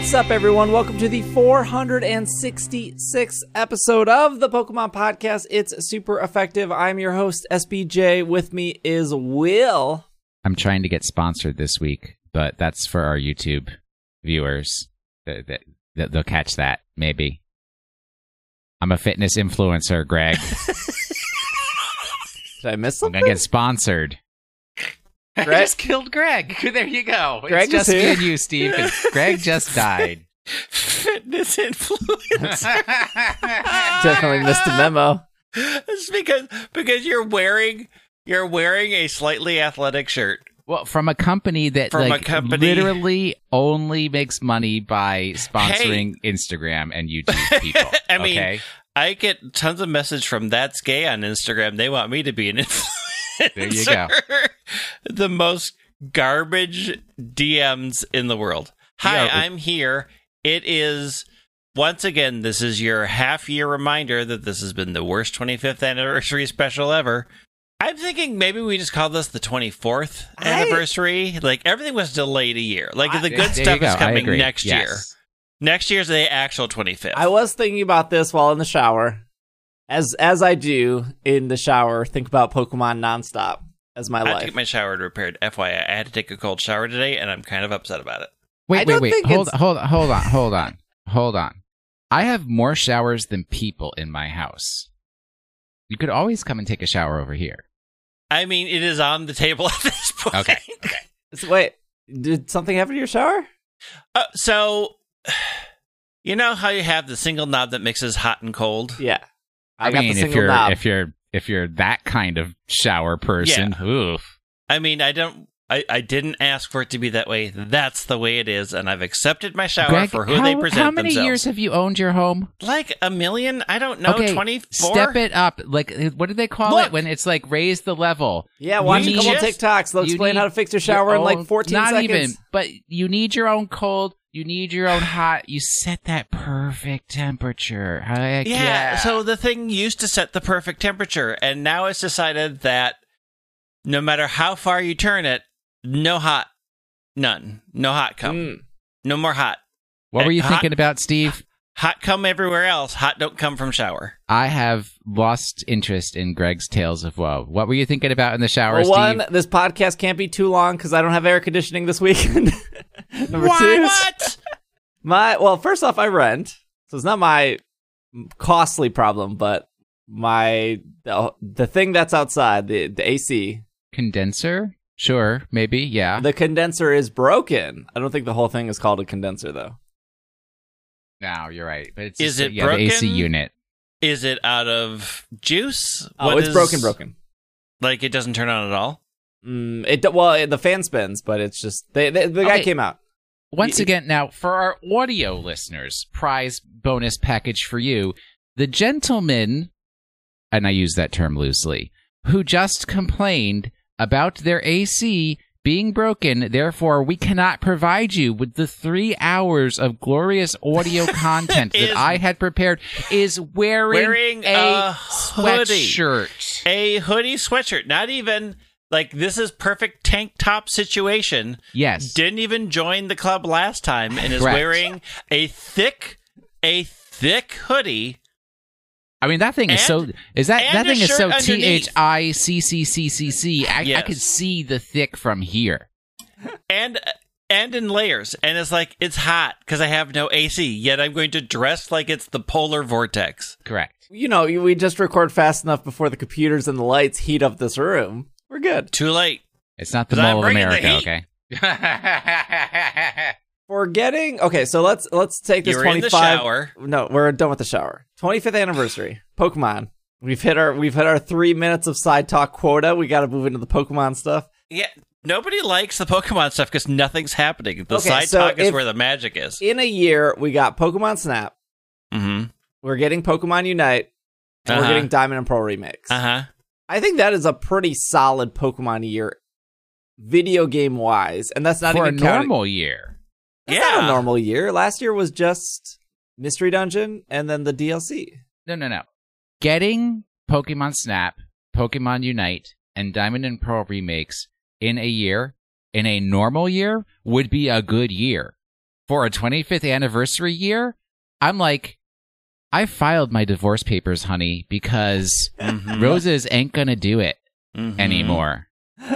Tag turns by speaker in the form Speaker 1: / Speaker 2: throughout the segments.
Speaker 1: What's up, everyone? Welcome to the 466th episode of the Pokemon Podcast. It's super effective. I'm your host, SBJ. With me is Will.
Speaker 2: I'm trying to get sponsored this week, but that's for our YouTube viewers. Th- th- th- They'll catch that, maybe. I'm a fitness influencer, Greg.
Speaker 1: Did I miss something?
Speaker 2: I'm gonna get sponsored. I
Speaker 1: Greg-
Speaker 2: just killed Greg. There you go.
Speaker 1: Greg
Speaker 2: it's just
Speaker 1: is
Speaker 2: me and you, Steve. 'cause Greg just died.
Speaker 3: fitness influence.
Speaker 1: Definitely missed a memo.
Speaker 3: It's because because you're wearing you're wearing a slightly athletic shirt.
Speaker 2: Well, from a company that
Speaker 3: From a
Speaker 2: like
Speaker 3: company-
Speaker 2: literally only makes money by sponsoring Instagram and YouTube people.
Speaker 3: I mean,
Speaker 2: okay?
Speaker 3: I get tons of message from That's Gay on Instagram. They want me to be an influencer.
Speaker 2: There you go.
Speaker 3: the most garbage DMs in the world. Hi,
Speaker 2: Yeah.
Speaker 3: I'm here. It is once again. This is your half year reminder that this has been the worst 25th anniversary special ever. I'm thinking maybe we just call this the 24th
Speaker 1: I-
Speaker 3: anniversary. Like everything was delayed a year. Like the good stuff
Speaker 2: go.
Speaker 3: is coming next
Speaker 2: Yes.
Speaker 3: year. Next year's the actual 25th.
Speaker 1: I was thinking about this while in the shower. As as I do in the shower, think about Pokemon nonstop as my life.
Speaker 3: I had to get my shower repaired. FYI, I had to take a cold shower today, and I'm kind of upset about it.
Speaker 1: I
Speaker 2: Wait, wait, wait. Hold,
Speaker 1: it's-
Speaker 2: hold, hold on, hold on, hold on. I have more showers than people in my house. You could always come and take a shower over here.
Speaker 3: I mean, it is on the table at this point.
Speaker 2: Okay. Okay.
Speaker 1: So wait, did something happen to your shower?
Speaker 3: Uh, so, you know how you have the single knob that mixes hot and cold?
Speaker 1: Yeah.
Speaker 2: I,
Speaker 1: got
Speaker 2: mean,
Speaker 1: the
Speaker 2: if you're
Speaker 1: knob.
Speaker 2: if you're if you're that kind of shower person, oof.
Speaker 3: I mean, I don't. I, I didn't ask for it to be that way. That's the way it is, and I've accepted my shower
Speaker 2: Greg,
Speaker 3: for who
Speaker 2: how,
Speaker 3: they present
Speaker 2: how many
Speaker 3: themselves.
Speaker 2: years have you owned your home?
Speaker 3: Like a million? I don't know.
Speaker 2: okay,
Speaker 3: Twenty four.
Speaker 2: step it up. Like eh, what do they call
Speaker 3: Look.
Speaker 2: it when it's like raise the level?
Speaker 1: Yeah, watch
Speaker 2: You
Speaker 1: a couple
Speaker 3: just-
Speaker 1: TikToks. They'll explain how to fix your shower
Speaker 2: your
Speaker 1: in like
Speaker 2: own-
Speaker 1: 14
Speaker 2: not
Speaker 1: seconds.
Speaker 2: even, but you need your own cold. You need your own hot. You set that perfect temperature. Heck
Speaker 3: Yeah,
Speaker 2: yeah.
Speaker 3: So the thing used to set the perfect temperature, and now it's decided that no matter how far you turn it, no hot, none, no hot come,
Speaker 1: Mm.
Speaker 3: no more hot.
Speaker 2: what were you
Speaker 3: hot-
Speaker 2: thinking about, Steve?
Speaker 3: Hot come everywhere else. Hot don't come from shower.
Speaker 2: I have lost interest in Greg's Tales of Woe. What were you thinking about in the shower,
Speaker 1: Well, one,
Speaker 2: Steve?
Speaker 1: this podcast can't be too long because I don't have air conditioning this weekend. Number
Speaker 3: Why?
Speaker 1: two,
Speaker 3: What?
Speaker 1: my well, first off, I rent, so it's not my costly problem, but my the, the thing that's outside the the AC,
Speaker 2: Condenser? Sure, maybe, yeah.
Speaker 1: the condenser is broken. I don't think the whole thing is called a condenser though.
Speaker 2: no, you're right. But it's
Speaker 3: Is
Speaker 2: just,
Speaker 3: it
Speaker 2: yeah, the AC
Speaker 3: broken?
Speaker 2: unit.
Speaker 3: Is it out of juice?
Speaker 1: Oh,
Speaker 3: What
Speaker 1: it's
Speaker 3: is-
Speaker 1: broken, broken.
Speaker 3: Like it doesn't turn on at all.
Speaker 1: Mm, it well, it, the fan spins, but it's just they, they, the guy
Speaker 2: Okay.
Speaker 1: came out.
Speaker 2: Once
Speaker 1: Y-
Speaker 2: again, now for our audio listeners, prize bonus package for you, the gentleman, and I use that term loosely, who just complained about their AC being broken. Therefore, we cannot provide you with the three hours of glorious audio content that I had prepared. Is wearing,
Speaker 3: Wearing
Speaker 2: a,
Speaker 3: a
Speaker 2: sweatshirt.
Speaker 3: A hoodie sweatshirt. Not even like this is perfect tank top situation.
Speaker 2: Yes.
Speaker 3: Didn't even join the club last time and is
Speaker 2: Correct.
Speaker 3: wearing a thick, a thick hoodie.
Speaker 2: I mean that thing is so is that that thing is so
Speaker 3: shirt
Speaker 2: T
Speaker 3: underneath.
Speaker 2: H I C C C C C. I I
Speaker 3: Yes.
Speaker 2: could see the thick from here.
Speaker 3: and and in layers and it's like it's hot because i have no ac yet i'm going to dress like it's the polar vortex
Speaker 2: Correct.
Speaker 1: You know, we just record fast enough before the computers and the lights heat up this room. We're good.
Speaker 3: too late
Speaker 2: It's not the
Speaker 3: I'm
Speaker 2: of
Speaker 3: bringing the
Speaker 2: America,
Speaker 3: heat.
Speaker 2: okay?
Speaker 1: For getting okay, so let's let's take this
Speaker 3: you were in the shower
Speaker 1: No, we're done with the shower. Twenty fifth anniversary, Pokemon. We've hit our we've hit our three minutes of side talk quota. We got to move into the Pokemon stuff.
Speaker 3: yeah nobody likes the pokemon stuff because nothing's happening the
Speaker 1: Okay,
Speaker 3: side
Speaker 1: so
Speaker 3: talk is where the magic is
Speaker 1: In a year, we got Pokemon Snap.
Speaker 3: mm-hmm
Speaker 1: We're getting Pokemon Unite, and we're
Speaker 3: Uh-huh.
Speaker 1: getting Diamond and Pearl remakes.
Speaker 3: uh-huh
Speaker 1: I think that is a pretty solid Pokemon year, video game wise, and that's not
Speaker 2: For a
Speaker 1: even counting-
Speaker 2: normal year.
Speaker 1: That's
Speaker 3: Yeah.
Speaker 1: not a normal year. Last year was just Mystery Dungeon and then the DLC.
Speaker 2: No, no, no. Getting Pokemon Snap, Pokemon Unite, and Diamond and Pearl remakes in a year, in a normal year, would be a good year. for a 25th anniversary year, I'm like, I filed my divorce papers, honey, because
Speaker 3: Mhm.
Speaker 2: Roses ain't gonna do it
Speaker 3: Mhm.
Speaker 2: anymore.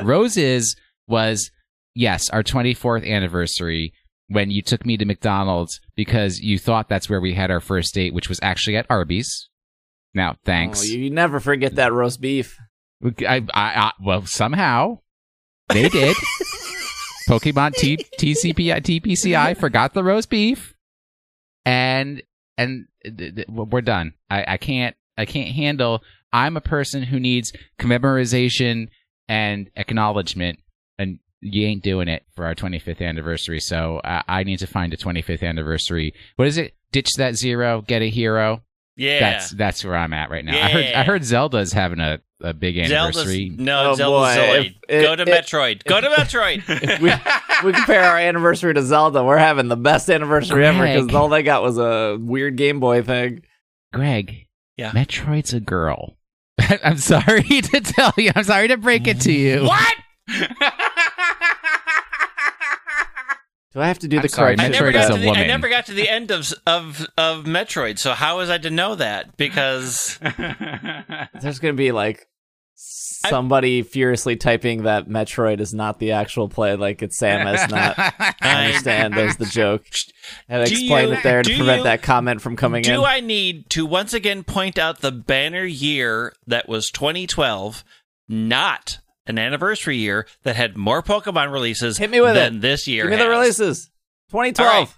Speaker 2: Roses was, yes, our 24th anniversary when you took me to McDonald's because you thought that's where we had our first date, which was actually at Arby's. Now, thanks.
Speaker 1: Oh, you never forget that roast beef.
Speaker 2: I, I, I, well, somehow they did. Pokemon T, TCPI, TPCI forgot the roast beef, and and th- th- we're done. I, I can't I can't handle. I'm a person who needs commemorization and acknowledgement, and you ain't doing it for our 25th anniversary. So uh, I need to find a 25th anniversary. What is it? Ditch that zero, get a hero.
Speaker 3: Yeah.
Speaker 2: That's that's where I'm at right now. I heard I heard Zelda's having a, a big
Speaker 3: Zelda's,
Speaker 2: anniversary.
Speaker 3: no,
Speaker 1: Oh,
Speaker 3: Zelda's
Speaker 1: boy.
Speaker 3: Zoid.
Speaker 1: If-
Speaker 3: Go to
Speaker 1: it-
Speaker 3: Metroid. Go to Metroid.
Speaker 1: If we, we compare our anniversary to Zelda, we're having the best anniversary ever because all they got was a weird Game Boy thing.
Speaker 2: Greg,
Speaker 3: Yeah.
Speaker 2: Metroid's a girl. I'm sorry to tell you. I'm sorry to break it to you.
Speaker 3: what?
Speaker 1: Do I have to do
Speaker 2: I'm
Speaker 1: the
Speaker 2: sorry,
Speaker 3: I
Speaker 1: correction?
Speaker 3: never,
Speaker 2: Metroid
Speaker 3: got
Speaker 2: is
Speaker 3: to
Speaker 2: a
Speaker 3: the, I never got to the end of of of Metroid. So how was I to know that? Because
Speaker 1: There's going to be like somebody furiously typing that Metroid is not the actual play, like it's Samus, not. I
Speaker 3: I-
Speaker 1: understand. There's the joke. And explain
Speaker 3: you-
Speaker 1: it there to prevent
Speaker 3: you-
Speaker 1: that comment from coming
Speaker 3: do
Speaker 1: in.
Speaker 3: Do I need to once again point out the banner year that was 2012, not an anniversary year that had more Pokemon releases
Speaker 1: Hit me with
Speaker 3: than
Speaker 1: it.
Speaker 3: this year.
Speaker 1: Give me the releases. 2012.
Speaker 3: All right.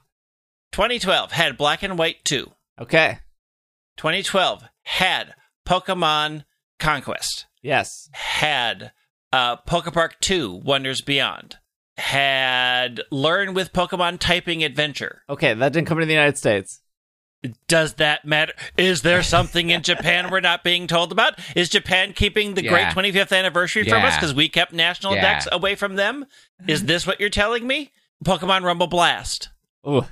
Speaker 3: 2012 had Black and White 2.
Speaker 1: Okay.
Speaker 3: 2012 had Pokemon Conquest.
Speaker 1: Yes.
Speaker 3: Had uh, Pokepark 2 Wonders Beyond. Had Learn with Pokemon Typing Adventure.
Speaker 1: Okay, that didn't come to the United States.
Speaker 3: Does that matter? Is there something in Japan we're not being told about? Is Japan keeping the great 25th anniversary from us because we kept national
Speaker 2: Yeah.
Speaker 3: decks away from them? Is this what you're telling me? Pokemon Rumble Blast.
Speaker 1: Ooh.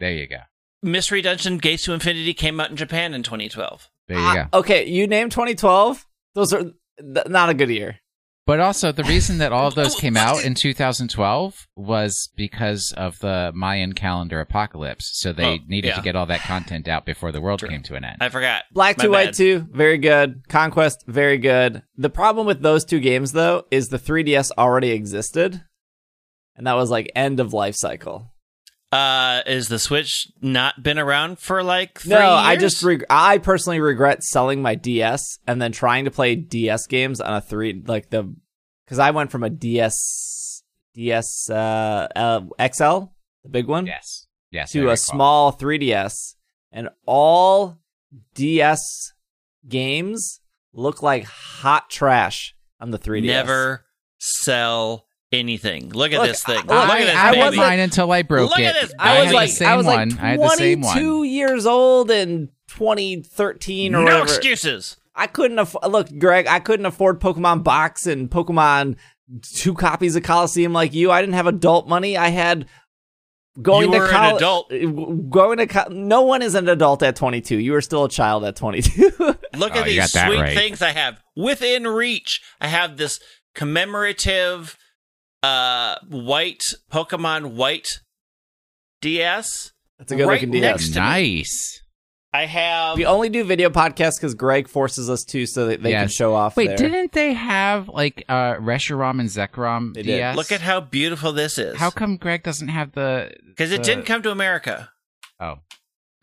Speaker 2: there you go.
Speaker 3: Mystery Dungeon Gates to Infinity came out in Japan in 2012.
Speaker 2: There you
Speaker 1: Ah,
Speaker 2: go.
Speaker 1: okay, you named 2012. Those are th- not a good year.
Speaker 2: But also, the reason that all of those came out in 2012 was because of the Mayan calendar apocalypse. So they
Speaker 3: Oh,
Speaker 2: needed
Speaker 3: yeah.
Speaker 2: to get all that content out before the world came to an end.
Speaker 3: I forgot.
Speaker 1: Black
Speaker 3: My
Speaker 1: 2 White
Speaker 3: bad.
Speaker 1: 2, very good. Conquest, very good. The problem with those two games, though, is the 3DS already existed. And that was like end of life cycle.
Speaker 3: Uh, is the Switch not been around for like three
Speaker 1: no, I just reg- I personally regret selling my DS and then trying to play DS games on a three like the because I went from a DS DS uh, uh XL the big one
Speaker 2: yes. Yes.
Speaker 1: to a
Speaker 2: cool.
Speaker 1: small 3DS and all DS games look like hot trash on the 3DS.
Speaker 3: never sell anything. Look at
Speaker 1: Look,
Speaker 3: this thing.
Speaker 1: I-
Speaker 3: Look
Speaker 1: look,
Speaker 3: at this
Speaker 1: I
Speaker 2: I,
Speaker 1: wasn't-
Speaker 2: mine until I broke
Speaker 3: Look
Speaker 2: it.
Speaker 3: at this
Speaker 1: I
Speaker 2: I
Speaker 1: was
Speaker 2: had
Speaker 1: like
Speaker 2: the same
Speaker 1: I was
Speaker 2: one.
Speaker 1: like
Speaker 2: I had the same
Speaker 1: 22
Speaker 2: one.
Speaker 1: years old in 2013 or
Speaker 3: no
Speaker 1: whatever.
Speaker 3: excuses.
Speaker 1: I couldn't afford. Look, Greg, I couldn't afford Pokemon Box and Pokemon two copies of Colosseum like you. I didn't have adult money. I had going
Speaker 3: You
Speaker 1: to
Speaker 3: were an
Speaker 1: college.
Speaker 3: adult.
Speaker 1: Going to co- no one is an adult at 22. You were still a child at 22.
Speaker 3: Look
Speaker 2: Oh,
Speaker 3: at
Speaker 2: you
Speaker 3: these sweet
Speaker 2: right.
Speaker 3: things I have within reach. I have this commemorative uh white Pokemon White DS.
Speaker 1: That's a good
Speaker 3: Right
Speaker 1: looking DS.
Speaker 3: next to me.
Speaker 2: Nice.
Speaker 3: I have
Speaker 1: We only do video podcasts because Greg forces us to, so that they can show off.
Speaker 2: Wait,
Speaker 1: their-
Speaker 2: didn't they have like uh Reshiram and Zekrom
Speaker 1: They did.
Speaker 2: DS?
Speaker 3: look at how beautiful this is.
Speaker 2: How come Greg doesn't have the?
Speaker 3: Because it didn't come to America.
Speaker 2: Oh,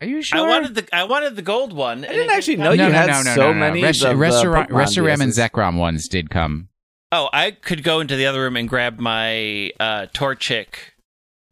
Speaker 2: are you sure?
Speaker 3: I wanted the I wanted the gold one.
Speaker 1: I didn't actually know
Speaker 2: no,
Speaker 1: you
Speaker 2: no,
Speaker 1: had
Speaker 2: no, no,
Speaker 1: so
Speaker 2: no, no.
Speaker 1: many.
Speaker 2: Resh-
Speaker 1: the
Speaker 2: Reshiram,
Speaker 1: Pokemon
Speaker 2: Reshiram and Zekrom ones did come.
Speaker 3: Oh, I could go into the other room and grab my uh, Torchic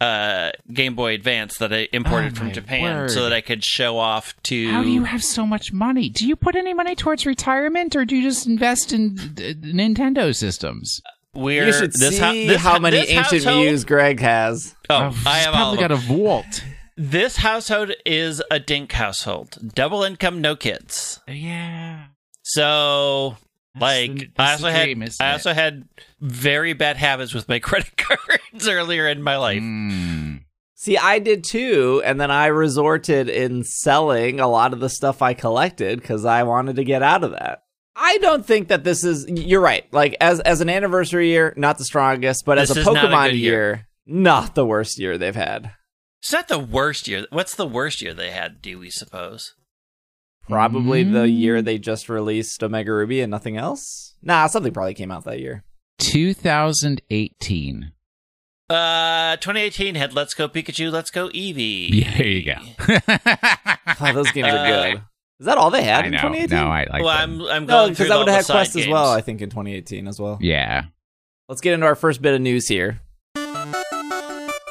Speaker 3: uh, Game Boy Advance that I imported
Speaker 2: Oh,
Speaker 3: from
Speaker 2: my
Speaker 3: Japan, so that I could show off to.
Speaker 2: How do you have so much money? Do you put any money towards retirement, or do you just invest in d- d- Nintendo systems?
Speaker 3: We're,
Speaker 1: You should
Speaker 3: this
Speaker 1: see
Speaker 3: hou- this
Speaker 1: how many
Speaker 3: this
Speaker 1: ancient
Speaker 3: household-
Speaker 1: views Greg has.
Speaker 3: Oh,
Speaker 2: he's
Speaker 3: I have all
Speaker 2: probably
Speaker 3: of
Speaker 2: got a vault.
Speaker 3: This household is a dink household, double income, no kids.
Speaker 2: Yeah.
Speaker 3: So,
Speaker 2: That's
Speaker 3: like,
Speaker 2: the-
Speaker 3: I also
Speaker 2: dream,
Speaker 3: had
Speaker 2: isn't
Speaker 3: I
Speaker 2: it?
Speaker 3: also had very bad habits with my credit cards earlier in my life.
Speaker 2: Mm.
Speaker 1: See, I did too, and then I resorted in selling a lot of the stuff I collected because I wanted to get out of that. I don't think that this is. You're right. Like as as an anniversary year, not the strongest, but as
Speaker 3: This
Speaker 1: a
Speaker 3: is not a
Speaker 1: Pokemon
Speaker 3: good
Speaker 1: year,
Speaker 3: year.
Speaker 1: not the worst year they've had.
Speaker 3: It's not the worst year. What's the worst year they had? Do we suppose?
Speaker 1: Probably the
Speaker 2: Mm.
Speaker 1: year they just released Omega Ruby and nothing else. Nah, something probably came out that year.
Speaker 2: 2018.
Speaker 3: Uh, 2018 had Let's Go Pikachu, Let's Go Eevee.
Speaker 2: Yeah, there you go.
Speaker 1: Oh, those games are
Speaker 3: Uh,
Speaker 1: good. Is that all they had
Speaker 2: I
Speaker 1: in
Speaker 2: know.
Speaker 1: 2018?
Speaker 2: No, I like
Speaker 3: well,
Speaker 2: them.
Speaker 3: I'm I'm
Speaker 1: no,
Speaker 3: going
Speaker 1: because
Speaker 3: through
Speaker 1: that
Speaker 3: all
Speaker 1: would have had
Speaker 3: side
Speaker 1: Quest as well. I think in 2018 as well.
Speaker 2: Yeah.
Speaker 1: Let's get into our first bit of news here.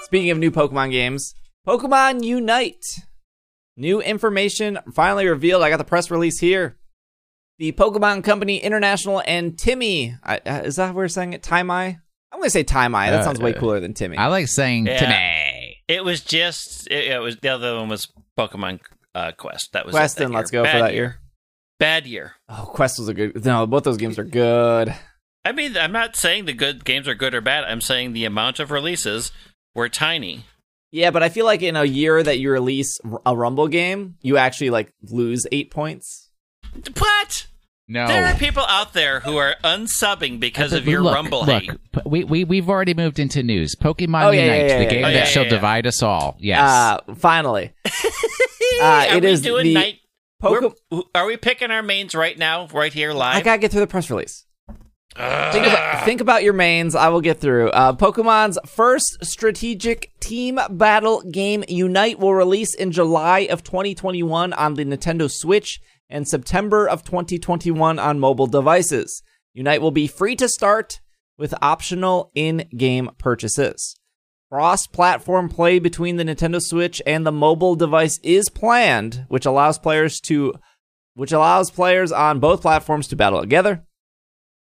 Speaker 1: Speaking of new Pokemon games, Pokemon Unite. New information finally revealed. I got the press release here. The Pokemon Company International and Timmy. I, uh, is that how we're saying it? Timai? I'm going to say Timai. That
Speaker 2: Uh,
Speaker 1: sounds way cooler than Timmy.
Speaker 2: I like saying
Speaker 3: Yeah.
Speaker 2: Timmy.
Speaker 3: It was just it, it was the other one was Pokemon uh, Quest. That was it
Speaker 1: Quest
Speaker 3: that
Speaker 1: and
Speaker 3: year.
Speaker 1: Let's Go
Speaker 3: Bad
Speaker 1: for that year.
Speaker 3: Bad year.
Speaker 1: Oh, Quest was a good. No, both those games are good.
Speaker 3: I mean, I'm not saying the good games are good or bad. I'm saying the amount of releases were tiny.
Speaker 1: Yeah, but I feel like in a year that you release a Rumble game, you actually like lose eight points.
Speaker 3: What?
Speaker 2: No.
Speaker 3: There are people out there who are unsubbing because
Speaker 2: Uh,
Speaker 3: of your
Speaker 2: look,
Speaker 3: Rumble
Speaker 2: look,
Speaker 3: hate.
Speaker 2: We, we, we've already moved into news. Pokemon
Speaker 1: Oh, yeah, yeah,
Speaker 2: Unite,
Speaker 1: yeah,
Speaker 2: the
Speaker 1: yeah,
Speaker 2: game
Speaker 1: yeah.
Speaker 2: that
Speaker 3: Oh, yeah,
Speaker 2: shall
Speaker 3: yeah.
Speaker 2: divide us all. Yes.
Speaker 1: Uh, finally, Uh,
Speaker 3: are
Speaker 1: it
Speaker 3: we
Speaker 1: is
Speaker 3: doing
Speaker 1: the
Speaker 3: night?
Speaker 1: Poke-
Speaker 3: we're- we picking our mains right now, right here live?
Speaker 1: I gotta get through the press release. Think about, think about your mains. I will get through. Uh, Pokemon's first strategic team battle game, Unite, will release in July of 2021 on the Nintendo Switch and September of 2021 on mobile devices. Unite will be free to start with optional in game purchases. Cross platform play between the Nintendo Switch and the mobile device is planned, which allows players to which allows players on both platforms to battle together.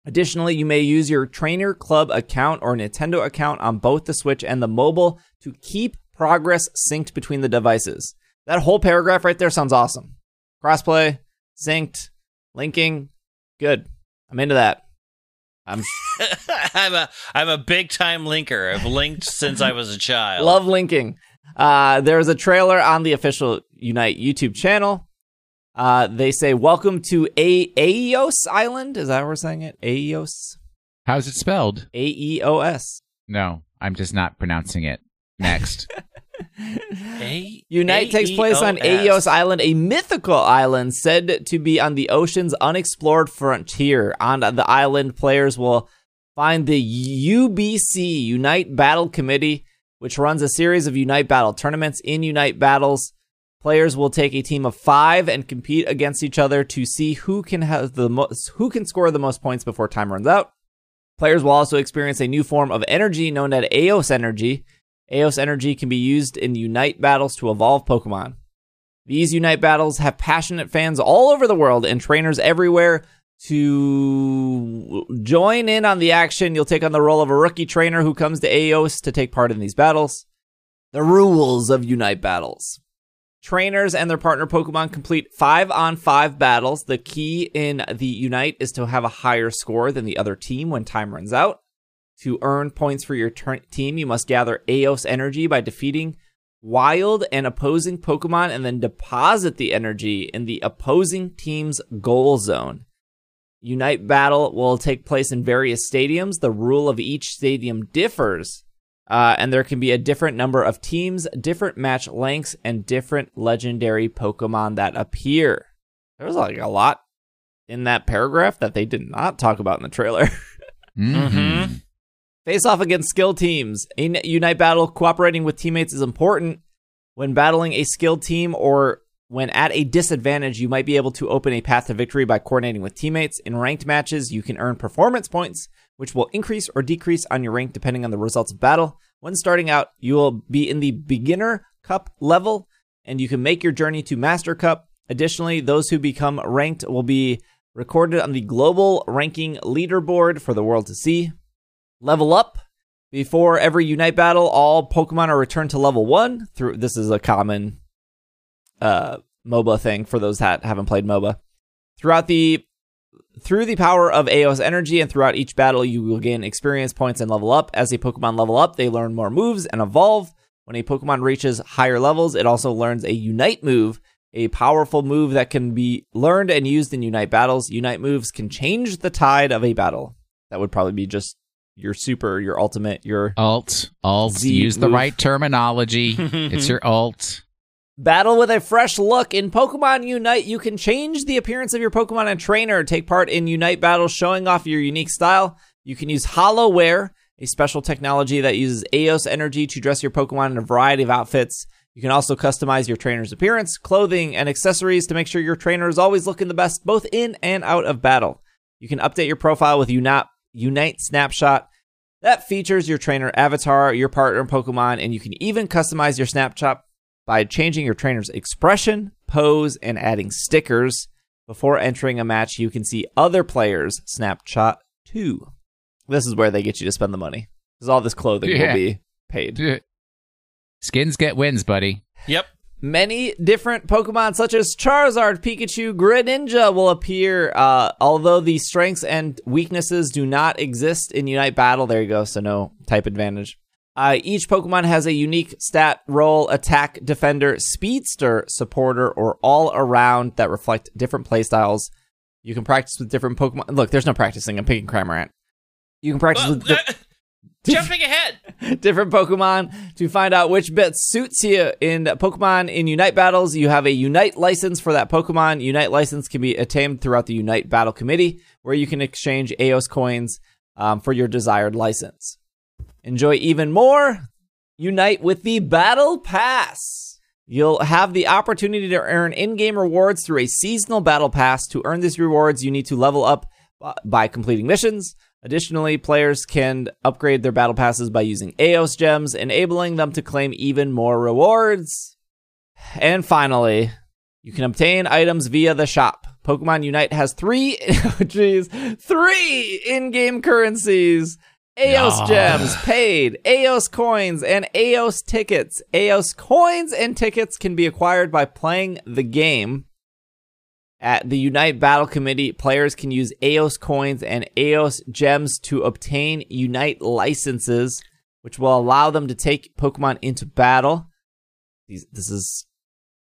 Speaker 1: Additionally, you may use your Trainer Club account or Nintendo account on both the Switch and the mobile to keep progress synced between the devices. That whole paragraph right there sounds awesome. Crossplay, synced, linking, good. I'm into that. I'm
Speaker 3: I'm a I'm a big time linker. I've linked since I was a child.
Speaker 1: love linking. Uh, there's a trailer on the official Unite YouTube channel. Uh, they say, "Welcome to a Aeos Island." Is that how we're saying it? Aeos,
Speaker 2: How's it spelled?
Speaker 1: A E O S.
Speaker 2: No, I'm just not pronouncing it. Next.
Speaker 3: A-
Speaker 1: Unite takes place on
Speaker 3: AEOS.
Speaker 1: Aeos Island, a mythical island said to be on the ocean's unexplored frontier. On the island, players will find the UBC Unite Battle Committee, which runs a series of Unite Battle tournaments. In Unite Battles, players will take a team of five and compete against each other to see who can have the most, who can score the most points before time runs out. Players will also experience a new form of energy known as Aeos Energy. Aeos Energy can be used in Unite battles to evolve Pokemon. These Unite battles have passionate fans all over the world and trainers everywhere to join in on the action. You'll take on the role of a rookie trainer who comes to Aeos to take part in these battles. The rules of Unite battles. Trainers and their partner Pokemon complete five on five battles. The key in the Unite is to have a higher score than the other team when time runs out. To earn points for your tur- team, you must gather Aeos energy by defeating wild and opposing Pokemon and then deposit the energy in the opposing team's goal zone. Unite battle will take place in various stadiums. The rule of each stadium differs, uh, and there can be a different number of teams, different match lengths, and different legendary Pokemon that appear. There was like a lot in that paragraph that they did not talk about in the trailer.
Speaker 2: Mhm.
Speaker 1: Face off against skill teams. In Unite Battle, cooperating with teammates is important. When battling a skilled team or when at a disadvantage, you might be able to open a path to victory by coordinating with teammates. In ranked matches, you can earn performance points, which will increase or decrease on your rank depending on the results of battle. When starting out, you will be in the beginner cup level, and you can make your journey to Master Cup. Additionally, those who become ranked will be recorded on the global ranking leaderboard for the world to see level up before every unite battle all pokemon are returned to level 1 through this is a common uh moba thing for those that haven't played moba throughout the through the power of Aeos energy and throughout each battle you will gain experience points and level up as a pokemon level up they learn more moves and evolve when a pokemon reaches higher levels it also learns a unite move a powerful move that can be learned and used in unite battles unite moves can change the tide of a battle that would probably be just your super, your ultimate, your
Speaker 2: Ult, ult.
Speaker 1: Z
Speaker 2: use the right terminology. it's your ult.
Speaker 1: Battle with a fresh look. In Pokemon Unite, you can change the appearance of your Pokemon and trainer, take part in Unite battles, showing off your unique style. You can use Holowear, a special technology that uses Aeos energy to dress your Pokemon in a variety of outfits. You can also customize your trainer's appearance, clothing, and accessories to make sure your trainer is always looking the best both in and out of battle. You can update your profile with Unite Snapshot, that features your trainer avatar, your partner Pokemon, and you can even customize your snapshot by changing your trainer's expression, pose, and adding stickers. Before entering a match, you can see other players' snapshot too. This is where they get you to spend the money. Because all this clothing
Speaker 2: Yeah.
Speaker 1: will be paid.
Speaker 2: Skins get wins, buddy.
Speaker 3: Yep.
Speaker 1: Many different Pokemon, such as Charizard, Pikachu, Greninja, will appear. Uh, although the strengths and weaknesses do not exist in Unite Battle, there you go. So no type advantage. Uh, each Pokemon has a unique stat, role, attack, defender, speedster, supporter, or all around that reflect different playstyles. You can practice with different Pokemon. Look, there's no practicing. I'm picking Cramorant. You can practice
Speaker 3: Well,
Speaker 1: with di-
Speaker 3: uh, jumping ahead.
Speaker 1: different Pokemon to find out which bit suits you. In Pokemon in Unite battles, you have a Unite license for that Pokemon. Unite license can be attained throughout the Unite Battle Committee, where you can exchange Aeos coins um, for your desired license. Enjoy even more. Unite with the Battle Pass. You'll have the opportunity to earn in-game rewards through a seasonal battle pass. To earn these rewards, you need to level up by completing missions. Additionally, players can upgrade their battle passes by using Aeos gems, enabling them to claim even more rewards. And finally, you can obtain items via the shop. Pokemon Unite has three, oh geez, three in-game currencies. Aeos
Speaker 2: No.
Speaker 1: gems paid, Aeos coins, and Aeos tickets. Aeos coins and tickets can be acquired by playing the game. At the Unite Battle Committee, players can use Aeos coins and Aeos gems to obtain Unite licenses, which will allow them to take Pokemon into battle. These, this is,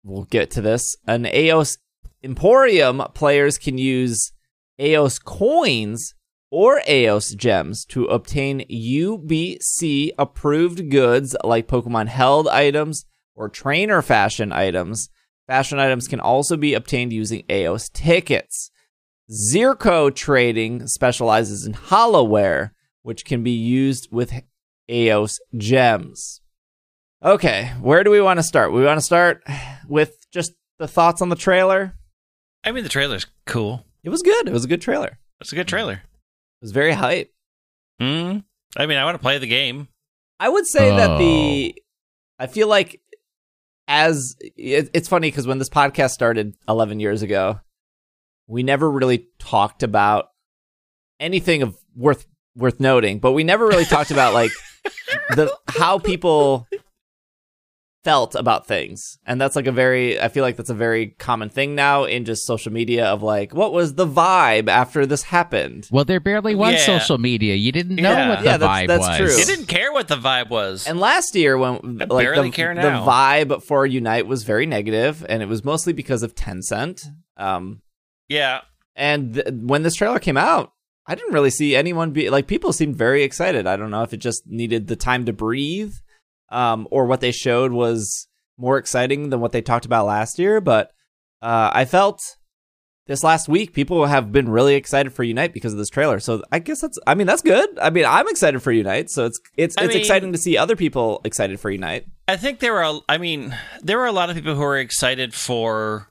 Speaker 1: we'll get to this. An Aeos Emporium, players can use Aeos coins or Aeos gems to obtain UBC approved goods like Pokemon held items or trainer fashion items. Fashion items can also be obtained using Aeos tickets. Zirco Trading specializes in Holowear, which can be used with Aeos gems. Okay, where do we want to start? We want to start with just the thoughts on the trailer.
Speaker 3: I mean, the trailer's cool.
Speaker 1: It was good. It was a good trailer. It
Speaker 3: It's a good trailer.
Speaker 1: Was very hype.
Speaker 3: Hmm. I mean, I want to play the game.
Speaker 1: I would say that
Speaker 2: Oh.
Speaker 1: the I feel like as it, it's funny because when this podcast started 11 years ago, we never really talked about anything of worth worth noting, but we never really talked about like the how people felt about things. And that's like a very I feel like that's a very common thing now in just social media of like what was the vibe after this happened?
Speaker 2: Well, there barely was
Speaker 3: Yeah.
Speaker 2: social media. You didn't know
Speaker 3: Yeah.
Speaker 2: what the
Speaker 1: Yeah, that's-
Speaker 2: vibe
Speaker 1: that's
Speaker 2: was.
Speaker 1: true.
Speaker 3: You didn't care what the vibe was.
Speaker 1: And last year, when
Speaker 3: I
Speaker 1: like
Speaker 3: barely
Speaker 1: the,
Speaker 3: care
Speaker 1: the vibe for Unite was very negative, and it was mostly because of Tencent. Um,
Speaker 3: yeah.
Speaker 1: and th- when this trailer came out, I didn't really see anyone be like people seemed very excited. I don't know if it just needed the time to breathe, um, or what they showed was more exciting than what they talked about last year. But uh, I felt this last week people have been really excited for Unite because of this trailer. So I guess that's I mean that's good. I mean I'm excited for Unite, so it's it's
Speaker 3: I
Speaker 1: it's
Speaker 3: mean-
Speaker 1: exciting to see other people excited for Unite.
Speaker 3: I think there were—I mean, there were a lot of people who were excited for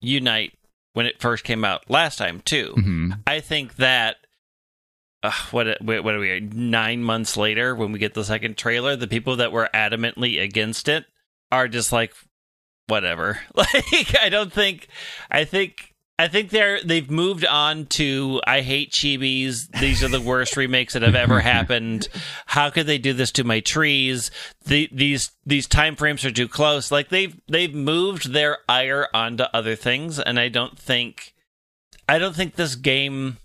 Speaker 3: Unite when it first came out last time, too.
Speaker 2: Mhm.
Speaker 3: I think that. Uh, what what are we nine months later when we get the second trailer? The people that were adamantly against it are just like, whatever. Like I don't think. I think I think they're they've moved on to I hate chibis. These are the worst remakes that have ever happened. How could they do this to my trees? The, these these time frames are too close. Like they've they've moved their ire onto other things, and I don't think I don't think this game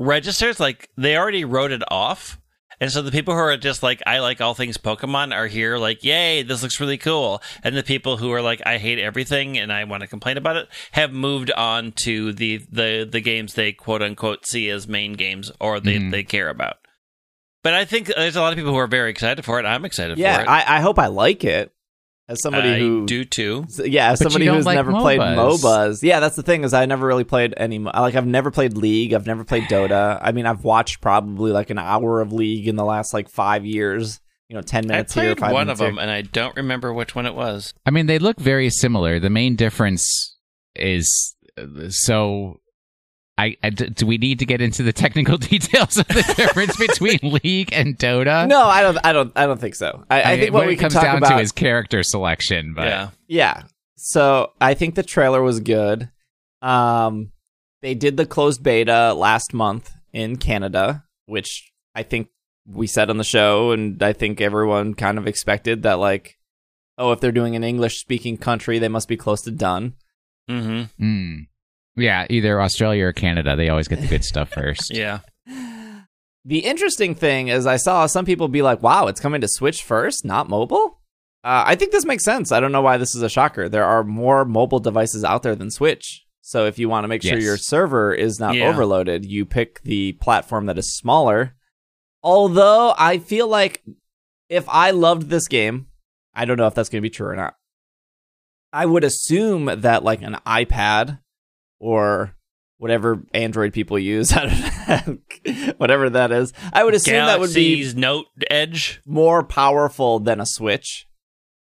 Speaker 3: registers. Like they already wrote it off. And so the people who are just like, I like all things Pokemon are here, like, yay, this looks really cool. And the people who are like, I hate everything and I want to complain about it, have moved on to the the the games they quote unquote see as main games or they,
Speaker 2: Mhm.
Speaker 3: they care about. But I think there's a lot of people who are very excited for it. I'm excited
Speaker 1: yeah,
Speaker 3: for it.
Speaker 1: I, I hope I like it. As somebody
Speaker 3: I
Speaker 1: who
Speaker 3: do too.
Speaker 1: Yeah, as
Speaker 2: But
Speaker 1: somebody who's
Speaker 2: like
Speaker 1: never played
Speaker 2: MOBAs.
Speaker 1: MOBAs. Yeah, that's the thing is I never really played any. Like I've never played League. I've never played Dota. I mean, I've watched probably like an hour of League in the last like five years. You know, ten
Speaker 3: I
Speaker 1: minutes here,
Speaker 3: played
Speaker 1: five
Speaker 3: one of
Speaker 1: minutes
Speaker 3: them, and I don't remember which one it was.
Speaker 2: I mean, they look very similar. The main difference is uh, so. I, I- d- do we need to get into the technical details of the difference between League and Dota?
Speaker 1: No, I don't. I don't. I don't think so. I, I, think what,
Speaker 2: what
Speaker 1: we
Speaker 2: it
Speaker 1: can
Speaker 2: comes
Speaker 1: talk
Speaker 2: down
Speaker 1: about
Speaker 2: to is character selection. But
Speaker 3: yeah.
Speaker 1: Yeah. So I think the trailer was good. Um, they did the closed beta last month in Canada, which I think we said on the show, and I think everyone kind of expected that, like, oh, if they're doing an English speaking country, they must be close to done.
Speaker 3: Mm-hmm.
Speaker 2: Mm. Yeah, either Australia or Canada, they always get the good stuff first.
Speaker 3: Yeah.
Speaker 1: The interesting thing is, I saw some people be like, wow, it's coming to Switch first, not mobile. Uh, I think this makes sense. I don't know why this is a shocker. There are more mobile devices out there than Switch. So if you want to make sure
Speaker 2: Yes.
Speaker 1: your server is not
Speaker 3: Yeah.
Speaker 1: overloaded, you pick the platform that is smaller. Although I feel like if I loved this game, I don't know if that's going to be true or not. I would assume that like an iPad or whatever Android people use, I don't know, whatever that is, I would assume that would be
Speaker 3: Note Edge.
Speaker 1: more powerful than a Switch.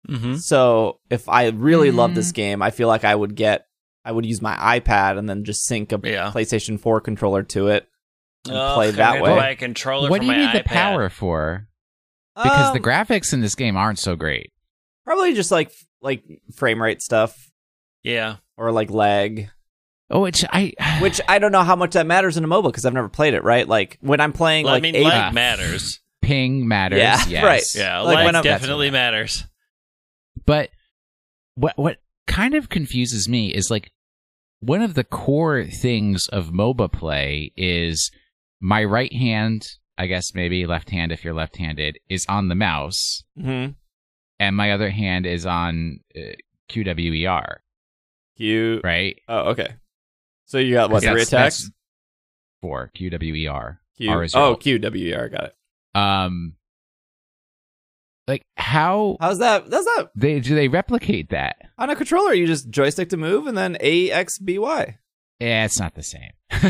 Speaker 3: Mm-hmm.
Speaker 1: So if I really love
Speaker 2: Mm.
Speaker 1: this game, I feel like I would get, I would use my iPad and then just sync a
Speaker 3: Yeah.
Speaker 1: PlayStation 4 controller to it and
Speaker 3: Ugh,
Speaker 1: play that way.
Speaker 3: to buy a controller
Speaker 2: what
Speaker 3: for
Speaker 2: do you
Speaker 3: my
Speaker 2: need the power for? Because the
Speaker 1: Um,
Speaker 2: graphics in this game aren't so great.
Speaker 1: probably just like like frame rate stuff
Speaker 3: Yeah.
Speaker 1: or like lag,
Speaker 2: Oh, which I
Speaker 1: which I don't know how much that matters in a mobile because I've never played it. Right, like when I'm playing
Speaker 3: Well,
Speaker 1: like
Speaker 3: I mean,
Speaker 1: eight-
Speaker 3: lag matters.
Speaker 2: ping matters.
Speaker 1: Yeah,
Speaker 2: yes.
Speaker 1: right.
Speaker 3: Yeah,
Speaker 1: Like
Speaker 3: lag definitely matters.
Speaker 2: But what what kind of confuses me is like one of the core things of MOBA play is my right hand, I guess maybe left hand if you're left-handed, is on the mouse,
Speaker 1: Mhm.
Speaker 2: and my other hand is on uh, QWER,
Speaker 1: Q.
Speaker 2: right?
Speaker 1: Oh, okay. So you got what
Speaker 2: That's-
Speaker 1: three attacks?
Speaker 2: Four QWER. Is
Speaker 1: Oh, Q W E R. Got it.
Speaker 2: Um, like how
Speaker 1: How's that? That's that
Speaker 2: they do they replicate that?
Speaker 1: on a controller. You just joystick to move and then A X B Y.
Speaker 2: Yeah, it's not the same.
Speaker 3: Why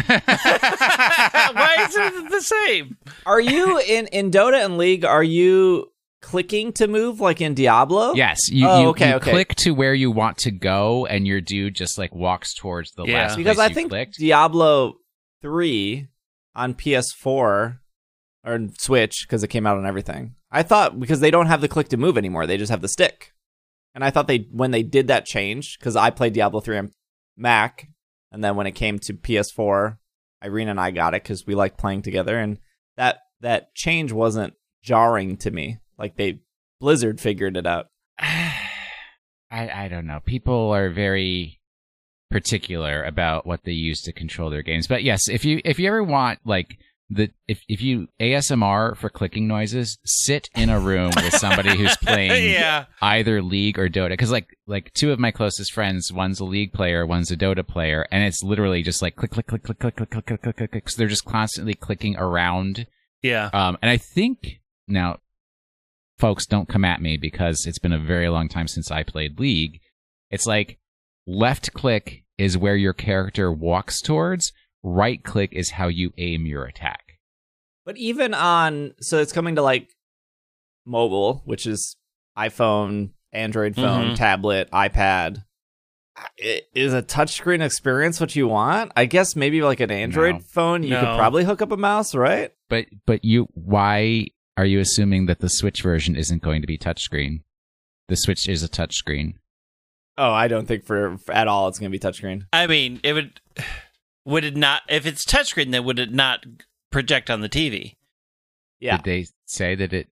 Speaker 3: is it the same?
Speaker 1: Are you in in Dota and League? Are you clicking to move like in Diablo?
Speaker 2: Yes, you,
Speaker 1: Oh,
Speaker 2: you,
Speaker 1: okay,
Speaker 2: you
Speaker 1: okay.
Speaker 2: click to where you want to go, and your dude just like walks towards the
Speaker 3: Yeah.
Speaker 2: last
Speaker 1: because
Speaker 2: place
Speaker 1: I
Speaker 2: you
Speaker 1: think
Speaker 2: clicked.
Speaker 1: Diablo three on PS4 or Switch because it came out on everything. I thought because they don't have the click to move anymore, they just have the stick. And I thought they when they did that change because I played Diablo three on Mac, and then when it came to PS4, Irene and I got it because we like playing together, and that that change wasn't jarring to me. Like they Blizzard figured it out.
Speaker 2: I I don't know. People are very particular about what they use to control their games. But yes, if you if you ever want like the if if you ASMR for clicking noises, sit in a room with somebody who's playing
Speaker 3: yeah.
Speaker 2: either League or Dota. Because like like two of my closest friends, one's a League player, one's a Dota player, and it's literally just like click click click click click click click click click click. So they're just constantly clicking around.
Speaker 3: Yeah.
Speaker 2: Um, and I think now, folks, don't come at me because it's been a very long time since I played League. It's like left click is where your character walks towards. Right click is how you aim your attack.
Speaker 1: But even on, so it's coming to like mobile, which is iPhone, Android phone,
Speaker 3: Mhm.
Speaker 1: tablet, iPad. I- Is a touchscreen experience what you want? I guess maybe like an Android
Speaker 2: No.
Speaker 1: phone, you could probably hook up a mouse, right?
Speaker 2: But but you why are you assuming that the Switch version isn't going to be touchscreen? The Switch is a touchscreen.
Speaker 1: Oh, I don't think for, for at all it's going to be touchscreen.
Speaker 3: I mean, it would would it not if it's touchscreen then would it not project on the TV?
Speaker 1: Yeah.
Speaker 2: Did they say that it?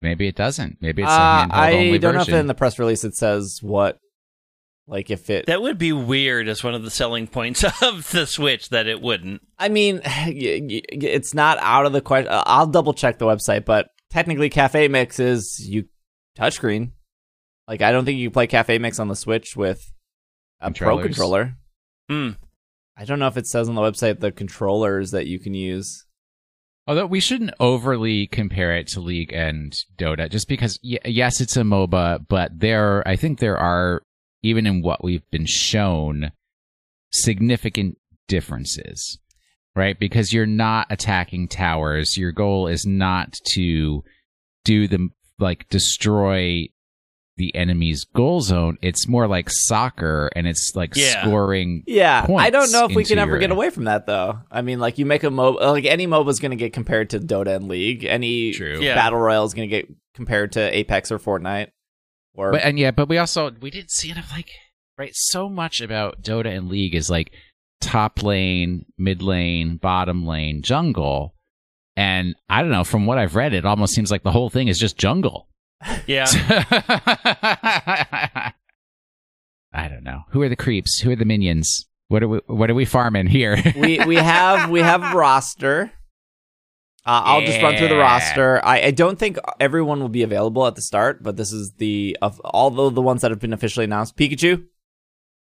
Speaker 2: Maybe it doesn't. Maybe it's a
Speaker 1: Uh,
Speaker 2: handheld
Speaker 1: I
Speaker 2: only
Speaker 1: don't know if in the press release it says what, like if it.
Speaker 3: That would be weird as one of the selling points of the Switch that it wouldn't.
Speaker 1: I mean, y- y- it's not out of the question. I'll double check the website, but technically, Cafe Mix is you touchscreen. Like, I don't think you can play Cafe Mix on the Switch with a Pro controller.
Speaker 3: Hmm.
Speaker 1: I don't know if it says on the website the controllers that you can use.
Speaker 2: Although we shouldn't overly compare it to League and Dota, just because y- yes, it's a MOBA, but there, I think there are even in what we've been shown significant differences, right? Because you're not attacking towers. Your goal is not to do the like destroy the enemy's goal zone. It's more like soccer, and it's like
Speaker 3: Yeah.
Speaker 2: scoring.
Speaker 1: Yeah, I don't know if we can ever
Speaker 2: your-
Speaker 1: get away from that though. I mean, like you make a MOBA, like any MOBA is going to get compared to Dota and League. Any
Speaker 2: True.
Speaker 3: Yeah.
Speaker 1: battle royale is going to get compared to Apex or Fortnite. Or
Speaker 2: But and yeah, but we also we didn't see enough like right. So much about Dota and League is like top lane, mid lane, bottom lane, jungle, and I don't know. From what I've read, it almost seems like the whole thing is just jungle.
Speaker 3: Yeah.
Speaker 2: I don't know. Who are the creeps? Who are the minions? What are we? What are we farming here?
Speaker 1: we we have we have a roster. Uh, I'll just run through the roster. I, I don't think everyone will be available at the start, but this is the of all the ones that have been officially announced: Pikachu,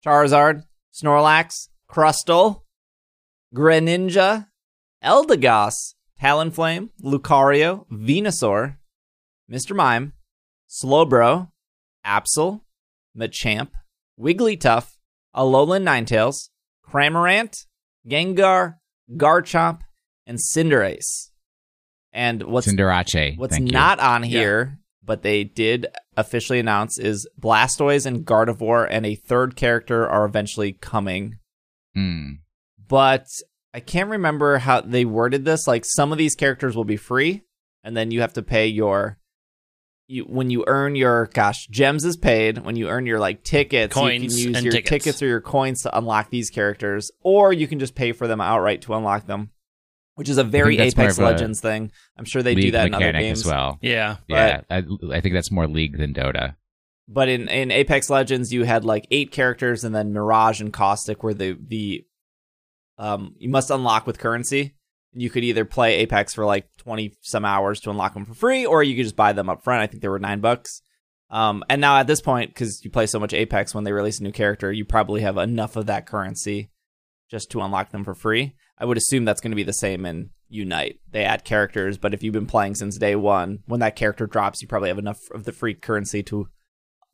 Speaker 1: Charizard, Snorlax, Crustle, Greninja, Eldegoss, Talonflame, Lucario, Venusaur, Mr. Mime, Slowbro, Absol, Machamp, Wigglytuff, Alolan Ninetales, Cramorant, Gengar, Garchomp, and Cinderace. And what's
Speaker 2: Cinderace.
Speaker 1: what's
Speaker 2: Thank you.
Speaker 1: not on
Speaker 3: Yeah.
Speaker 1: here, but they did officially announce is Blastoise and Gardevoir and a third character are eventually coming.
Speaker 2: Hmm.
Speaker 1: But I can't remember how they worded this. Like some of these characters will be free, and then you have to pay your you when you earn your gosh gems is paid when you earn your like tickets you
Speaker 3: Coins
Speaker 1: can use
Speaker 3: and
Speaker 1: your
Speaker 3: tickets.
Speaker 1: tickets or your coins to unlock these characters or you can just pay for them outright to unlock them which is a very apex
Speaker 2: a
Speaker 1: Legends thing i'm sure they do that in other games
Speaker 2: as well.
Speaker 3: Yeah.
Speaker 2: Yeah, I, I think that's more League than Dota.
Speaker 1: but in, in Apex Legends, you had like eight characters, and then Mirage and Caustic were the the um you must unlock with currency. You could either play Apex for like twenty some hours to unlock them for free, or you could just buy them up front. I think they were nine bucks. Um, and now at this point, because you play so much Apex, when they release a new character, you probably have enough of that currency just to unlock them for free. I would assume that's going to be the same in Unite. They add characters, but if you've been playing since day one, when that character drops, you probably have enough of the free currency to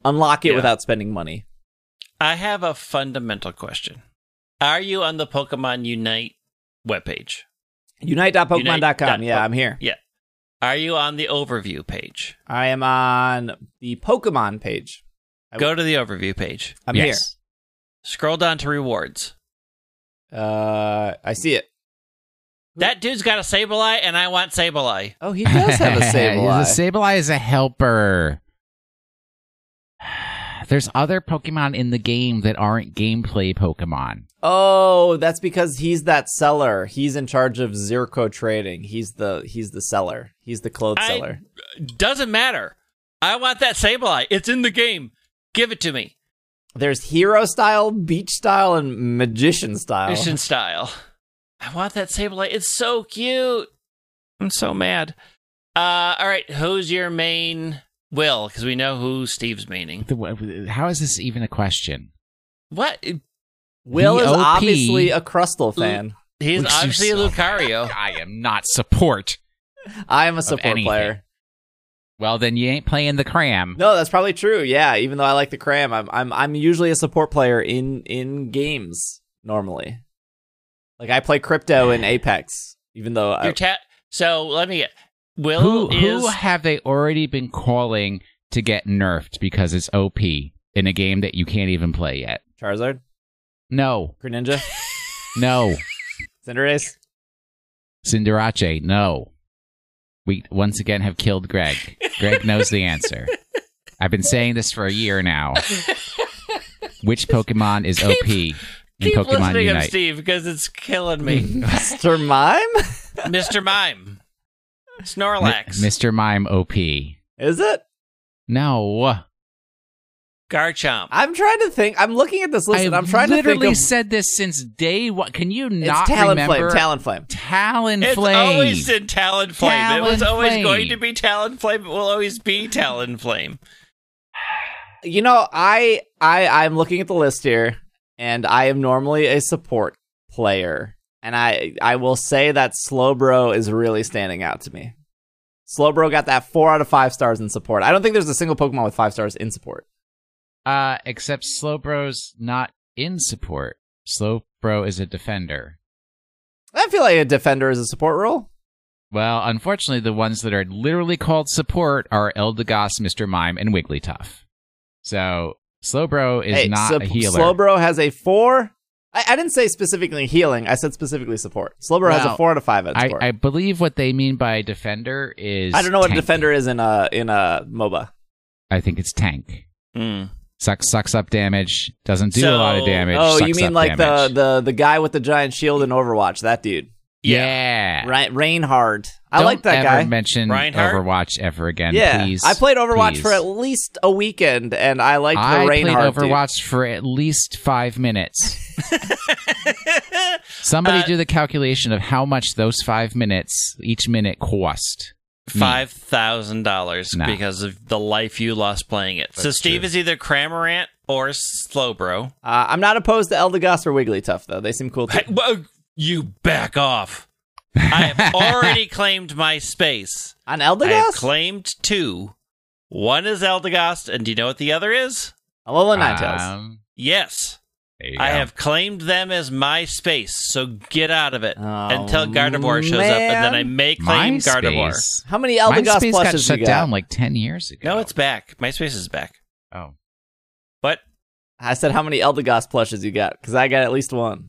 Speaker 1: unlock it
Speaker 3: Yeah.
Speaker 1: without spending money.
Speaker 3: I have a fundamental question. Are you on the Pokemon Unite webpage?
Speaker 1: Unite.pokemon.com.
Speaker 3: Unite.
Speaker 1: Yeah, I'm here.
Speaker 3: Yeah. Are you on the overview page?
Speaker 1: I am on the Pokemon page. I-
Speaker 3: Go to the overview page.
Speaker 1: I'm
Speaker 2: yes.
Speaker 3: Scroll down to rewards.
Speaker 1: Here. Uh, I see it.
Speaker 3: That dude's got a Sableye, and I want Sableye.
Speaker 1: Oh, he does have a Sableye.
Speaker 2: the Sableye is a helper. There's other Pokemon in the game that aren't gameplay Pokemon.
Speaker 1: oh, that's because he's that seller. He's in charge of Zirco trading. He's the he's the seller. He's the clothes
Speaker 3: I-
Speaker 1: seller.
Speaker 3: Doesn't matter. I want that Sableye. It's in the game. Give it to me.
Speaker 1: There's hero style, beach style, and magician style.
Speaker 3: Magician style. I want that Sableye. It's so cute. I'm so mad. Uh, all right. Who's your main Will? Because we know who Steve's meaning.
Speaker 2: The- How is this even a question?
Speaker 3: What?
Speaker 1: Will is
Speaker 2: VOP.
Speaker 1: obviously a Crustle fan.
Speaker 3: He's
Speaker 2: Which you
Speaker 3: obviously a. Lucario.
Speaker 2: I am not support.
Speaker 1: I am a support player.
Speaker 2: Well, then you ain't playing the cram.
Speaker 1: No, that's probably true. Yeah, even though I like the cram, I'm I'm I'm usually a support player in in games normally. Like I play crypto in Apex, even though I,
Speaker 3: ta- so let me get. Will
Speaker 2: Who,
Speaker 3: is
Speaker 2: who have they already been calling to get nerfed because it's OP in a game that you can't even play yet?
Speaker 1: Charizard,
Speaker 2: No,
Speaker 1: Greninja,
Speaker 2: no.
Speaker 1: Cinderace.
Speaker 2: Cinderace, no. We once again have killed Greg. Greg knows the answer. I've been saying this for a year now. Which Pokemon is OP in
Speaker 3: keep
Speaker 2: Pokemon
Speaker 3: listening to
Speaker 2: Unite?
Speaker 3: Steve because it's killing me.
Speaker 1: Mr. Mime?
Speaker 3: Mr. Mime,
Speaker 2: Mi-
Speaker 3: Snorlax,
Speaker 2: Mr. Mime OP.
Speaker 1: Is it?
Speaker 2: No.
Speaker 3: Garchomp.
Speaker 1: I'm trying to think. I'm looking at this list and I'm trying to
Speaker 2: literally
Speaker 1: think of
Speaker 2: said this since day one. Can you not
Speaker 1: it's
Speaker 2: not
Speaker 1: Talonflame,
Speaker 2: remember?
Speaker 1: Talonflame.
Speaker 2: Talonflame.
Speaker 3: It's always in Talonflame. It was always
Speaker 2: Talonflame.
Speaker 3: going to be Talonflame. It will always be Talonflame.
Speaker 1: You know, I I I'm looking at the list here and I am normally a support player. and I I will say that Slowbro is really standing out to me. Slowbro got that four out of five stars in support. I don't think there's a single Pokemon with five stars in support.
Speaker 2: Uh, except Slowbro's not in support. Slowbro is a defender.
Speaker 1: I feel like a defender is a support role.
Speaker 2: Well, unfortunately, the ones that are literally called support are Eldegoss, Mr. Mime, and Wigglytuff. So Slowbro is
Speaker 1: hey,
Speaker 2: not
Speaker 1: so
Speaker 2: a healer.
Speaker 1: Slowbro has a four. I, I didn't say specifically healing. I said specifically support. Slowbro has a four out of five
Speaker 2: I,
Speaker 1: support.
Speaker 2: I believe what they mean by defender is.
Speaker 1: I don't know what a
Speaker 2: tank.
Speaker 1: defender is in a in a MOBA.
Speaker 2: I think it's tank.
Speaker 3: Hmm.
Speaker 2: Sucks sucks up damage. Doesn't do a lot of damage.
Speaker 1: Oh, you mean
Speaker 2: up
Speaker 1: like
Speaker 2: damage.
Speaker 1: the the the guy with the giant shield in Overwatch? That dude,
Speaker 2: yeah.
Speaker 1: right? Reinhardt. I
Speaker 2: Don't
Speaker 1: like that
Speaker 2: ever
Speaker 1: guy.
Speaker 2: mention
Speaker 3: Reinhardt?
Speaker 2: Overwatch ever again,
Speaker 1: yeah,
Speaker 2: please.
Speaker 1: I played Overwatch
Speaker 2: Please.
Speaker 1: for at least a weekend, and I liked the
Speaker 2: I played
Speaker 1: Reinhardt. dude.
Speaker 2: Overwatch for at least five minutes. Somebody
Speaker 3: Uh,
Speaker 2: do the calculation of how much those five minutes each minute cost. Me.
Speaker 3: Five thousand dollars
Speaker 2: No.
Speaker 3: because of the life you lost playing it. so Steve
Speaker 2: true.
Speaker 3: is either Cramorant or Slowbro.
Speaker 1: Uh, I'm not opposed to Eldegoss or Wigglytuff though. They seem cool too.
Speaker 3: Hey, whoa, you back off. I have already claimed my space.
Speaker 1: On
Speaker 3: I have
Speaker 1: Eldegoss,
Speaker 3: claimed two. One is Eldegoss, and do you know what the other is?
Speaker 1: Alola Ninetales.
Speaker 2: Um,
Speaker 3: Yes.
Speaker 2: There you
Speaker 3: I
Speaker 2: go.
Speaker 3: have claimed them as my space, so get out of it
Speaker 1: Oh,
Speaker 3: until Gardevoir shows up, and then I may claim Gardevoir.
Speaker 1: How many Eldegoss
Speaker 2: MySpace got
Speaker 1: plushes
Speaker 2: shut
Speaker 1: you got?
Speaker 2: down like ten years ago.
Speaker 3: No, it's back. MySpace is back.
Speaker 2: oh.
Speaker 3: But
Speaker 1: I said how many Eldegoss plushes you got because I got at least one.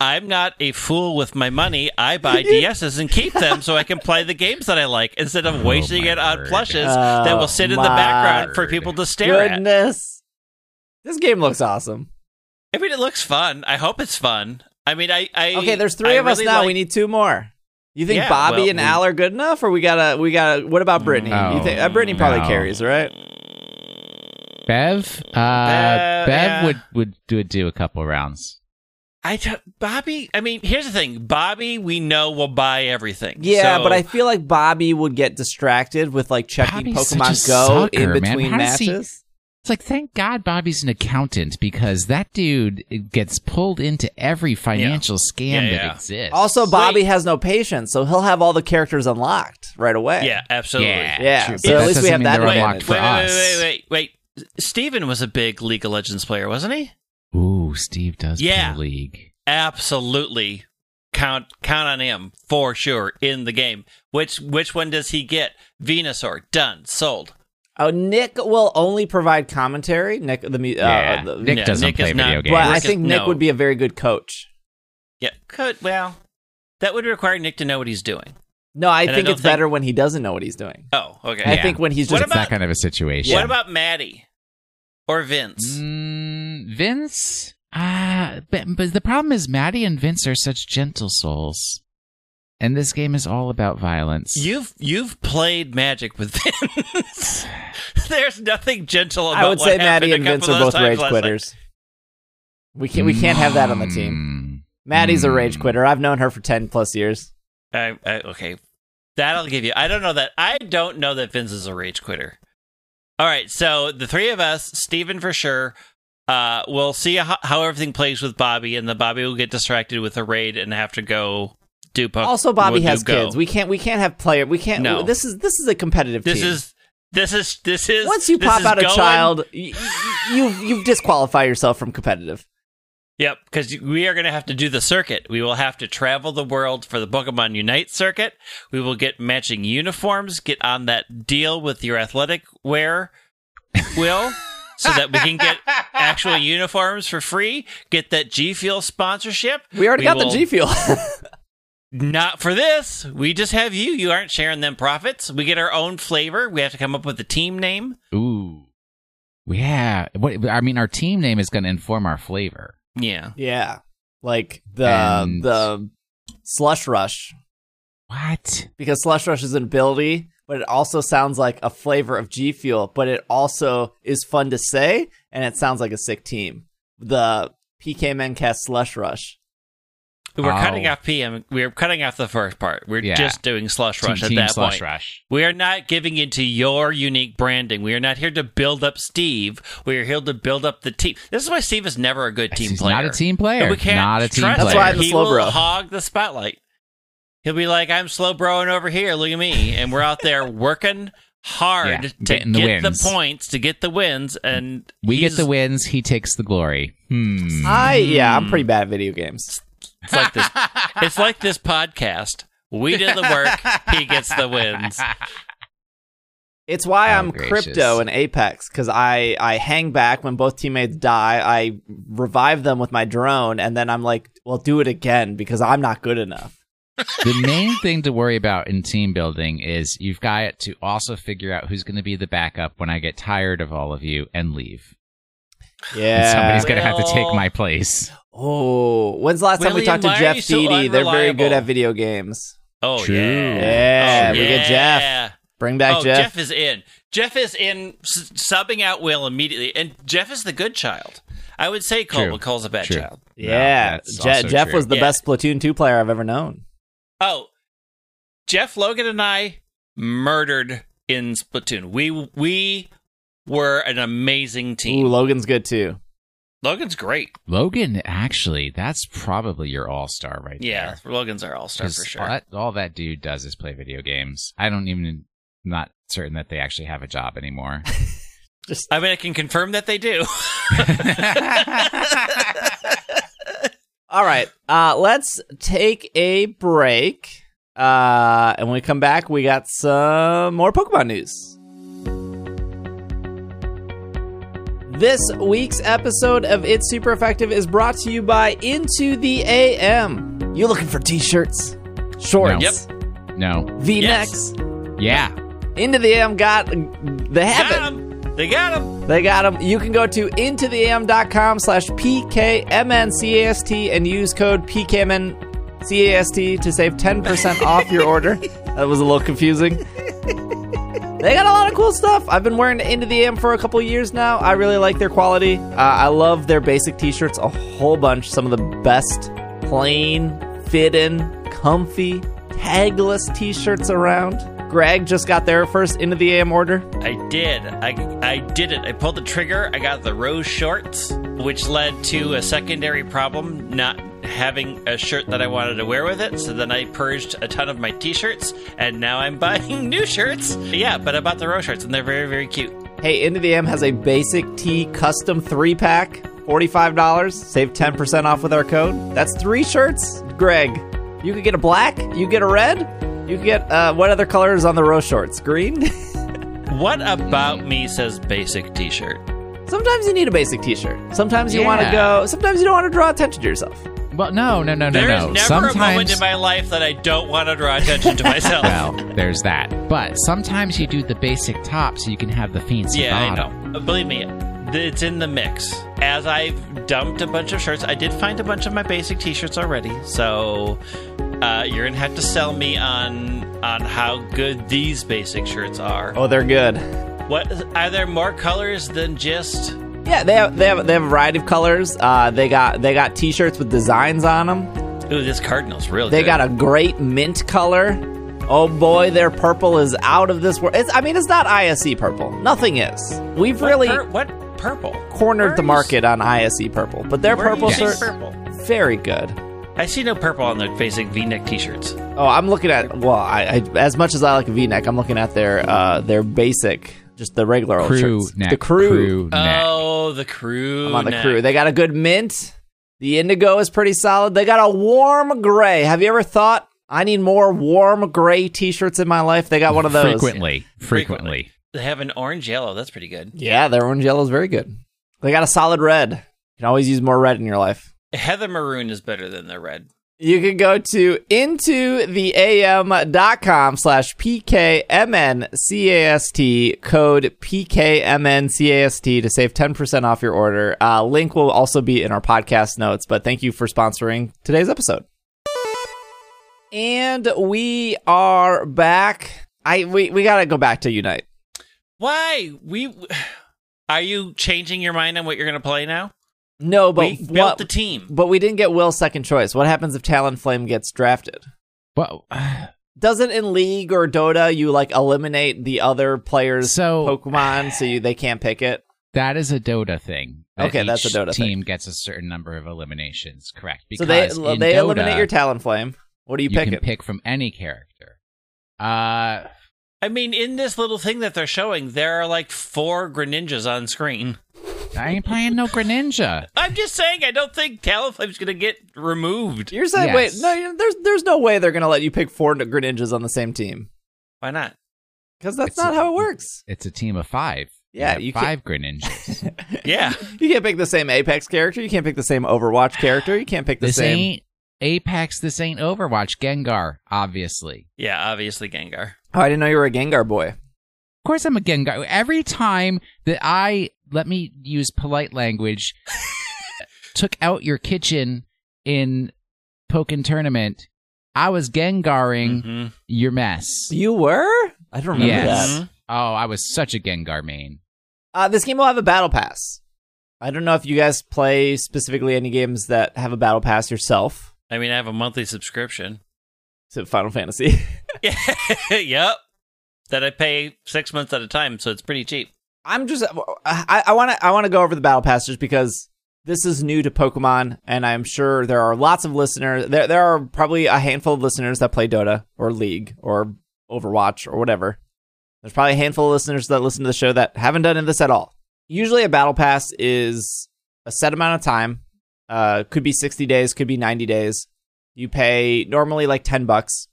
Speaker 3: I'm not a fool with my money. I buy DSs and keep them so I can play the games that I like instead of
Speaker 2: Oh,
Speaker 3: wasting it on
Speaker 2: word.
Speaker 3: plushes
Speaker 1: Oh,
Speaker 3: that will oh, sit in the
Speaker 1: my
Speaker 3: background for people to stare at.
Speaker 1: Goodness, this game looks awesome.
Speaker 3: I mean, it looks fun. I hope it's fun. I mean, I. I
Speaker 1: Okay, there's three
Speaker 3: I
Speaker 1: of us
Speaker 3: really
Speaker 1: now.
Speaker 3: like-
Speaker 1: We need two more. You think
Speaker 3: Yeah,
Speaker 1: Bobby
Speaker 3: well,
Speaker 1: and
Speaker 3: we-
Speaker 1: Al are good enough, or we gotta we gotta? What about Brittany? you
Speaker 2: Oh,
Speaker 1: think uh, Brittany probably
Speaker 2: no.
Speaker 1: carries, right?
Speaker 2: Bev, uh,
Speaker 3: Bev,
Speaker 2: Bev
Speaker 3: yeah.
Speaker 2: would would do, do a couple rounds.
Speaker 3: I t- Bobby. I mean, here's the thing. Bobby, we know will buy everything.
Speaker 1: Yeah,
Speaker 3: So-
Speaker 1: but I feel like Bobby would get distracted with like checking
Speaker 2: Bobby's
Speaker 1: Pokemon Go
Speaker 2: sucker,
Speaker 1: in between
Speaker 2: How does he-
Speaker 1: matches.
Speaker 2: It's like thank God Bobby's an accountant because that dude gets pulled into every financial scam
Speaker 3: Yeah,
Speaker 2: that
Speaker 3: yeah.
Speaker 2: exists.
Speaker 1: Also, Bobby
Speaker 3: Wait.
Speaker 1: has no patience, so he'll have all the characters unlocked right away.
Speaker 3: Yeah, absolutely.
Speaker 2: yeah,
Speaker 1: Yeah, so at least we have that
Speaker 2: they're unlocked for
Speaker 3: wait, wait,
Speaker 2: us.
Speaker 3: wait, wait, wait, wait. Steven was a big League of Legends player, wasn't he?
Speaker 2: Ooh, Steve does
Speaker 3: Yeah.
Speaker 2: play League.
Speaker 3: Absolutely. Count count on him for sure in the game. Which which one does he get? Venusaur. Done. Sold.
Speaker 1: Oh, Nick will only provide commentary. Nick, the mu-
Speaker 2: Yeah,
Speaker 1: uh, the,
Speaker 2: Nick
Speaker 3: yeah,
Speaker 2: doesn't
Speaker 3: Nick
Speaker 2: play
Speaker 3: is not-
Speaker 2: video games.
Speaker 1: but I
Speaker 3: Rick is-
Speaker 1: think Nick
Speaker 3: no.
Speaker 1: would be a very good coach.
Speaker 3: Yeah. Could well. That would require Nick to know what he's doing.
Speaker 1: No, I
Speaker 3: And
Speaker 1: think
Speaker 3: don't
Speaker 1: it's
Speaker 3: think-
Speaker 1: better when he doesn't know what he's doing.
Speaker 3: Oh, okay.
Speaker 1: I think when he's
Speaker 3: What
Speaker 1: just
Speaker 2: It's that kind of a situation.
Speaker 3: What about Maddie? Or Vince?
Speaker 2: Mm, Vince? Ah, but, but the problem is Maddie and Vince are such gentle souls. And this game is all about violence.
Speaker 3: You've you've played Magic with Vince. There's nothing gentle about
Speaker 1: I would
Speaker 3: what
Speaker 1: say
Speaker 3: happened
Speaker 1: Maddie and Vince are both rage
Speaker 3: last night.
Speaker 1: quitters. We can't we can't have that on the team.
Speaker 2: Mm.
Speaker 1: Maddie's a rage
Speaker 2: Mm.
Speaker 1: quitter. I've known her for ten plus years.
Speaker 3: I, I, okay, that'll give you. I don't know that. I don't know that Vince is a rage quitter. All right, so the three of us, Steven for sure. Uh, we'll see how, how everything plays with Bobby, and the Bobby will get distracted with a raid and have to go
Speaker 1: Also, Bobby has kids. We can't we can't have player. We can't.
Speaker 3: No.
Speaker 1: This is this is a competitive
Speaker 3: This
Speaker 1: team.
Speaker 3: is this is this is.
Speaker 1: Once you pop out a child, you you've you've yourself from competitive.
Speaker 3: Yep, because we are going to have to do the circuit. We will have to travel the world for the Pokemon Unite circuit. We will get matching uniforms, get on that deal with your athletic wear, Will, so that we can get actual uniforms for free. Get that G Fuel sponsorship.
Speaker 1: We already
Speaker 3: We
Speaker 1: got
Speaker 3: will-
Speaker 1: the G Fuel.
Speaker 3: Not for this. We just have you. You aren't sharing them profits. We get our own flavor. We have to come up with a team name.
Speaker 2: Ooh. Yeah. What, I mean, our team name is going to inform our flavor.
Speaker 3: Yeah.
Speaker 1: yeah, like the
Speaker 2: And-
Speaker 1: the Slush Rush
Speaker 2: What?
Speaker 1: because Slush Rush is an ability, but it also sounds like a flavor of G Fuel. But it also is fun to say, and it sounds like a sick team. The PKMNcast Slush Rush.
Speaker 3: We were
Speaker 2: Oh.
Speaker 3: cutting off PM. We were cutting off the first part. We're
Speaker 2: Yeah.
Speaker 3: just doing Slush
Speaker 2: Team,
Speaker 3: Rush at
Speaker 2: team
Speaker 3: that
Speaker 2: slush
Speaker 3: point.
Speaker 2: rush.
Speaker 3: We are not giving into your unique branding. We are not here to build up Steve. We are here to build up the team. This is why Steve is never a good team
Speaker 2: He's
Speaker 3: player.
Speaker 2: not a team player.
Speaker 3: We can't
Speaker 2: Not a team
Speaker 3: trust
Speaker 2: player.
Speaker 1: That's why I'm
Speaker 3: him.
Speaker 1: the
Speaker 3: he
Speaker 1: slow
Speaker 3: will
Speaker 1: bro.
Speaker 3: hog the spotlight. He'll be like, "I'm slow broing over here. Look at me," and we're out there working hard
Speaker 2: Yeah,
Speaker 3: to
Speaker 2: getting the
Speaker 3: get the points, to get the wins, and
Speaker 2: We get the wins. He takes the glory. Hmm.
Speaker 1: I yeah, I'm pretty bad at video games.
Speaker 3: It's like this. it's like this podcast. We did the work. he gets the wins.
Speaker 1: It's why
Speaker 2: Oh,
Speaker 1: I'm
Speaker 2: gracious.
Speaker 1: crypto and Apex because I I hang back when both teammates die. I revive them with my drone, and then I'm like, well, do it again because I'm not good enough.
Speaker 2: the main thing to worry about in team building is you've got to also figure out who's going to be the backup when I get tired of all of you and leave. And
Speaker 1: Yeah.
Speaker 2: somebody's going to have to take my place.
Speaker 1: oh, when's the last time we talked to Jeff
Speaker 3: you so
Speaker 1: They're very good at video games.
Speaker 3: Oh
Speaker 2: True.
Speaker 3: yeah.
Speaker 1: Yeah,
Speaker 3: Oh,
Speaker 1: we get
Speaker 3: yeah.
Speaker 1: Jeff. Bring back
Speaker 3: oh,
Speaker 1: Jeff.
Speaker 3: is in. Jeff is in, s- subbing out Will immediately, and Jeff is the good child. I would say Cole,
Speaker 2: True.
Speaker 3: but Cole's a bad
Speaker 2: True.
Speaker 3: child.
Speaker 1: Yeah,
Speaker 2: that's
Speaker 1: Je- Jeff
Speaker 2: true.
Speaker 1: was the
Speaker 3: Yeah.
Speaker 1: best Splatoon two player I've ever known.
Speaker 3: Oh, Jeff Logan and I murdered in Splatoon. We we were an amazing team.
Speaker 1: Ooh, Logan's good too.
Speaker 3: Logan's great.
Speaker 2: Logan, actually, that's probably your all star right now.
Speaker 3: Yeah,
Speaker 2: there.
Speaker 3: Logan's our all star for sure.
Speaker 2: all, that, all that dude does is play video games. I don't even, not certain that they actually have a job anymore.
Speaker 3: Just, I mean, I can confirm that they do.
Speaker 1: All right, uh, let's take a break. Uh, and when we come back, we got some more Pokemon news. This week's episode of It's Super Effective is brought to you by Into the AM. You looking for t-shirts, shorts,
Speaker 2: no.
Speaker 1: V-necks?
Speaker 2: Yeah.
Speaker 1: Into the AM got the
Speaker 3: got They got them.
Speaker 1: They got them. You can go to intotheam.com slash PKMNCAST and use code PKMNCAST to save 10% off your order. That was a little confusing. They got a lot of cool stuff. I've been wearing Into the AM for a couple years now. I really like their quality. Uh, I love their basic t shirts a whole bunch. Some of the best plain, fit in, comfy, tagless t shirts around. Greg just got their first Into the AM order.
Speaker 3: I did. I, I did it. I pulled the trigger. I got the rose shorts, which led to a secondary problem not having a shirt that I wanted to wear with it. So then I purged a ton of my t shirts, and now I'm buying new shirts. Yeah, but I bought the row shorts, and they're very, very cute.
Speaker 1: Hey, Into the AM has a basic tee custom three pack, $45. Save 10% off with our code. That's three shirts. Greg, you could get a black, you get a red, you could get, uh, what other color is on the row shorts? Green?
Speaker 3: What about me says basic t shirt?
Speaker 1: sometimes you need a basic t shirt. Sometimes you want to go, sometimes you don't want to draw attention to yourself.
Speaker 2: Well, no, no, no, no,
Speaker 3: There's
Speaker 2: no.
Speaker 3: never
Speaker 2: sometimes,
Speaker 3: a moment in my life that I don't want to draw attention to myself.
Speaker 2: well, there's that. But sometimes you do the basic top so you can have the fancy
Speaker 3: Yeah, I
Speaker 2: bottom.
Speaker 3: know. Believe me, it's in the mix. As I've dumped a bunch of shirts, I did find a bunch of my basic T-shirts already. So uh, you're gonna have to sell me on on how good these basic shirts are.
Speaker 1: Oh, they're good.
Speaker 3: What are there more colors than just?
Speaker 1: Yeah, they have, they have, they have a variety of colors. Uh, they got, they got t shirts with designs on them.
Speaker 3: Ooh, this cardinal's real
Speaker 1: They
Speaker 3: good.
Speaker 1: got a great mint color. Oh boy, their purple is out of this world. It's, I mean, it's not ISE purple. Nothing is. We've
Speaker 3: what
Speaker 1: really
Speaker 3: pur- what purple
Speaker 1: cornered
Speaker 3: Where
Speaker 1: the market on ISE purple, but their
Speaker 3: are
Speaker 1: purple shirt
Speaker 3: purple.
Speaker 1: very good.
Speaker 3: I see no purple on their basic V-neck T-shirts.
Speaker 1: Oh, I'm looking at well, I, I as much as I like a V-neck, I'm looking at their uh their basic, just the regular old
Speaker 2: Crew
Speaker 1: shirts.
Speaker 2: neck.
Speaker 1: The crew.
Speaker 2: neck.
Speaker 3: Oh, the crew.
Speaker 1: I'm on the
Speaker 3: neck.
Speaker 1: crew. They got a good mint. The indigo is pretty solid. They got a warm gray. Have you ever thought I need more warm gray T-shirts in my life? They got one of those.
Speaker 2: Frequently. Frequently.
Speaker 3: They have an orange yellow. That's pretty good.
Speaker 1: Yeah, their orange yellow is very good. They got a solid red. You can always use more red in your life.
Speaker 3: Heather maroon is better than the red.
Speaker 1: You can go to intotheam.com slash PKMNCAST, code PKMNCAST to save 10% off your order. Uh, link will also be in our podcast notes, but thank you for sponsoring today's episode. And we are back. I we, we gotta go back to Unite.
Speaker 3: Why? We are you changing your mind on what you're to play now?
Speaker 1: No, but
Speaker 3: we built
Speaker 1: what,
Speaker 3: the team.
Speaker 1: but we didn't get Will's second choice. What happens if Talonflame gets drafted?
Speaker 2: Well,
Speaker 1: Doesn't in League or Dota you like eliminate the other players'
Speaker 2: so
Speaker 1: Pokemon so you, they can't pick it?
Speaker 2: that is a Dota thing. that
Speaker 1: Okay, that's a
Speaker 2: each
Speaker 1: Dota thing.
Speaker 2: team gets a certain number of eliminations. Correct.
Speaker 1: so they
Speaker 2: Because in
Speaker 1: they
Speaker 2: Dota,
Speaker 1: eliminate your Talonflame. What do you,
Speaker 2: you
Speaker 1: picking?
Speaker 2: can pick from any character. Uh,
Speaker 3: I mean, in this little thing that they're showing, there are like four Greninjas on screen.
Speaker 2: I ain't playing no Greninja.
Speaker 3: I'm just saying, I don't think Talonflame's going to get removed.
Speaker 1: You're saying
Speaker 2: Yes.
Speaker 1: wait, no, there's there's no way they're gonna let you pick four Greninjas on the same team
Speaker 3: Why not?
Speaker 1: because that's
Speaker 2: It's
Speaker 1: not
Speaker 2: a-
Speaker 1: how it works.
Speaker 2: It's a team of five.
Speaker 1: Yeah,
Speaker 2: have
Speaker 1: you
Speaker 2: five Greninjas.
Speaker 3: Yeah.
Speaker 1: You can't pick the same Apex character. You can't pick the same Overwatch character. You can't pick the
Speaker 2: this
Speaker 1: same.
Speaker 2: ain't Apex. This ain't Overwatch. Gengar, obviously.
Speaker 3: Yeah, obviously Gengar.
Speaker 1: Oh, I didn't know you were a Gengar boy.
Speaker 2: Of course, I'm a Gengar. Every time that I let me use polite language, took out your kitchen in Pokken tournament, I was Gengaring
Speaker 3: Mhm.
Speaker 2: your mess.
Speaker 1: You were? I don't remember
Speaker 2: Yes.
Speaker 1: that.
Speaker 3: Mhm.
Speaker 2: Oh, I was such a Gengar main.
Speaker 1: Uh, this game will have a battle pass. I don't know if you guys play specifically any games that have a battle pass yourself.
Speaker 3: I mean, I have a monthly subscription.
Speaker 1: To Final Fantasy.
Speaker 3: yep. That I pay six months at a time, so it's pretty cheap.
Speaker 1: I'm just I want to I want to go over the battle pass just because this is new to Pokemon, and I'm sure there are lots of listeners. There there are probably a handful of listeners that play Dota or League or Overwatch or whatever. There's probably a handful of listeners that listen to the show that haven't done this at all. Usually, a battle pass is a set amount of time. Uh, could be 60 days, could be 90 days. You pay normally like 10 bucks,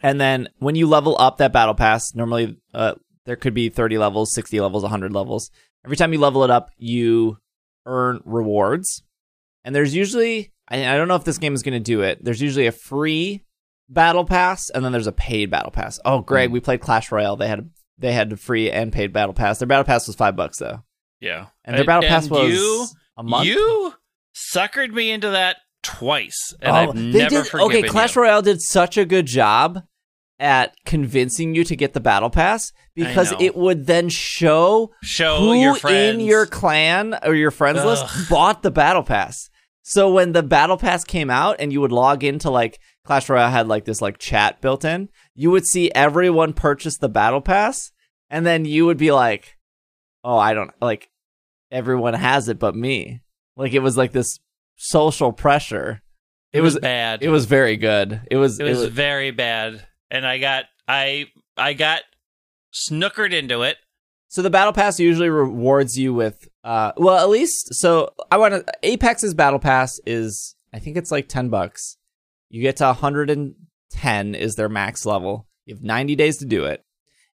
Speaker 1: and then when you level up that battle pass, normally uh, there could be 30 levels, 60 levels, 100 levels. Every time you level it up, you earn rewards. And there's usually, I, don't know if this game is going to do it, there's usually a free battle pass and then there's a paid battle pass. Oh, Greg, hmm. we played Clash Royale. They had they had a free and paid battle pass. Their battle pass was five bucks though,
Speaker 3: Yeah.
Speaker 1: and their battle pass was
Speaker 3: you,
Speaker 1: a month.
Speaker 3: You suckered me into that twice, and
Speaker 1: oh,
Speaker 3: I've
Speaker 1: they
Speaker 3: never
Speaker 1: did. Okay, Clash
Speaker 3: you.
Speaker 1: Royale did such a good job at convincing you to get the battle pass because it would then show
Speaker 3: Show
Speaker 1: who
Speaker 3: your
Speaker 1: in your clan or your friends
Speaker 3: Ugh.
Speaker 1: list bought the battle pass. So when the battle pass came out and you would log into like Clash Royale had like this like chat built in, you would see everyone purchase the battle pass and then you would be like, "Oh, I don't like everyone has it but me." Like it was like this social pressure.
Speaker 3: it, was, bad.
Speaker 1: it was very good. It was
Speaker 3: It was very bad, and I got I I got snookered into it.
Speaker 1: So the battle pass usually rewards you with uh well at least so I want to Apex's battle pass is I think it's like 10 bucks. You get to 110 is their max level. You have 90 days to do it.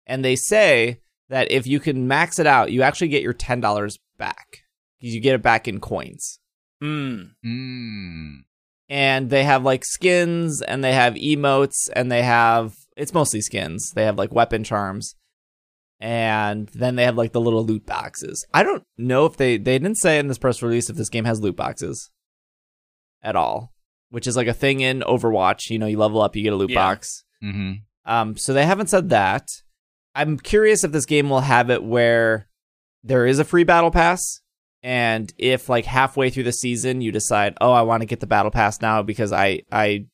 Speaker 1: And they say that if you can max it out, you actually get your $10 back. You get it back in coins.
Speaker 3: Mm.
Speaker 2: Mm.
Speaker 1: And they have like skins and they have emotes and they have it's mostly skins. They have like weapon charms and then they have like the little loot boxes. I don't know if they they didn't say in this press release if this game has loot boxes at all, which is like a thing in Overwatch. You know, you level up, you get a loot
Speaker 3: Yeah.
Speaker 1: box.
Speaker 2: hmm
Speaker 1: Um, so they haven't said that. I'm curious if this game will have it where there is a free battle pass, and if like halfway through the season you decide, oh, I want to get the battle pass now because I I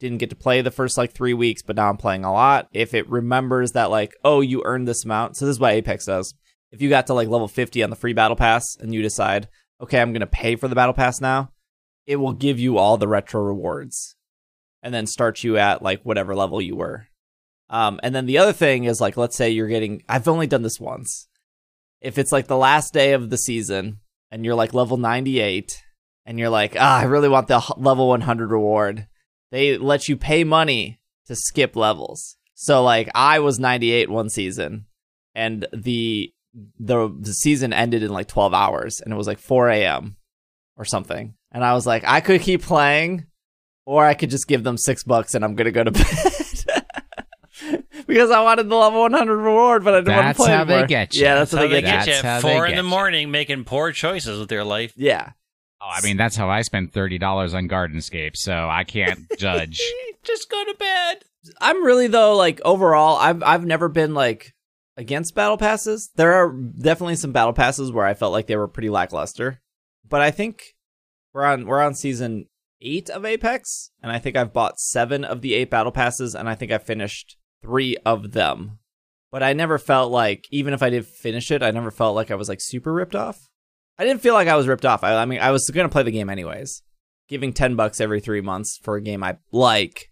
Speaker 1: didn't get to play the first like three weeks, but now I'm playing a lot. If it remembers that like, oh, you earned this amount, so this is what Apex does. If you got to like level 50 on the free battle pass and you decide, okay, I'm gonna pay for the battle pass now, it will give you all the retro rewards, and then start you at like whatever level you were. Um, and then the other thing is like, let's say you're getting, I've only done this once. If it's like the last day of the season and you're like level 98 and you're like, ah, I really want the level 100 reward, they let you pay money to skip levels. So like I was 98 one season and the, the, the season ended in like 12 hours and it was like 4 a.m. or something. And I was like, I could keep playing or I could just give them six bucks and I'm going to go to bed. Because I wanted the level 100 reward, but I didn't
Speaker 2: That's
Speaker 1: want to play That's
Speaker 2: how they
Speaker 1: anymore.
Speaker 2: get you.
Speaker 1: Yeah, that's,
Speaker 3: That's
Speaker 1: how
Speaker 3: how they
Speaker 1: get,
Speaker 3: get you
Speaker 2: That's
Speaker 3: at four in
Speaker 2: get
Speaker 3: the
Speaker 2: you.
Speaker 3: morning, making poor choices with your life.
Speaker 1: Yeah.
Speaker 2: Oh, I mean, that's how I spent thirty dollars on Gardenscape, so I can't judge.
Speaker 3: Just go to bed.
Speaker 1: I'm really though like overall I've I've never been like against battle passes. There are definitely some battle passes where I felt like they were pretty lackluster. But I think we're on we're on season eight of Apex, and I think I've bought seven of the eight battle passes, and I think I finished three of them. But I never felt like, even if I did finish it, I never felt like I was like super ripped off. I didn't feel like I was ripped off. I, I mean, I was gonna play the game anyways. Giving ten bucks every three months for a game I like,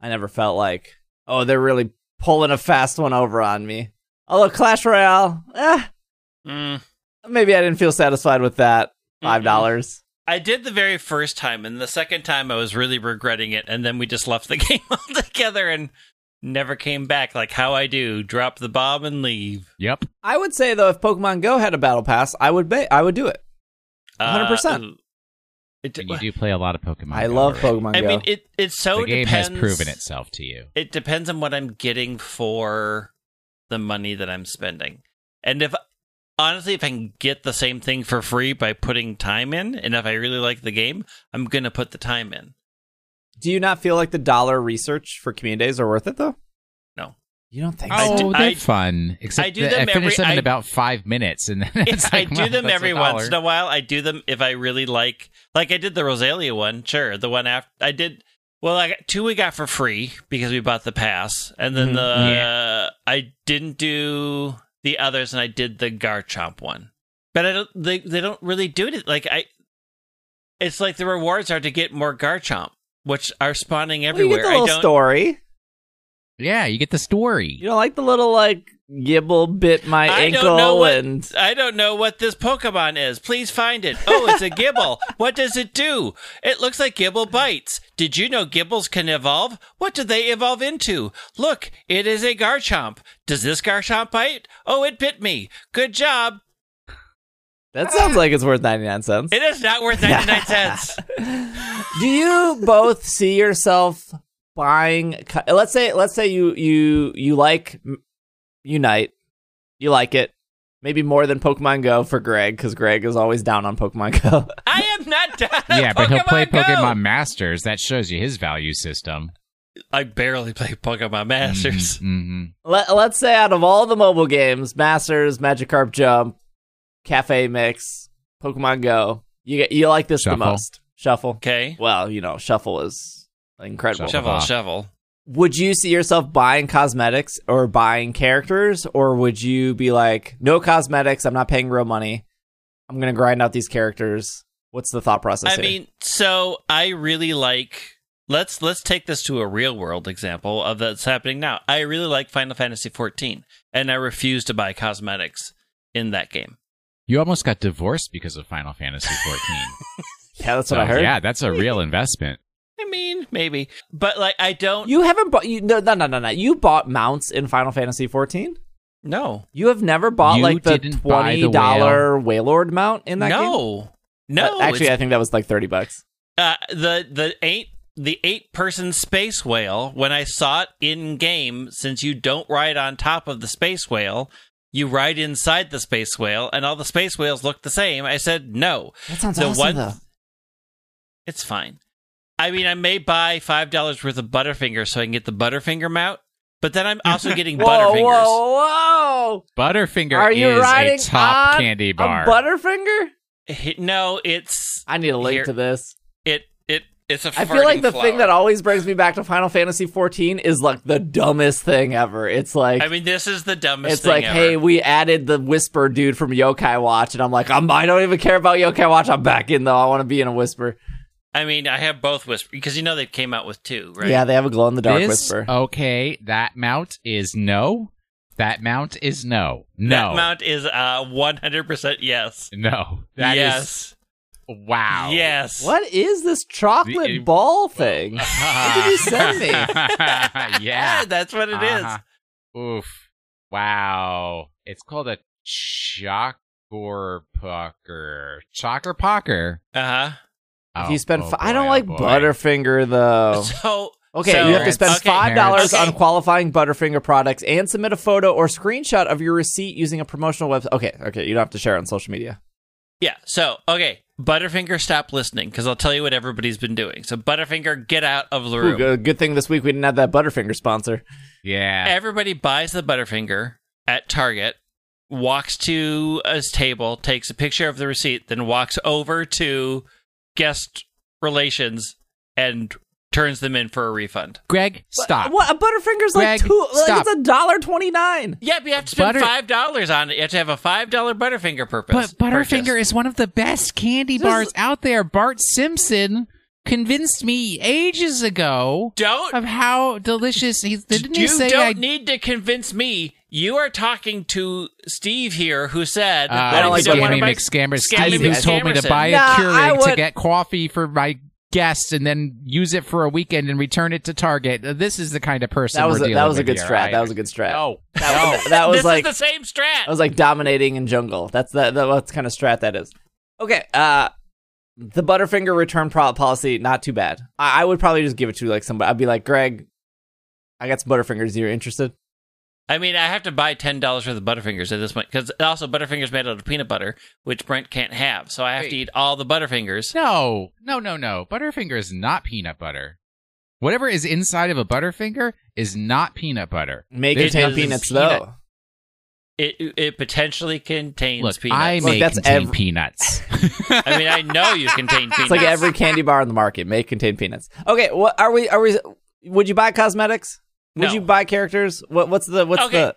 Speaker 1: I never felt like, oh, they're really pulling a fast one over on me. Although Clash Royale, eh,
Speaker 3: Mm.
Speaker 1: maybe I didn't feel satisfied with that five dollars.
Speaker 3: I did the very first time, and the second time I was really regretting it, and then we just left the game altogether and never came back. Like how I do, drop the bomb and leave.
Speaker 2: Yep.
Speaker 1: I would say though, if Pokemon Go had a battle pass, I would ba- I would do it. 100%.
Speaker 3: Uh, it,
Speaker 2: And you do play a lot of Pokemon.
Speaker 1: I
Speaker 2: Go
Speaker 1: love
Speaker 2: already.
Speaker 1: Pokemon
Speaker 3: I
Speaker 1: Go.
Speaker 3: mean, it it so
Speaker 2: the game
Speaker 3: depends.
Speaker 2: has proven itself to you.
Speaker 3: It depends on what I'm getting for the money that I'm spending, and if honestly, if I can get the same thing for free by putting time in, and if I really like the game, I'm gonna put the time in.
Speaker 1: Do you not feel like the dollar research for community days are worth it though?
Speaker 3: No.
Speaker 1: You don't think
Speaker 3: I
Speaker 1: so?
Speaker 2: Oh,
Speaker 3: do-
Speaker 2: they're
Speaker 3: I-
Speaker 2: fun. Except
Speaker 3: I do them
Speaker 2: I finish
Speaker 3: every-
Speaker 2: them in
Speaker 3: I-
Speaker 2: about five minutes, and then it's
Speaker 3: I
Speaker 2: like,
Speaker 3: do
Speaker 2: well,
Speaker 3: them every once in a while. I do them if I really like. Like I did the Roselia one, sure. The one after I did. Well, I got two we got for free because we bought the pass, and then
Speaker 1: Mhm.
Speaker 3: the I didn't do the others, and I did the Garchomp one. But I don't. They they don't really do it. Like I, it's like the rewards are to get more Garchomp, which are spawning
Speaker 1: Well, you
Speaker 3: everywhere.
Speaker 1: get the little
Speaker 3: don't.
Speaker 1: story.
Speaker 2: Yeah, you get the story.
Speaker 1: You don't like the little like Gible bit my
Speaker 3: I
Speaker 1: ankle
Speaker 3: don't know what
Speaker 1: and
Speaker 3: I don't know what this Pokemon is. Please find it. Oh, it's a Gible. what does it do? It looks like Gible bites. Did you know Gibles can evolve? What do they evolve into? Look, it is a Garchomp. Does this Garchomp bite? Oh, it bit me. Good job.
Speaker 1: That sounds like it's worth ninety nine cents.
Speaker 3: It is not worth 99 cents.
Speaker 1: Do you both see yourself buying? Let's say, let's say you you you like Unite, you like it, maybe more than Pokemon Go for Greg because Greg is always down on Pokemon Go.
Speaker 3: I am not done.
Speaker 2: yeah, but he'll play
Speaker 3: Go.
Speaker 2: Pokemon Masters. That shows you his value system.
Speaker 3: I barely play Pokemon Masters.
Speaker 2: hmm
Speaker 1: Let, let's say out of all the mobile games, Masters, Magikarp Jump, Cafe Mix, Pokemon Go, you get you like this
Speaker 2: Shuffle.
Speaker 1: the most. Shuffle.
Speaker 3: Okay.
Speaker 1: Well, you know, Shuffle is incredible.
Speaker 2: Shuffle.
Speaker 3: Shovel,
Speaker 2: off.
Speaker 3: shovel.
Speaker 1: Would you see yourself buying cosmetics or buying characters, or would you be like, no cosmetics, I'm not paying real money, I'm gonna grind out these characters? What's the thought process?
Speaker 3: I
Speaker 1: here?
Speaker 3: mean, so I really like let's let's take this to a real world example of that's happening now. I really like Final Fantasy 14 and I refuse to buy cosmetics in that game.
Speaker 2: You almost got divorced because of Final Fantasy 14.
Speaker 1: yeah, that's
Speaker 2: So,
Speaker 1: what I heard.
Speaker 2: Yeah, that's a real investment.
Speaker 3: I mean, maybe. But like I don't
Speaker 1: You haven't bought you no no no no no. You bought mounts in Final Fantasy 14.
Speaker 3: No.
Speaker 1: You have never bought
Speaker 2: You
Speaker 1: like the
Speaker 2: didn't buy
Speaker 1: twenty
Speaker 2: dollar
Speaker 1: dollar Waylord mount in that game.
Speaker 3: No. No.
Speaker 1: Uh, actually,
Speaker 3: it's-
Speaker 1: I think that was like thirty bucks.
Speaker 3: uh, the the eight the eight person space whale when I saw it in game since you don't ride on top of the space whale you ride inside the space whale and all the space whales look the same I said no
Speaker 1: That sounds
Speaker 3: the
Speaker 1: awesome
Speaker 3: one
Speaker 1: though.
Speaker 3: it's fine I mean I may buy five dollars worth of Butterfinger so I can get the Butterfinger mount but then I'm also getting
Speaker 1: Whoa,
Speaker 3: Butterfingers
Speaker 1: whoa, whoa!
Speaker 2: Butterfinger
Speaker 1: Are you
Speaker 2: is
Speaker 1: riding
Speaker 2: a top
Speaker 1: on
Speaker 2: candy
Speaker 1: a
Speaker 2: bar.
Speaker 1: Butterfinger?
Speaker 3: No it's
Speaker 1: I need a link
Speaker 3: Here.
Speaker 1: to this.
Speaker 3: it it it's a
Speaker 1: I feel like
Speaker 3: farting
Speaker 1: the thing that always brings me back to Final Fantasy 14 is like the dumbest thing ever. It's like
Speaker 3: I mean this is the dumbest
Speaker 1: it's
Speaker 3: thing
Speaker 1: like,
Speaker 3: ever.
Speaker 1: hey, we added the Whisper dude from Yokai Watch, and I'm like, I'm, I don't even care about Yokai Watch. I'm back in though. I want to be in a Whisper.
Speaker 3: I mean I have both whisper because you know they came out with two right
Speaker 1: Yeah, they have a glow in the dark Whisper.
Speaker 2: Okay, that mount is no. That mount is no. No.
Speaker 3: That mount is uh 100% yes.
Speaker 2: no. That is
Speaker 3: yes.
Speaker 2: Wow.
Speaker 3: Yes.
Speaker 1: What is this chocolate
Speaker 2: The-
Speaker 1: ball thing? What did you send me?
Speaker 2: yeah.
Speaker 3: that's what it is.
Speaker 2: Uh-huh. Oof. Wow. It's called a Chocker Pucker. Chocker Pocker.
Speaker 3: Uh-huh.
Speaker 1: if you spend,
Speaker 2: oh
Speaker 1: fi- I don't
Speaker 2: oh
Speaker 1: like
Speaker 2: boy.
Speaker 1: Butterfinger though.
Speaker 3: So
Speaker 1: Okay,
Speaker 3: so-
Speaker 1: you have to spend
Speaker 3: okay,
Speaker 1: five dollars
Speaker 3: okay.
Speaker 1: on qualifying Butterfinger products and submit a photo or screenshot of your receipt using a promotional website. Okay, okay, you don't have to share it on social media.
Speaker 3: Yeah. So, okay. Butterfinger, stop listening because I'll tell you what everybody's been doing. So, Butterfinger, get out of the
Speaker 1: Ooh,
Speaker 3: room.
Speaker 1: good, good thing this week we didn't have that Butterfinger sponsor.
Speaker 2: Yeah.
Speaker 3: Everybody buys the Butterfinger at Target, walks to a table, takes a picture of the receipt, then walks over to guest relations and turns them in for a refund.
Speaker 2: Greg, stop.
Speaker 1: What? A Butterfinger's like
Speaker 2: Greg,
Speaker 1: two. Like it's a dollar twenty nine.
Speaker 3: Yeah, but you have to spend
Speaker 2: Butter-
Speaker 3: five dollars on it. You have to have a five dollar Butterfinger purpose.
Speaker 2: But Butterfinger
Speaker 3: purchase.
Speaker 2: is one of the best candy
Speaker 1: Just-
Speaker 2: bars out there. Bart Simpson convinced me ages ago
Speaker 3: don't
Speaker 2: of how delicious he didn't he
Speaker 3: you
Speaker 2: say
Speaker 3: don't
Speaker 2: I
Speaker 3: need to convince me. You are talking to Steve here, who said
Speaker 2: uh,
Speaker 3: that
Speaker 1: don't
Speaker 3: if
Speaker 1: like
Speaker 3: you don't wanna
Speaker 2: Scammy
Speaker 3: buy-
Speaker 2: McScammer
Speaker 3: Scammy
Speaker 2: Steve who told me to buy a
Speaker 1: Nah, I
Speaker 2: Keurig to get coffee for my guests and then use it for a weekend and return it to Target. Uh, This is the kind of person
Speaker 1: That was
Speaker 2: we're
Speaker 1: a,
Speaker 2: dealing
Speaker 1: that was a good
Speaker 2: here.
Speaker 1: strat.
Speaker 2: I-
Speaker 1: that was a good strat.
Speaker 2: No,
Speaker 1: That
Speaker 2: no.
Speaker 1: was, that was
Speaker 3: this
Speaker 1: like
Speaker 3: is the same strat.
Speaker 1: that was like dominating in jungle. That's that. that what kind of strat that is. Okay. Uh, the Butterfinger return pro- policy not too bad. I, I would probably just give it to like somebody. I'd be like, Greg, I got some Butterfingers. You're interested?
Speaker 3: I mean, I have to buy ten dollars worth of Butterfingers at this point because also Butterfingers made out of peanut butter, which Brent can't have. So I have to eat all the Butterfingers.
Speaker 2: No, no, no, no. Butterfinger is not peanut butter. Whatever is inside of a Butterfinger is not peanut butter.
Speaker 1: May
Speaker 3: It
Speaker 1: contain peanuts
Speaker 3: peanut-
Speaker 1: though.
Speaker 3: It it potentially contains
Speaker 2: Look,
Speaker 3: peanuts.
Speaker 2: I
Speaker 1: Look, that's
Speaker 2: contain
Speaker 1: ev-
Speaker 2: peanuts.
Speaker 3: I mean, I know you contain peanuts.
Speaker 1: It's like every candy bar in the market may contain peanuts. Okay, what are we? Are we? Would you buy cosmetics? Would
Speaker 3: No.
Speaker 1: you buy characters? What? What's the? What's
Speaker 3: Okay.
Speaker 1: the?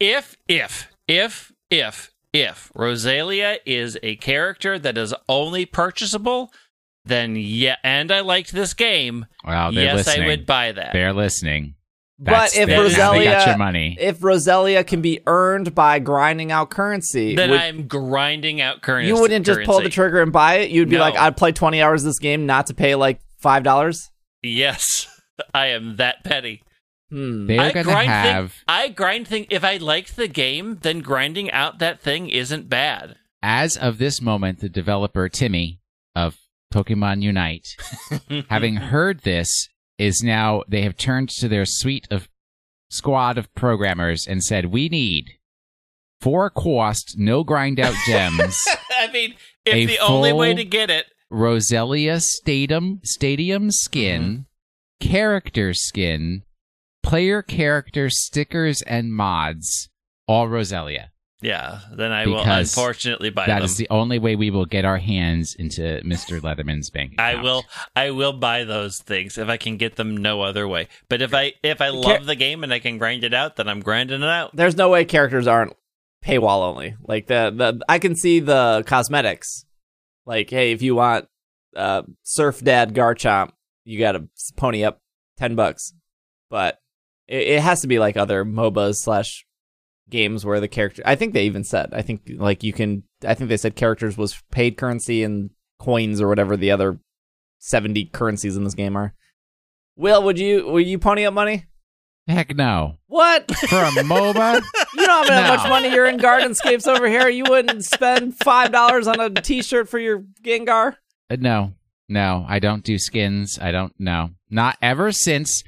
Speaker 3: if if if if if Roselia is a character that is only purchasable, then yeah, and I liked this game.
Speaker 2: well, they're
Speaker 3: yes,
Speaker 2: listening.
Speaker 3: I would buy that.
Speaker 2: They're listening.
Speaker 1: But if
Speaker 2: they- now got your
Speaker 1: Roselia,
Speaker 2: money.
Speaker 1: if Roselia can be earned by grinding out currency,
Speaker 3: Then
Speaker 1: would-
Speaker 3: I'm grinding out currency.
Speaker 1: you wouldn't just pull the trigger and buy it. You'd be
Speaker 3: No.
Speaker 1: like, I'd play twenty hours of this game not to pay like five dollars.
Speaker 3: Yes, I am that petty.
Speaker 1: Hmm.
Speaker 2: They're
Speaker 3: I
Speaker 2: going to
Speaker 3: grind
Speaker 2: have,
Speaker 3: Thing, I grind thing. If I liked the game, then grinding out that thing isn't bad.
Speaker 2: as of this moment, the developer TiMi of Pokemon Unite, having heard this, is now they have turned to their suite of squad of programmers and said, "We need four cost, no grind out gems."
Speaker 3: I mean, if the only way to get it,
Speaker 2: Roselia Stadium Stadium skin, character skin, player character stickers and mods, all Roselia.
Speaker 3: yeah, then I will unfortunately buy
Speaker 2: That
Speaker 3: them.
Speaker 2: is the only way we will get our hands into Mr. Leatherman's bank.
Speaker 3: I will I will buy those things if I can get them no other way. But if I if I love the game and I can grind it out, then I'm grinding it out.
Speaker 1: There's no way characters aren't paywall only. Like the the I can see the cosmetics. Like, hey, if you want uh Surf Dad Garchomp, you got to pony up ten bucks. But it, it has to be like other MOBAs slash games where the character. I think they even said. I think like you can. I think they said characters was paid currency and coins or whatever the other seventy currencies in this game are. Will, would you would you pony up money?
Speaker 2: Heck no.
Speaker 1: What?
Speaker 2: For a MOBA?
Speaker 1: You don't have that much money. You're in Gardenscapes over here. You wouldn't spend five dollars on a T-shirt for your Gengar.
Speaker 2: Uh, no. No, I don't do skins. I don't know. Not ever since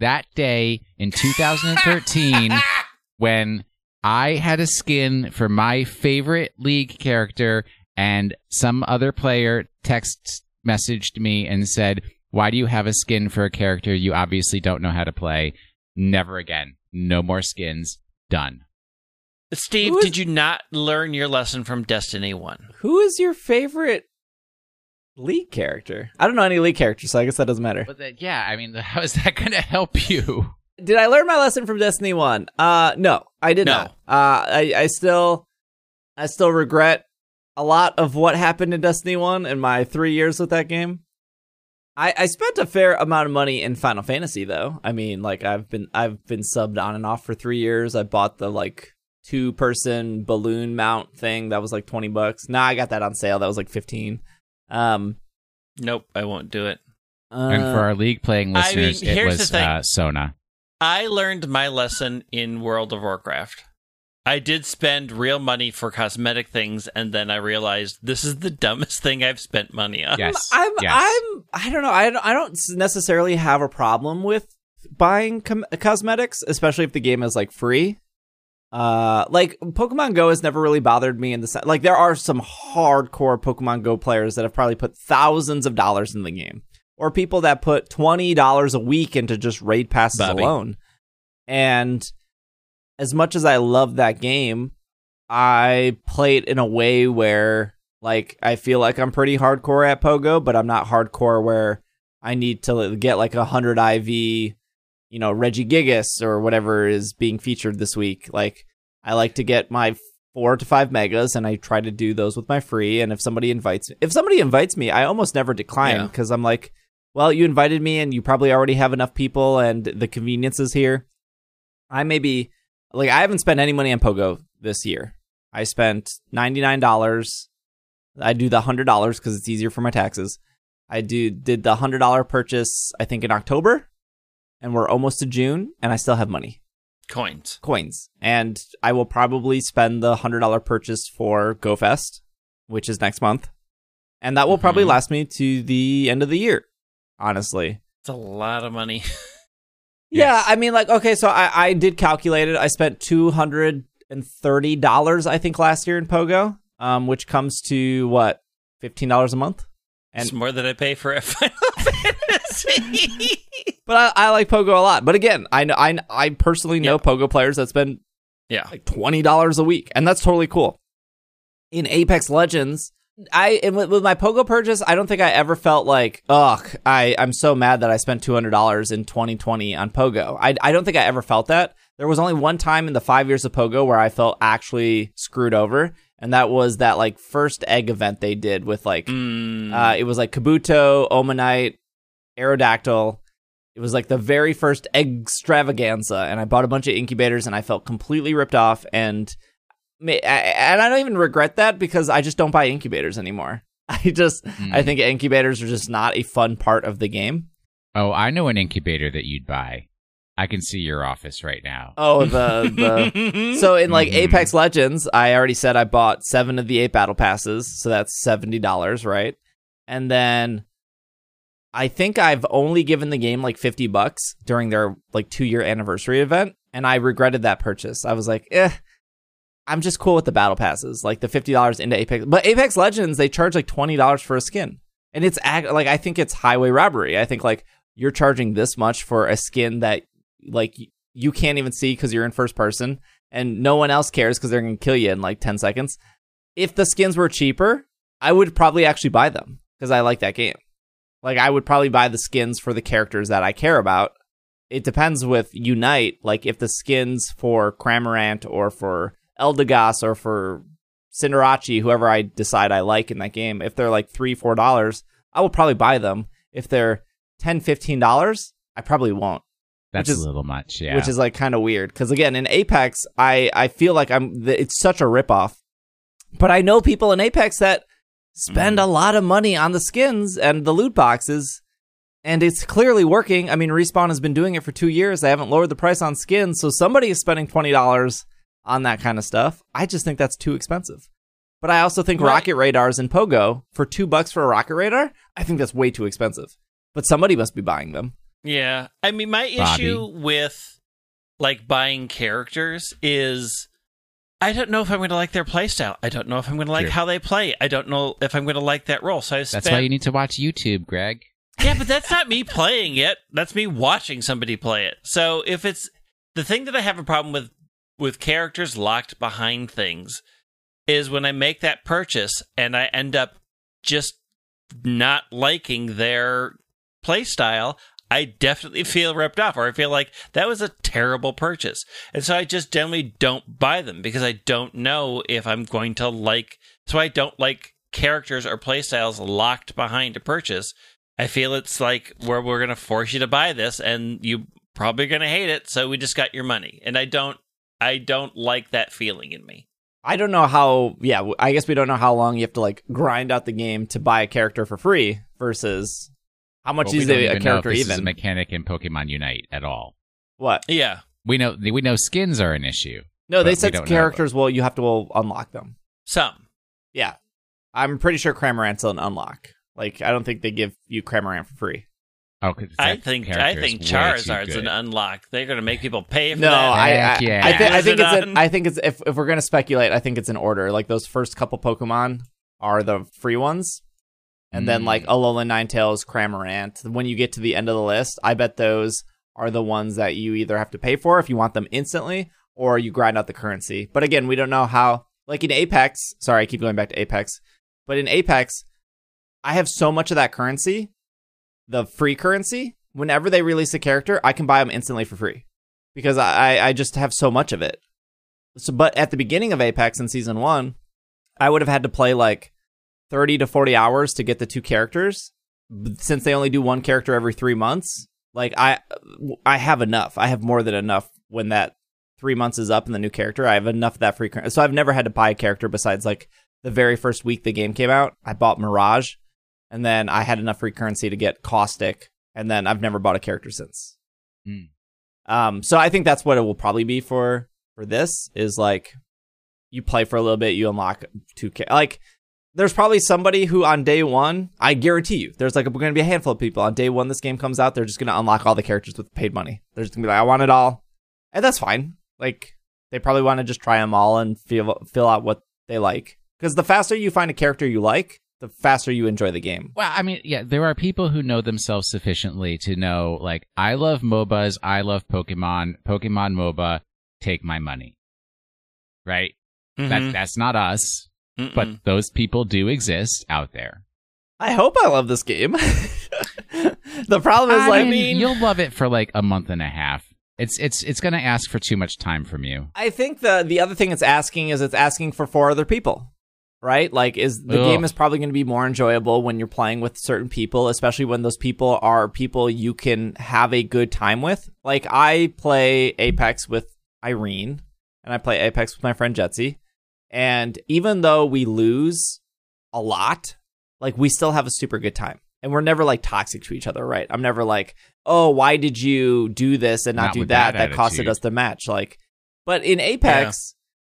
Speaker 2: that day in 2013 when I had a skin for my favorite league character and some other player text messaged me and said, "Why do you have a skin for a character you obviously don't know how to play?" Never again. No more skins. Done.
Speaker 3: Steve,
Speaker 1: Who is-
Speaker 3: did you not learn your lesson from Destiny 1?
Speaker 1: Who is your favorite League character? I don't know any League characters, so I guess that doesn't matter.
Speaker 2: But that, yeah, I mean, how is that going to help you?
Speaker 1: Did I learn my lesson from Destiny One? Uh, no, I did
Speaker 3: No.
Speaker 1: not. Uh, I, I still, I still regret a lot of what happened in Destiny One in my three years with that game. I, I spent a fair amount of money in Final Fantasy though. I mean, like I've been I've been subbed on and off for three years. I bought the like two person balloon mount thing that was like twenty bucks. Nah, I got that on sale. That was like fifteen. Um,
Speaker 3: Nope, I won't do it.
Speaker 1: uh,
Speaker 2: and for our league playing
Speaker 3: I mean,
Speaker 2: listeners, it
Speaker 3: here's
Speaker 2: was
Speaker 3: the thing.
Speaker 2: uh, Sona.
Speaker 3: I learned my lesson in World of Warcraft. I did spend real money for cosmetic things, and then I realized this is the dumbest thing I've spent money on.
Speaker 2: Yes.
Speaker 1: I'm
Speaker 2: yes.
Speaker 1: I'm I don't know. I don't, I don't necessarily have a problem with buying com- cosmetics, especially if the game is like free. Uh, like Pokemon Go has never really bothered me in the se- like there are some hardcore Pokemon Go players that have probably put thousands of dollars in the game, or people that put twenty dollars a week into just raid passes
Speaker 3: Bobby.
Speaker 1: alone. And as much as I love that game, I play it in a way where Like I feel like I'm pretty hardcore at Pogo, but I'm not hardcore where I need to get like a hundred IV, you know, Regigigas or whatever is being featured this week. Like I like to get my four to five megas, and I try to do those with my free. And if somebody invites, if somebody invites me, I almost never decline
Speaker 3: Yeah.
Speaker 1: because I'm like, well, you invited me, and you probably already have enough people, and the convenience is here. I maybe like I haven't spent any money on Pogo this year. I spent ninety nine dollars. I do the hundred dollars because it's easier for my taxes. I do did the hundred dollar purchase I think in October, and we're almost to June, and I still have money
Speaker 3: Coins.
Speaker 1: coins, and I will probably spend the hundred dollar purchase for GoFest, which is next month, and that will probably
Speaker 3: Mhm.
Speaker 1: last me to the end of the year. Honestly,
Speaker 3: It's a lot of money.
Speaker 1: yeah, I mean, like, okay, so I, I did calculate it. I spent two hundred and thirty dollars, I think, last year in Pogo, um, which comes to what fifteen dollars a month. And
Speaker 3: it's more than I pay for a Final.
Speaker 1: but I, I like Pogo a lot. But again, I know I I personally know
Speaker 3: Yeah.
Speaker 1: Pogo players that spend
Speaker 3: yeah.
Speaker 1: like twenty dollars a week, and that's totally cool. In Apex Legends, I and with, with my Pogo purchase, I don't think I ever felt like, ugh, I I'm so mad that I spent two hundred dollars in 2020 on Pogo. I I don't think I ever felt that. There was only one time in the five years of Pogo where I felt actually screwed over, and that was that like first egg event they did with like
Speaker 3: Mm,
Speaker 1: uh, it was like Kabuto, Omanyte, Aerodactyl. It was like the very first extravaganza, and I bought a bunch of incubators, and I felt completely ripped off. And and I don't even regret that because I just don't buy incubators anymore. I just
Speaker 2: Mm.
Speaker 1: I think incubators are just not a fun part of the game.
Speaker 2: Oh, I know an incubator that you'd buy. I can see your office right now.
Speaker 1: Oh, the the so in like
Speaker 2: Mhm.
Speaker 1: Apex Legends, I already said I bought seven of the eight battle passes, so that's seventy dollars, right? And then I think I've only given the game like fifty bucks during their like two year anniversary event, and I regretted that purchase. I was like, eh, I'm just cool with the battle passes, like the fifty dollars into Apex. But Apex Legends, they charge like twenty dollars for a skin, and it's like I think it's highway robbery. I think like you're charging this much for a skin that like you can't even see because you're in first person and no one else cares because they're going to kill you in like 10 seconds. If the skins were cheaper, I would probably actually buy them because I like that game. Like, I would probably buy the skins for the characters that I care about. It depends with Unite. Like, if the skins for Cramorant or for Eldegoss or for Cinderace, whoever I decide I like in that game, if they're like three, four dollars, I will probably buy them. If they're 10 $15, I probably won't
Speaker 2: That's
Speaker 1: is-
Speaker 2: a little much, yeah.
Speaker 1: which is like kind of weird because again in apex i i feel like i'm it's such a ripoff but i know people in apex that spend
Speaker 2: Mm-hmm.
Speaker 1: a lot of money on the skins and the loot boxes and it's clearly working i mean respawn has been doing it for two years they haven't lowered the price on skins so somebody is spending $20 on that kind of stuff i just think that's too expensive but i also think
Speaker 3: Right.
Speaker 1: rocket radars and pogo for two bucks for a rocket radar i think that's way too expensive but somebody must be buying them
Speaker 3: Yeah. I mean, my
Speaker 2: Bobby.
Speaker 3: issue with like buying characters is I don't know if I'm going to like their playstyle. I don't know if I'm going to like
Speaker 2: Sure.
Speaker 3: how they play. I don't know if I'm going to like that role. So I spent
Speaker 2: That's why you need to watch YouTube, Greg.
Speaker 3: Yeah, but that's not me playing it. That's me watching somebody play it. So if it's the thing that I have a problem with with characters locked behind things is when I make that purchase and I end up just not liking their playstyle, I definitely feel ripped off or I feel like that was a terrible purchase. And so I just generally don't buy them because I don't know if I'm going to like so I don't like characters or playstyles locked behind a purchase. I feel it's like where we're going to force you to buy this and you probably going to hate it, so we just got your money. And I don't I don't like that feeling in me.
Speaker 1: I don't know how. Yeah, I guess we don't know how long you have to like grind out the game to buy a character for free versus how much
Speaker 2: Well,
Speaker 1: is
Speaker 2: don't
Speaker 1: a, a
Speaker 2: even know if
Speaker 1: character
Speaker 2: this is a
Speaker 1: even.
Speaker 2: mechanic in Pokemon Unite at all.
Speaker 1: what?
Speaker 3: Yeah.
Speaker 2: We know we know skins are an issue.
Speaker 1: No, they said characters. Well, you have to well, unlock them.
Speaker 3: Some.
Speaker 1: Yeah, I'm pretty sure Cramorant's an unlock. Like, I don't think they give you Cramorant for free.
Speaker 2: Oh, 'cause
Speaker 3: I think I think Charizard's an unlock. They're going to make people pay for
Speaker 1: No,
Speaker 3: that.
Speaker 1: I, I,
Speaker 2: yeah.
Speaker 1: I, thi- I think
Speaker 3: it
Speaker 1: it's. An. I think it's. If if we're gonna speculate, I think it's in order. Like those first couple Pokemon are the free ones, and then
Speaker 2: Mm.
Speaker 1: like Alolan Ninetales, Cramorant. When you get to the end of the list, I bet those are the ones that you either have to pay for if you want them instantly, or you grind out the currency. But again, we don't know how. Like in Apex, sorry, I keep going back to Apex, But in Apex, I have so much of that currency, the free currency. Whenever they release a character, I can buy them instantly for free because I, I just have so much of it. So, but at the beginning of Apex in season one, I would have had to play like 30 to 40 hours to get the two characters. Since they only do one character every three months, like I, I have enough. I have more than enough when that three months is up and the new character. I have enough of that free. So I've never had to buy a character besides like the very first week the game came out. I bought Mirage, and then I had enough free currency to get Caustic, and then I've never bought a character since.
Speaker 2: Hmm.
Speaker 1: Um, so I think that's what it will probably be for for this is like you play for a little bit, you unlock two ca- like. There's probably somebody who on day one, I guarantee you, there's like going to be a handful of people on day one. This game comes out, they're just going to unlock all the characters with paid money. They're just going to be like, I want it all, and that's fine. Like they probably want to just try them all and feel fill out what they like. Because the faster you find a character you like, the faster you enjoy the game.
Speaker 2: Well, I mean, yeah, there are people who know themselves sufficiently to know, like, I love MOBAs, I love Pokemon, Pokemon MOBA, take my money. Right? That
Speaker 3: Mhm.
Speaker 2: that's not us,
Speaker 3: Mm-mm.
Speaker 2: but those people do exist out there.
Speaker 1: I hope I love this game. the problem is
Speaker 2: I
Speaker 1: like
Speaker 2: mean, you'll love it for like a month and a half. It's it's it's going to ask for too much time from you.
Speaker 1: I think the the other thing it's asking is it's asking for four other people. Right? Like is the
Speaker 2: Ugh.
Speaker 1: game is probably going to be more enjoyable when you're playing with certain people, especially when those people are people you can have a good time with. Like I play Apex with Irene and I play Apex with my friend Jetsy. And even though we lose a lot, like we still have a super good time. And we're never like toxic to each other, right? I'm never like, "Oh, why did you do this and not,
Speaker 2: Not
Speaker 1: do that?
Speaker 2: that
Speaker 1: That, costed us the match." Like but in Apex,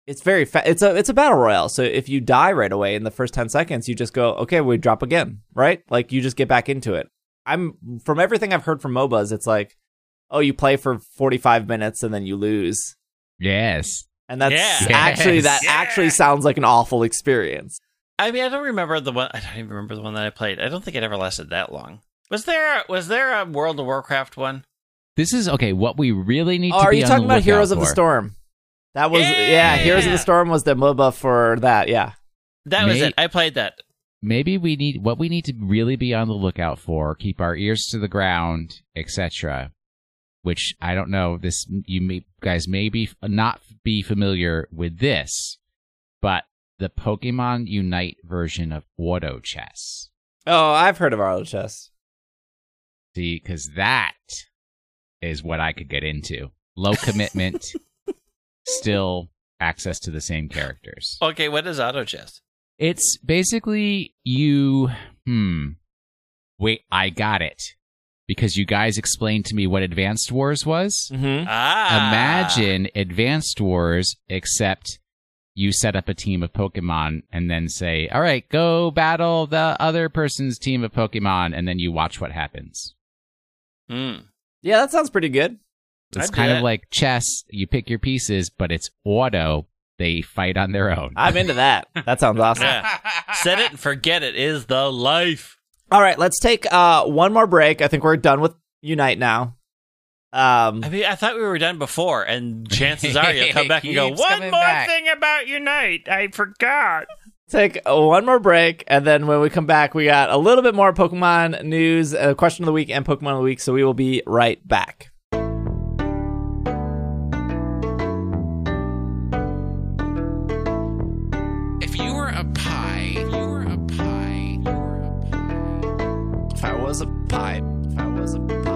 Speaker 1: it's very fa- it's a it's a battle royale. So if you die right away in the first 10 seconds, you just go, "Okay, we drop again." Right? Like you just get back into it. I'm from everything I've heard from MOBAs, it's like, "Oh, you play for 45 minutes and then you lose."
Speaker 2: Yes.
Speaker 1: And that's
Speaker 3: Yeah.
Speaker 1: actually
Speaker 2: Yes.
Speaker 1: that
Speaker 3: Yeah.
Speaker 1: actually sounds like an awful experience.
Speaker 3: I mean, I don't remember the one. I don't even remember the one that I played. I don't think it ever lasted that long. Was there? Was there a World of Warcraft one?
Speaker 2: This is okay. What we really need to play.
Speaker 1: Oh,
Speaker 2: to
Speaker 1: are
Speaker 2: be
Speaker 1: you
Speaker 2: on
Speaker 1: talking
Speaker 2: the
Speaker 1: about Heroes
Speaker 2: lookout
Speaker 1: of the Storm? That was yeah,
Speaker 3: Yeah.
Speaker 1: Heroes of the Storm was the MOBA for that. Yeah.
Speaker 3: That was
Speaker 2: May-
Speaker 3: it. I played that.
Speaker 2: Maybe we need what we need to really be on the lookout for. Keep our ears to the ground, etc. Which I don't know. This you may, guys may be not be familiar with this, but the Pokemon Unite version of Auto Chess.
Speaker 1: Oh, I've heard of Auto Chess.
Speaker 2: See, because that is what I could get into. Low commitment, still access to the same characters.
Speaker 3: Okay, what is auto chess?
Speaker 2: It's basically you. Hmm. Wait, I got it. Because you guys explained to me what Advanced Wars was.
Speaker 1: Mm-hmm.
Speaker 3: Ah,
Speaker 2: Imagine Advanced Wars, except you set up a team of Pokemon and then say, all right, go battle the other person's team of Pokemon, and then you watch what happens.
Speaker 3: Hmm.
Speaker 1: Yeah, that sounds pretty good.
Speaker 2: It's
Speaker 3: I'd
Speaker 2: kind of
Speaker 3: that.
Speaker 2: like chess. You pick your pieces, but it's auto. They fight on their own.
Speaker 1: I'm into that. That sounds awesome.
Speaker 3: Yeah. Set it and forget it is the life.
Speaker 1: All right, let's take uh one more break. I think we're done with Unite now. Um
Speaker 3: I mean, I thought we were done before, and chances are you'll come back and go, one more
Speaker 2: back."
Speaker 3: thing about Unite. I forgot.
Speaker 1: take uh, one more break and then when we come back we got a little bit more Pokemon news, a question of the week and Pokemon of the week, so we will be right back.
Speaker 2: If you were a pie, if you were a pie, A
Speaker 1: if I was a pie.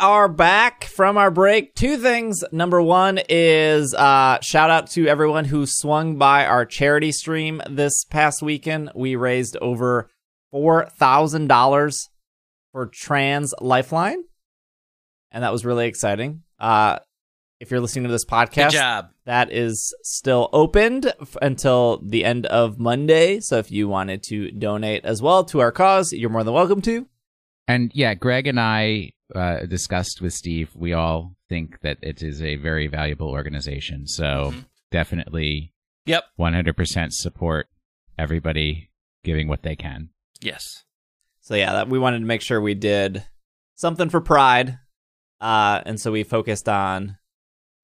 Speaker 1: Are back from our break. Two things. Number one is uh, shout out to everyone who swung by our charity stream this past weekend. We raised over four thousand dollars for Trans Lifeline. and that was really exciting. Uh, if you're listening to this podcast, that is still opened f- until the end of Monday. So if you wanted to donate as well to our cause, you're more than welcome to.
Speaker 2: And yeah, Greg and I uh, discussed with Steve. We all think that it is a very valuable organization. So
Speaker 3: Mhm.
Speaker 2: definitely
Speaker 3: Yep.
Speaker 2: 100% support everybody giving what they can.
Speaker 3: Yes.
Speaker 1: So yeah, that we wanted to make sure we did something for Pride, uh, and so we focused on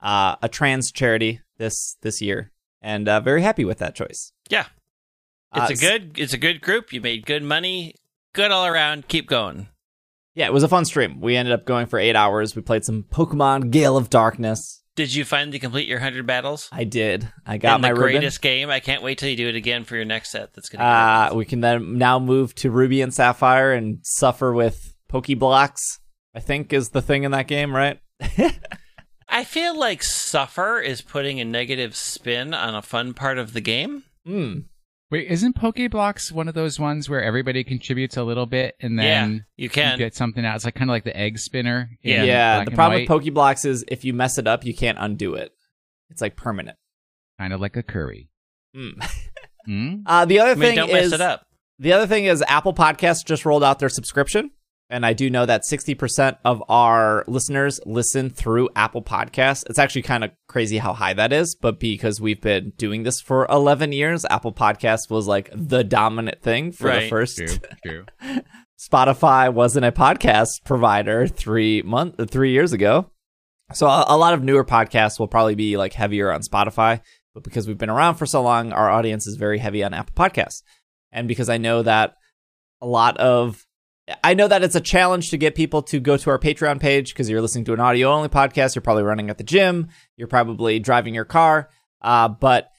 Speaker 1: uh, a trans charity this this year, and uh, very happy with that choice.
Speaker 3: Yeah.
Speaker 1: Uh,
Speaker 3: It's a good it's a good group. You made good money. Good all around. Keep going.
Speaker 1: Yeah, it was a fun stream. We ended up going for eight hours. We played some Pokemon Gale of Darkness.
Speaker 3: Did you finally complete your 100 battles?
Speaker 1: I did. I got
Speaker 3: In
Speaker 1: my
Speaker 3: the
Speaker 1: ribbon.
Speaker 3: greatest game. I can't wait till you do it again for your next set. That's to
Speaker 1: Uh, we can then now move to Ruby and Sapphire and suffer with Pokeblocks. I think is the thing in that game, right?
Speaker 3: I feel like suffer is putting a negative spin on a fun part of the game.
Speaker 1: Hmm.
Speaker 2: Wait, isn't Pokeblocks one of those ones where everybody contributes a little bit and then
Speaker 3: yeah, you
Speaker 2: you
Speaker 3: can.
Speaker 2: get something out? It's like kind of like the egg spinner.
Speaker 3: Yeah.
Speaker 1: Yeah. the problem
Speaker 2: white,
Speaker 1: with Pokeblocks is if you mess it up, you can't undo it. It's like permanent.
Speaker 2: kind of like a curry.
Speaker 1: Hmm.
Speaker 2: Hmm?
Speaker 1: Uh, the other
Speaker 3: I mean,
Speaker 1: thing
Speaker 3: don't
Speaker 1: is
Speaker 3: mess it up.
Speaker 1: the other thing is Apple Podcasts just rolled out their subscription, and I do know that sixty percent of our listeners listen through Apple Podcasts. It's actually kind of crazy how high that is, but because we've been doing this for eleven years, Apple Podcasts was like the dominant thing for the first.
Speaker 2: True, true.
Speaker 1: Spotify wasn't a podcast provider three month three years ago. So a, a lot of newer podcasts will probably be like heavier on Spotify, but because we've been around for so long, our audience is very heavy on Apple Podcasts. And because I know that a lot of I know that it's a challenge to get people to go to our Patreon page because you're listening to an audio only podcast. You're probably running at the gym. You're probably driving your car. Uh, but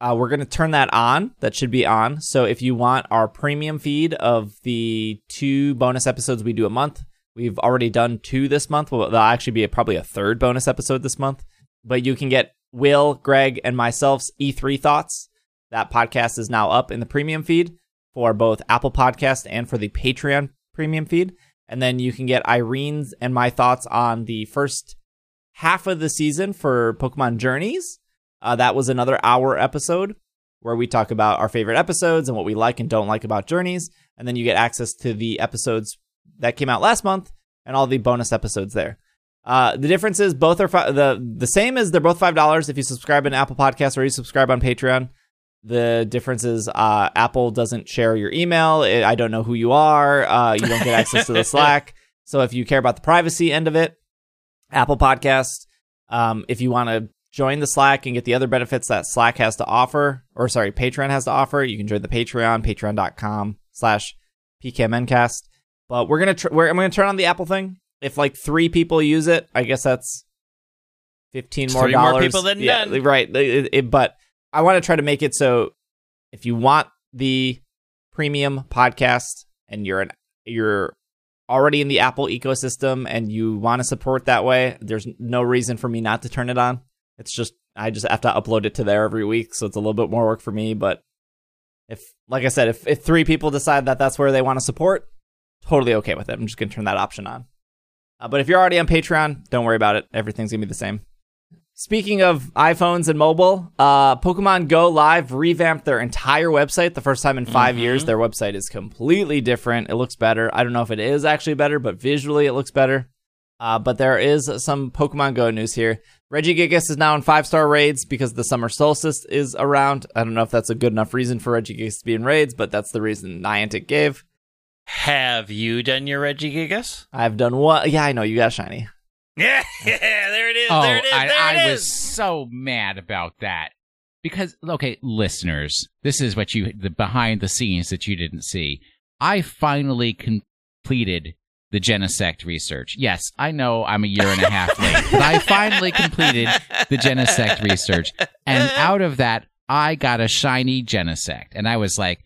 Speaker 1: uh, we're going to turn that on. That should be on. So if you want our premium feed of the two bonus episodes we do a month, we've already done two this month. Well, there'll actually be a, probably a third bonus episode this month. But you can get Will, Greg, and myself's E3 thoughts. That podcast is now up in the premium feed for both Apple Podcast and for the Patreon premium feed. And then you can get Irene's and my thoughts on the first half of the season for Pokemon Journeys. Uh, that was another hour episode where we talk about our favorite episodes and what we like and don't like about Journeys. And then you get access to the episodes that came out last month and all the bonus episodes there. Uh, the difference is both are fi- the the same as they're both five dollars if you subscribe in Apple Podcasts or you subscribe on Patreon. The difference is uh, Apple doesn't share your email. It, I don't know who you are. Uh, you don't get access to the Slack. So if you care about the privacy end of it, Apple Podcast. Um, if you want to join the Slack and get the other benefits that Slack has to offer, or sorry, Patreon has to offer, you can join the Patreon, patreon.com slash pkmncast. But we're gonna tr- we're, I'm gonna turn on the Apple thing. If like three people use it, I guess that's fifteen more
Speaker 3: Three more people than
Speaker 1: yeah,
Speaker 3: none.
Speaker 1: right. It- it- but I want to try to make it so if you want the premium podcast and you're an you're already in the Apple ecosystem and you want to support that way, there's no reason for me not to turn it on. It's just I just have to upload it to there every week, so it's a little bit more work for me. But if, like I said, if if three people decide that that's where they want to support, totally okay with it. I'm just gonna turn that option on. Uh, but if you're already on Patreon, don't worry about it. Everything's gonna be the same. Speaking of iPhones and mobile, uh, Pokemon Go Live revamped their entire website the first time in 5
Speaker 3: Mhm.
Speaker 1: years. Their website is completely different. It looks better. I don't know if it is actually better, but visually it looks better. Uh, but there is some Pokemon Go news here. Regigigas is now in five star raids because the summer solstice is around. I don't know if that's a good enough reason for Regigigas to be in raids, but that's the reason Niantic gave.
Speaker 3: Have you done your Regigigas?
Speaker 1: I've done one. Yeah, I know you got shiny.
Speaker 3: Yeah, yeah, there it is.
Speaker 2: Oh,
Speaker 3: there it is.
Speaker 2: I,
Speaker 3: there
Speaker 2: I
Speaker 3: it
Speaker 2: was so mad about that because okay, listeners, this is what you the behind the scenes that you didn't see. I finally completed the Genesect research. Yes, I know I'm a year and a half late, but I finally completed the Genesect research, and out of that, I got a shiny Genesect, and I was like,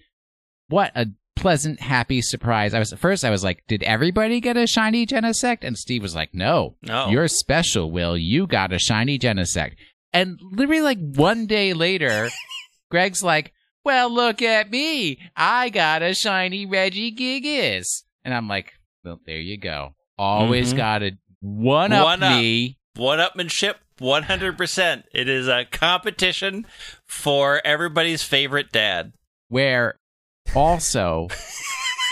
Speaker 2: "What a pleasant, happy surprise!" I was at first, I was like, "Did everybody get a shiny Genesect?" And Steve was like, "No,
Speaker 3: No.
Speaker 2: you're special, Will. You got a shiny Genesect." And literally, like one day later, Greg's like, "Well, look at me. I got a shiny Regigigas," and I'm like, "Well, there you go. Always
Speaker 3: Mhm.
Speaker 2: got to One up
Speaker 3: One up.
Speaker 2: me.
Speaker 3: One upmanship, 100%. It is a competition for everybody's favorite dad.
Speaker 2: where also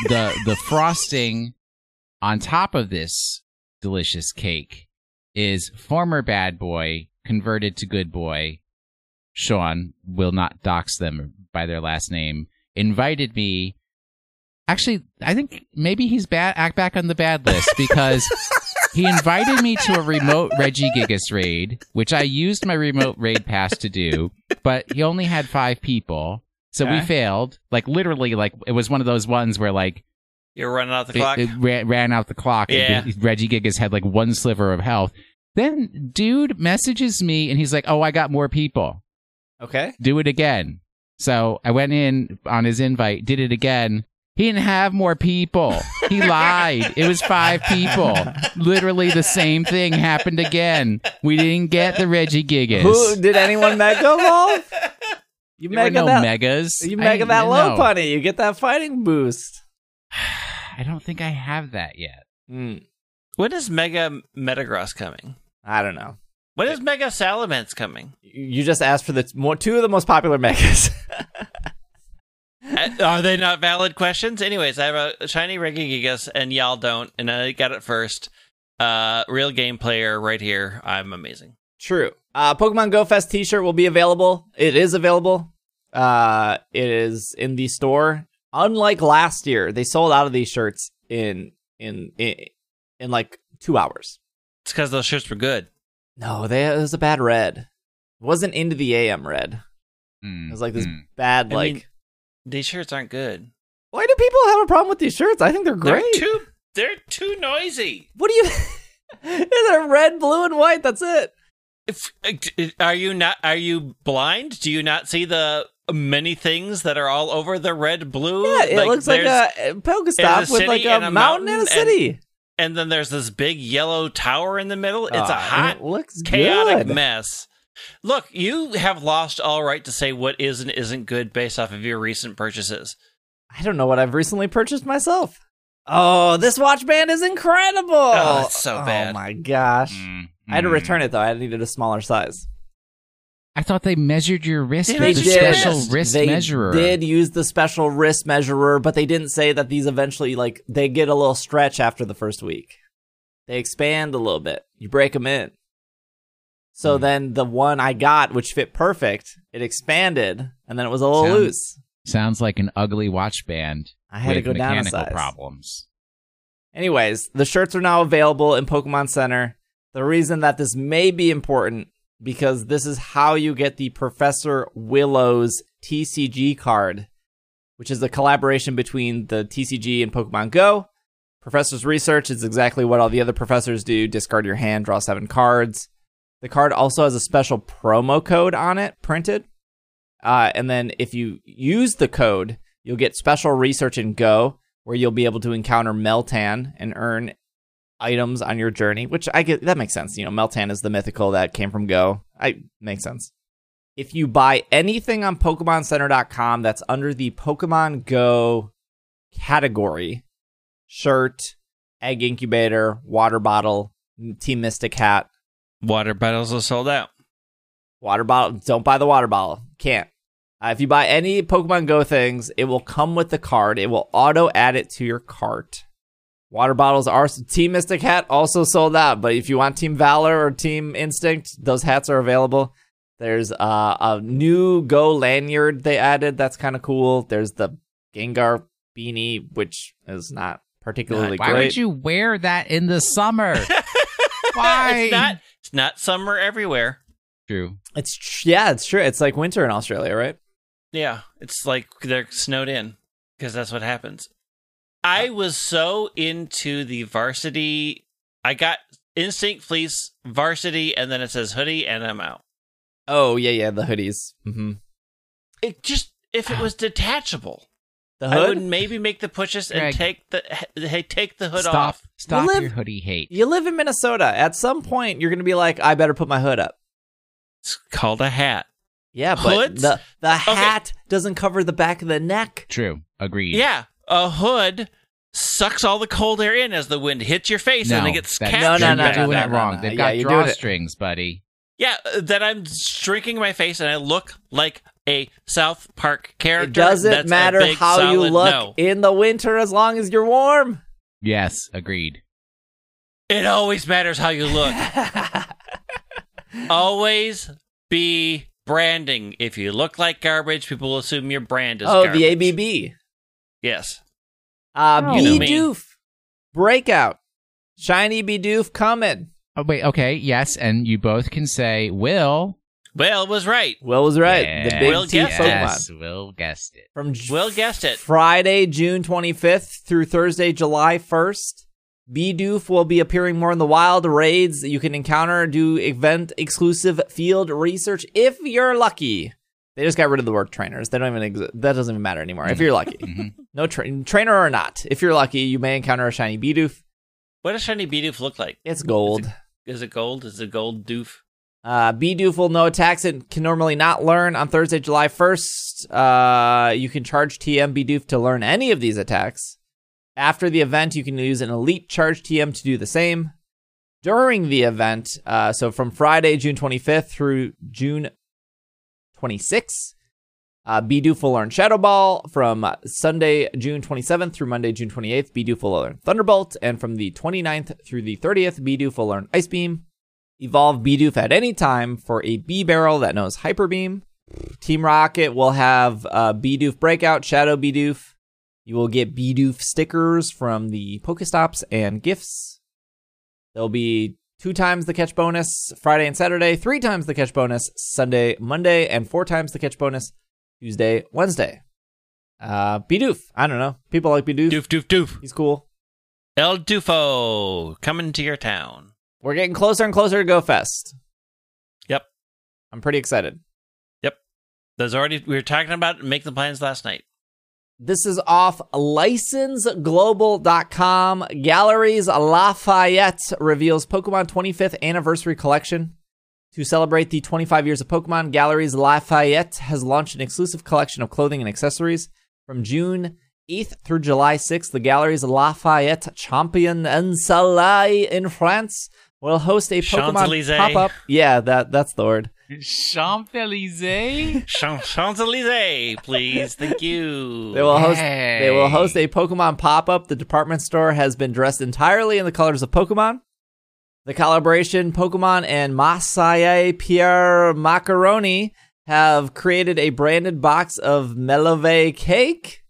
Speaker 2: the the frosting on top of this delicious cake is former bad boy converted to good boy. Sean will not dox them by their last name. Invited me. Actually I think maybe he's bad act back on the bad list because he invited me to a remote Regigigas raid which I used my remote raid pass to do but he only had 5 people so we failed. Like literally, like it was one of those ones where like
Speaker 3: You're running out the
Speaker 2: it,
Speaker 3: clock.
Speaker 2: it ran, ran out the clock.
Speaker 3: Yeah.
Speaker 2: And Regigigas had like one sliver of health. Then dude messages me and he's like, "Oh, I got more people.
Speaker 1: Okay.
Speaker 2: Do it again." So I went in on his invite, did it again. He didn't have more people. He lied. It was five people. Literally the same thing happened again. We didn't get the Regigigas.
Speaker 1: Who did anyone mega evolve? You
Speaker 2: there
Speaker 1: mega
Speaker 2: no
Speaker 1: that.
Speaker 2: megas.
Speaker 1: You
Speaker 2: I-
Speaker 1: mega that low
Speaker 2: no.
Speaker 1: punny. You get that fighting boost.
Speaker 2: I don't think I have that yet.
Speaker 1: Hmm.
Speaker 3: when is Mega Metagross coming?
Speaker 1: I don't know.
Speaker 3: When is Mega Salamence coming?
Speaker 1: You just asked for the t- more, two of the most popular megas.
Speaker 3: Uh, Are they not valid questions? Anyways, I have a shiny Regigigas and y'all don't, and I got it first. Uh, real game player right here. I'm amazing.
Speaker 1: True. Uh, Pokemon Go Fest T-shirt will be available. It is available. Uh, it is in the store. Unlike last year, they sold out of these shirts in in in, in like two hours.
Speaker 3: It's because those shirts were good.
Speaker 1: No, they it was a bad red. It wasn't into the AM red. It was like this
Speaker 2: Mm.
Speaker 1: bad
Speaker 3: I
Speaker 1: like.
Speaker 3: mean, These shirts aren't good.
Speaker 1: why do people have a problem with these shirts? I think they're great.
Speaker 3: They're too. They're too noisy.
Speaker 1: what do you? they're red, blue, and white. That's it.
Speaker 3: If, uh, are you not? Are you blind? Do you not see the many things that are all over the red blue?
Speaker 1: Yeah, it looks like a Pokestop
Speaker 3: a
Speaker 1: with like a,
Speaker 3: and a
Speaker 1: mountain, and a
Speaker 3: mountain and-
Speaker 1: city.
Speaker 3: and then there's this big yellow tower in the middle. It's
Speaker 1: Oh,
Speaker 3: a hot,
Speaker 1: It looks
Speaker 3: chaotic
Speaker 1: good.
Speaker 3: mess. Look, you have lost all right to say what is and isn't good based off of your recent purchases.
Speaker 1: I don't know what I've recently purchased myself. Oh, this watch band is incredible.
Speaker 3: Oh, it's so bad.
Speaker 1: Oh my gosh.
Speaker 2: Mm,
Speaker 1: I had to
Speaker 2: mm.
Speaker 1: return it though. I needed a smaller size.
Speaker 2: I thought they measured your wrist
Speaker 3: They
Speaker 2: with the
Speaker 3: measured your
Speaker 2: special
Speaker 3: wrist.
Speaker 2: wrist
Speaker 1: they
Speaker 2: measurer.
Speaker 1: did use the special wrist measurer, but they didn't say that these eventually like they get a little stretch after the first week. They expand a little bit. You break them in. So
Speaker 2: Hmm.
Speaker 1: then the one I got, which fit perfect, it expanded, and then it was a little
Speaker 2: Sound-
Speaker 1: loose.
Speaker 2: Sounds like an ugly watch band
Speaker 1: I had to
Speaker 2: with
Speaker 1: go down a
Speaker 2: mechanical
Speaker 1: size.
Speaker 2: problems.
Speaker 1: Anyways, the shirts are now available in Pokemon Center. The reason that this may be important because this is how you get the Professor Willow's TCG card, which is a collaboration between the TCG and Pokemon Go. Professor's research is exactly what all the other professors do discard your hand, draw seven cards. The card also has a special promo code on it printed. Uh, and then if you use the code, you'll get special research in Go, where you'll be able to encounter Meltan and earn items on your journey, which I get that makes sense. You know, Meltan is the mythical that came from Go. I makes sense. If you buy anything on PokemonCenter.com that's under the Pokemon Go category, shirt, egg incubator, water bottle, Team Mystic hat,
Speaker 3: Water bottles are sold out.
Speaker 1: Water bottle. Don't buy the water bottle. Can't. Uh, if you buy any Pokemon Go things, it will come with the card. It will auto add it to your cart. Water bottles are Team Mystic hat also sold out, but if you want Team Valor or Team Instinct, those hats are available. There's uh, a new Go lanyard they added that's kind of cool. There's the Gengar beanie, which is not particularly
Speaker 2: Why
Speaker 1: great.
Speaker 2: would you wear that in the summer? Why?
Speaker 3: it's not. It's not summer everywhere.
Speaker 2: True.
Speaker 1: It's tr- yeah, it's true. It's like winter in Australia, right?
Speaker 3: Yeah, it's like they're snowed in because that's what happens. I was so into the varsity. I got Instinct Fleece varsity, and then it says hoodie, and I'm out.
Speaker 1: Oh yeah, yeah, the hoodies. Mm-hmm.
Speaker 3: It just if it was detachable,
Speaker 1: The
Speaker 3: I
Speaker 1: hood.
Speaker 3: would maybe make the pushes and
Speaker 2: Greg.
Speaker 3: take the hey take the hood
Speaker 2: stop.
Speaker 3: off.
Speaker 2: Stop
Speaker 1: You live-
Speaker 2: your hoodie hate.
Speaker 1: You live in Minnesota. At some point, you're going to be like, I better put my hood up.
Speaker 3: It's called a hat.
Speaker 1: Yeah, but
Speaker 3: Hoods?
Speaker 1: the the hat doesn't cover the back of the neck.
Speaker 2: True. Agreed.
Speaker 3: Yeah, a hood sucks all the cold air in as the wind hits your face
Speaker 2: no,
Speaker 3: and it gets
Speaker 2: that-
Speaker 3: captured.
Speaker 1: No, no,
Speaker 2: you're
Speaker 1: no, no,
Speaker 2: doing
Speaker 1: no,
Speaker 2: it
Speaker 1: no,
Speaker 2: wrong.
Speaker 1: no.
Speaker 2: They've
Speaker 1: Yeah,
Speaker 2: got
Speaker 1: you're doing it-
Speaker 2: drawstrings, buddy.
Speaker 3: Yeah, uh, that I'm shrinking my face and I look like a South Park character.
Speaker 1: It doesn't
Speaker 3: That's
Speaker 1: matter
Speaker 3: big,
Speaker 1: how you look
Speaker 3: no.
Speaker 1: in the winter as long as you're warm.
Speaker 2: Yes, agreed.
Speaker 3: It always matters how you look. always be branding. If you look like garbage, people assume your brand is
Speaker 1: oh,
Speaker 3: garbage.
Speaker 1: the ABB.
Speaker 3: Yes.
Speaker 1: Uh,
Speaker 2: Oh.
Speaker 1: B
Speaker 3: You know me.
Speaker 1: Doof. Breakout. Shiny Bidoof coming.
Speaker 2: Oh, wait, okay, yes, and you both can say Will.
Speaker 3: Well, it was right.
Speaker 1: Will was right. the big
Speaker 3: Will
Speaker 1: T
Speaker 3: guessed.
Speaker 1: Pokemon.
Speaker 2: yes, Will guessed it.
Speaker 1: From J-
Speaker 3: Will guessed it.
Speaker 1: Friday, June 25th through Thursday, July 1st. Bidoof will be appearing more in the wild raids that you can encounter, do event exclusive field research if you're lucky. They just got rid of the word trainers. They don't even exist. That doesn't even matter anymore. If you're lucky,
Speaker 2: Mhm.
Speaker 1: no tra- trainer or not, if you're lucky, you may encounter a shiny Bidoof.
Speaker 3: What does shiny Bidoof look like?
Speaker 1: It's gold.
Speaker 3: Is it gold? Is it gold doof?
Speaker 1: Uh, Bidoof will know attacks it can normally not learn on Thursday, July 1st. Uh, you can charge TM Bidoof to learn any of these attacks. After the event, you can use an elite charge TM to do the same. During the event, uh, so from Friday, June 25th through June 26th, uh, Bidoof will learn Shadow Ball. From Sunday, June 27th through Monday, June 28th, Bidoof will learn Thunderbolt. And from the 29th through the 30th, Bidoof will learn Ice Beam. Evolve Bidoof at any time for a Bibarel that knows Hyper Beam. Team Rocket will have uh, Bidoof Breakout, Shadow Bidoof. You will get Bidoof stickers from the Pokestops and gifts. There'll be two times the catch bonus Friday and Saturday, three times the catch bonus Sunday, Monday, and four times the catch bonus Tuesday, Wednesday. Uh, Bidoof. I don't know. People like Bidoof.
Speaker 3: Doof, doof, doof.
Speaker 1: He's cool.
Speaker 3: El Dufo coming to your town.
Speaker 1: We're getting closer and closer to Go Fest.
Speaker 3: Yep.
Speaker 1: I'm pretty excited. Yep.
Speaker 3: There's already we were talking about making the plans last night.
Speaker 1: This is off licenseglobal.com. Galeries Lafayette reveals Pokemon 25th anniversary collection. To celebrate the 25 years of Pokemon, Galeries Lafayette has launched an exclusive collection of clothing and accessories. From June 8th through July 6th, the Galeries Lafayette Champion en Soleil in France will host a Pokemon pop-up. Yeah, that that's the word.
Speaker 2: Champs Elysees.
Speaker 3: Champs Elysees, please. Thank you.
Speaker 1: They will host. They will host a Pokemon pop-up. The department store has been dressed entirely in the colors of Pokemon. The collaboration Pokemon and Masaya Pierre Macaroni have created a branded box of Melove cake.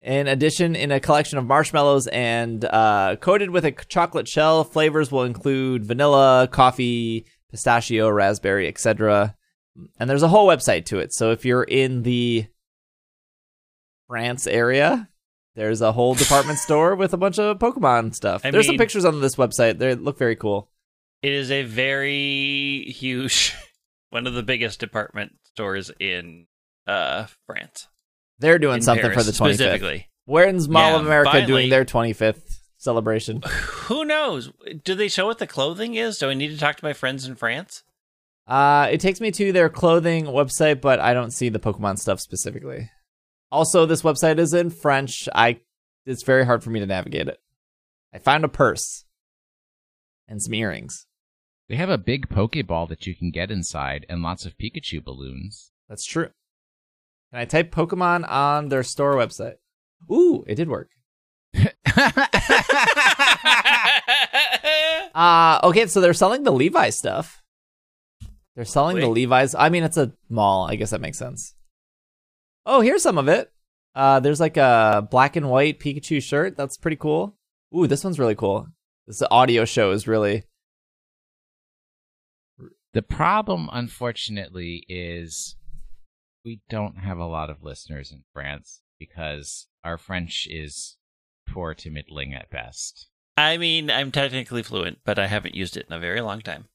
Speaker 1: In addition, in a collection of marshmallows and uh, coated with a chocolate shell, flavors will include vanilla, coffee, pistachio, raspberry, etc. And there's a whole website to it. So if you're in the France area, there's a whole department store with a bunch of Pokemon stuff.
Speaker 3: I
Speaker 1: there's some pictures on this website. They look very cool.
Speaker 3: It is a very huge, one of the biggest department stores in uh France.
Speaker 1: They're doing
Speaker 3: in
Speaker 1: something
Speaker 3: Paris,
Speaker 1: for the 25th.
Speaker 3: specifically.
Speaker 1: Where's Mall
Speaker 3: Yeah,
Speaker 1: of America
Speaker 3: finally.
Speaker 1: doing their 25th celebration?
Speaker 3: Who knows? Do they show what the clothing is? Do I need to talk to my friends in France?
Speaker 1: Uh, it takes me to their clothing website, but I don't see the Pokemon stuff specifically. Also, this website is in French. I it's very hard for me to navigate it. I found a purse and some earrings.
Speaker 2: They have a big Pokeball that you can get inside and lots of Pikachu balloons.
Speaker 1: That's true. Can I type Pokemon on their store website? Ooh, it did work. Uh okay, so they're selling the Levi stuff. They're selling the Levi's. I mean, it's a mall. I guess that makes sense. Oh, here's some of it. Uh, there's like a black and white Pikachu shirt. That's pretty cool. Ooh, this one's really cool. This audio show is really.
Speaker 2: The problem, unfortunately, is we don't have a lot of listeners in France because our French is poor to middling at best.
Speaker 3: I mean, I'm technically fluent, but I haven't used it in a very long time.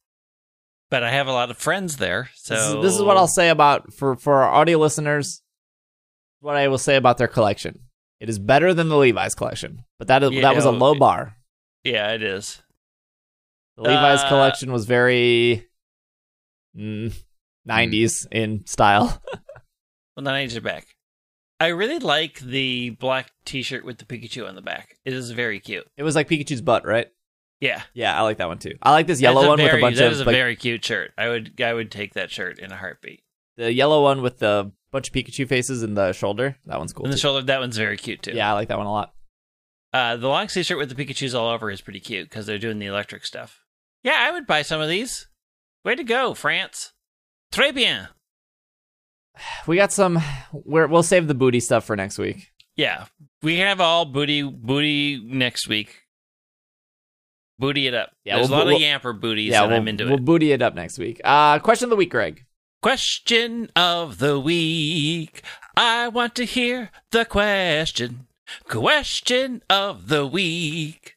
Speaker 3: But I have a lot of friends there, so
Speaker 1: This, is, this is what I'll say about for for our audio listeners. What I will say about their collection. It is better than the Levi's collection, but that is
Speaker 3: Yeah,
Speaker 1: that was a low
Speaker 3: it-
Speaker 1: bar.
Speaker 3: Yeah, it is.
Speaker 1: The Levi's
Speaker 3: Uh,
Speaker 1: collection was very mm, 90s in style.
Speaker 3: Well, then I need it back. I really like the black T-shirt with the Pikachu on the back. It is very cute.
Speaker 1: It was like Pikachu's butt, right?
Speaker 3: Yeah,
Speaker 1: Yeah, I like that one too. I like this yellow one
Speaker 3: very,
Speaker 1: with a bunch
Speaker 3: That
Speaker 1: of
Speaker 3: is a
Speaker 1: like,
Speaker 3: very cute shirt. I would I would take that shirt in a heartbeat.
Speaker 1: the yellow one with the bunch of Pikachu faces in the shoulder. That one's cool.
Speaker 3: And the shoulder, that one's very cute too.
Speaker 1: Yeah, I like that one a lot.
Speaker 3: Uh, the long sleeve shirt with the Pikachu's all over is pretty cute because they're doing the electric stuff. Yeah, I would buy some of these. Way to go, France. Très bien.
Speaker 1: We got some. We're, we'll save the booty stuff for next week.
Speaker 3: Yeah, we have all booty booty next week. Booty it up.
Speaker 1: Yeah,
Speaker 3: There's
Speaker 1: we'll-
Speaker 3: a lot
Speaker 1: we'll-
Speaker 3: of yamper booties,
Speaker 1: yeah,
Speaker 3: and
Speaker 1: we'll,
Speaker 3: I'm into
Speaker 1: we'll
Speaker 3: it.
Speaker 1: booty it up next week. Uh, question of the week, Greg.
Speaker 3: Question of the week. I want to hear the question. Question of the week.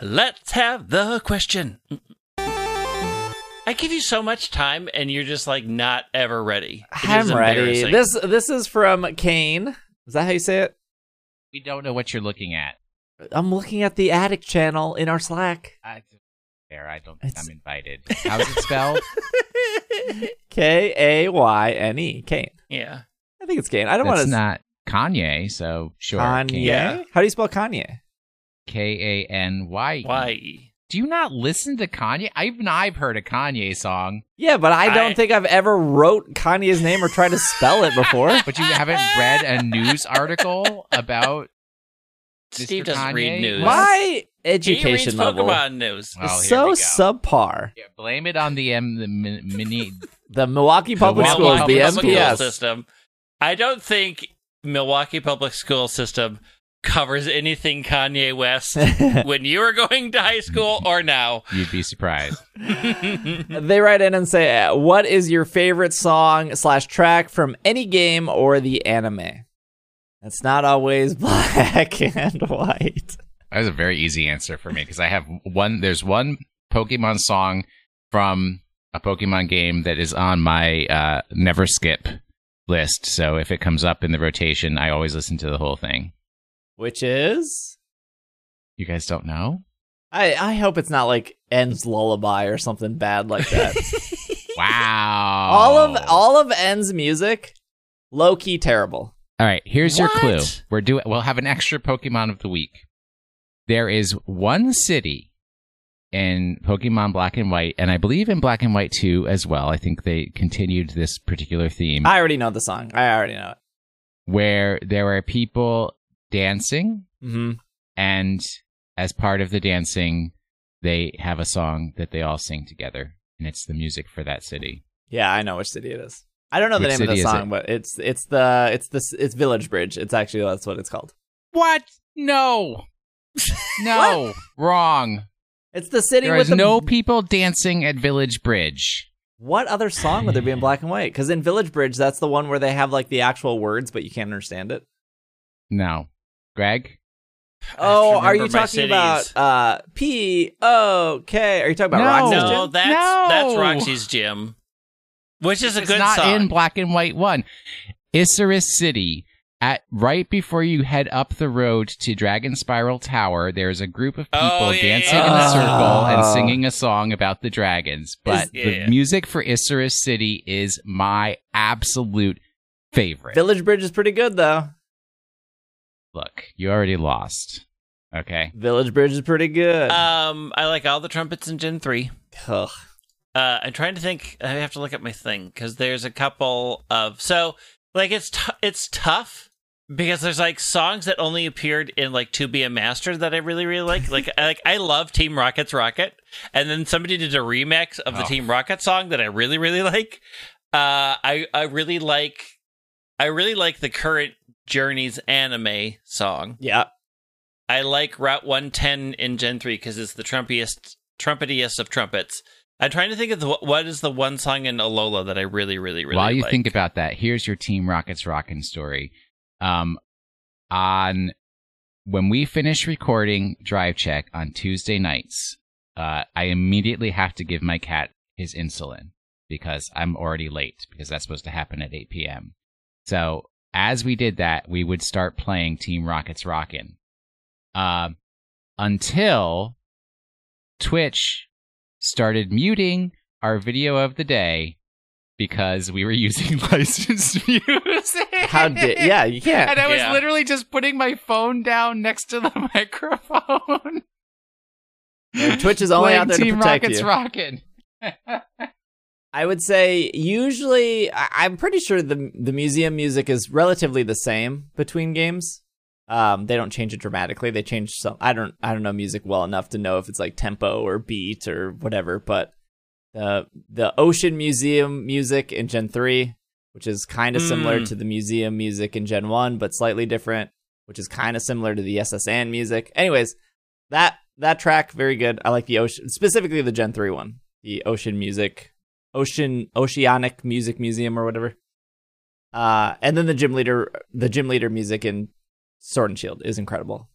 Speaker 3: Let's have the question. I give you so much time, and you're just like not ever ready. It is
Speaker 1: I'm ready. This this is from Kane. Is that how you say it?
Speaker 2: We don't know what you're looking at.
Speaker 1: I'm looking at the Attic channel in our Slack.
Speaker 2: I, there, I don't think
Speaker 1: It's-
Speaker 2: I'm invited. How's it spelled?
Speaker 1: K A Y N E. Kane.
Speaker 3: yeah.
Speaker 1: I think it's Kane. I don't want
Speaker 2: That's
Speaker 1: to.
Speaker 2: not Kanye, so sure.
Speaker 1: Kanye.
Speaker 3: Yeah.
Speaker 1: How do you spell Kanye?
Speaker 2: K A N Y.
Speaker 3: Why?
Speaker 2: Do you not listen to Kanye? Even I've heard a Kanye song,
Speaker 1: Yeah, but I don't
Speaker 3: I-
Speaker 1: think I've ever wrote Kanye's name or tried to spell it before.
Speaker 2: but you haven't read a news article about
Speaker 3: Steve
Speaker 2: Mr.
Speaker 3: doesn't read news.
Speaker 1: My
Speaker 3: He reads
Speaker 1: education level
Speaker 3: Pokemon news.
Speaker 2: Oh,
Speaker 1: is so subpar.
Speaker 2: Yeah, blame it on the M the mini.
Speaker 1: The Milwaukee Public
Speaker 2: Milwaukee
Speaker 1: Schools, the
Speaker 3: School
Speaker 1: MPS.
Speaker 3: system. I don't think Milwaukee Public School System covers anything Kanye West when you were going to high school or now.
Speaker 2: You'd be surprised.
Speaker 1: they write in and say, uh, "What is your favorite song slash track from any game or the anime?" It's not always black and white.
Speaker 2: That was a very easy answer for me because I have one. There's one Pokemon song from a Pokemon game that is on my uh, never skip list. So if it comes up in the rotation, I always listen to the whole thing.
Speaker 1: Which is,
Speaker 2: You guys don't know?
Speaker 1: I I hope it's not like N's lullaby or something bad like that.
Speaker 2: Wow!
Speaker 1: all of all of N's music, low key terrible.
Speaker 2: All right, here's your clue. We're doing. We'll have an extra Pokemon of the week. There is one city in Pokemon Black and White, and I believe in Black and White 2 as well. I think they continued this particular theme
Speaker 1: I already know the song. I already know it.
Speaker 2: where there are people dancing,
Speaker 1: hmm
Speaker 2: and as part of the dancing, they have a song that they all sing together, and it's the music for that city.
Speaker 1: Yeah, I know which city it is. I don't know the name of the song,
Speaker 2: it?
Speaker 1: but it's it's the it's the it's Village Bridge. It's actually that's what it's called.
Speaker 2: What? No. No. Wrong.
Speaker 1: It's the city
Speaker 2: There
Speaker 1: with the
Speaker 2: no people dancing at Village Bridge.
Speaker 1: What other song would there be in black and white? Because in Village Bridge, that's the one where they have like the actual words, but you can't understand it.
Speaker 2: No. Greg?
Speaker 1: Oh, are you
Speaker 3: remember my
Speaker 1: talking about
Speaker 3: cities.
Speaker 1: uh P O K? Are you talking about
Speaker 2: No.
Speaker 1: Roxie's
Speaker 3: No,
Speaker 1: Gym?
Speaker 3: that's
Speaker 2: No.
Speaker 3: that's Roxie's gym, which is a
Speaker 2: it's
Speaker 3: good
Speaker 2: not
Speaker 3: song.
Speaker 2: in black and white one. Icirrus City. At right before you head up the road to Dragon Spiral Tower, there's a group of people
Speaker 3: Oh, yeah,
Speaker 2: dancing
Speaker 3: yeah,
Speaker 2: in a
Speaker 1: yeah.
Speaker 2: circle and
Speaker 1: Oh.
Speaker 2: singing a song about the dragons. But
Speaker 3: Yeah.
Speaker 2: the music for Icirrus City is my absolute favorite.
Speaker 1: Village Bridge is pretty good though.
Speaker 2: Look, you already lost. Okay.
Speaker 1: Village Bridge is pretty good.
Speaker 3: um, I like all the trumpets in Gen three.
Speaker 1: Ugh.
Speaker 3: Uh, I'm trying to think. I have to look at my thing because there's a couple of so like it's t- it's tough because there's like songs that only appeared in like To Be a Master that I really really like. Like I, like I love Team Rocket's Rocket, and then somebody did a remix of the
Speaker 2: Oh.
Speaker 3: Team Rocket song that I really really like. Uh, I I really like I really like the current Journeys anime song.
Speaker 1: Yeah.
Speaker 3: I like Route 110 in Gen 3 because it's the trumpiest, trumpetiest of trumpets. I'm trying to think of the, what is the one song in Alola that I really, really, really
Speaker 2: While you
Speaker 3: like.
Speaker 2: think about that, here's your Team Rockets Rockin' story. Um, on when we finish recording Drive Check on Tuesday nights, uh, I immediately have to give my cat his insulin because I'm already late because that's supposed to happen at 8 p.m. So as we did that, we would start playing Team Rockets Rockin'. Uh, until Twitch started muting our video of the day because we were using licensed music.
Speaker 1: How did? Yeah, you can't.
Speaker 2: And I was
Speaker 3: Yeah.
Speaker 2: literally just putting my phone down next to the microphone.
Speaker 1: And Twitch is only
Speaker 2: Playing
Speaker 1: out there to
Speaker 2: Team
Speaker 1: protect
Speaker 2: Rocket's
Speaker 1: you.
Speaker 2: rockin'.
Speaker 1: I would say usually I- I'm pretty sure the the museum music is relatively the same between games. Um, they don't change it dramatically. They change some. I don't I don't know music well enough to know if it's like tempo or beat or whatever. But the the Ocean Museum music in Gen three, which is kind of similar
Speaker 3: Mm.
Speaker 1: to the museum music in Gen one, but slightly different, which is kind of similar to the SSN music. Anyways, that that track very good. I like the ocean specifically the Gen three one, the Ocean music Ocean Oceanic Music Museum or whatever. Uh, and then the gym leader, the gym leader music in Sword and Shield is incredible.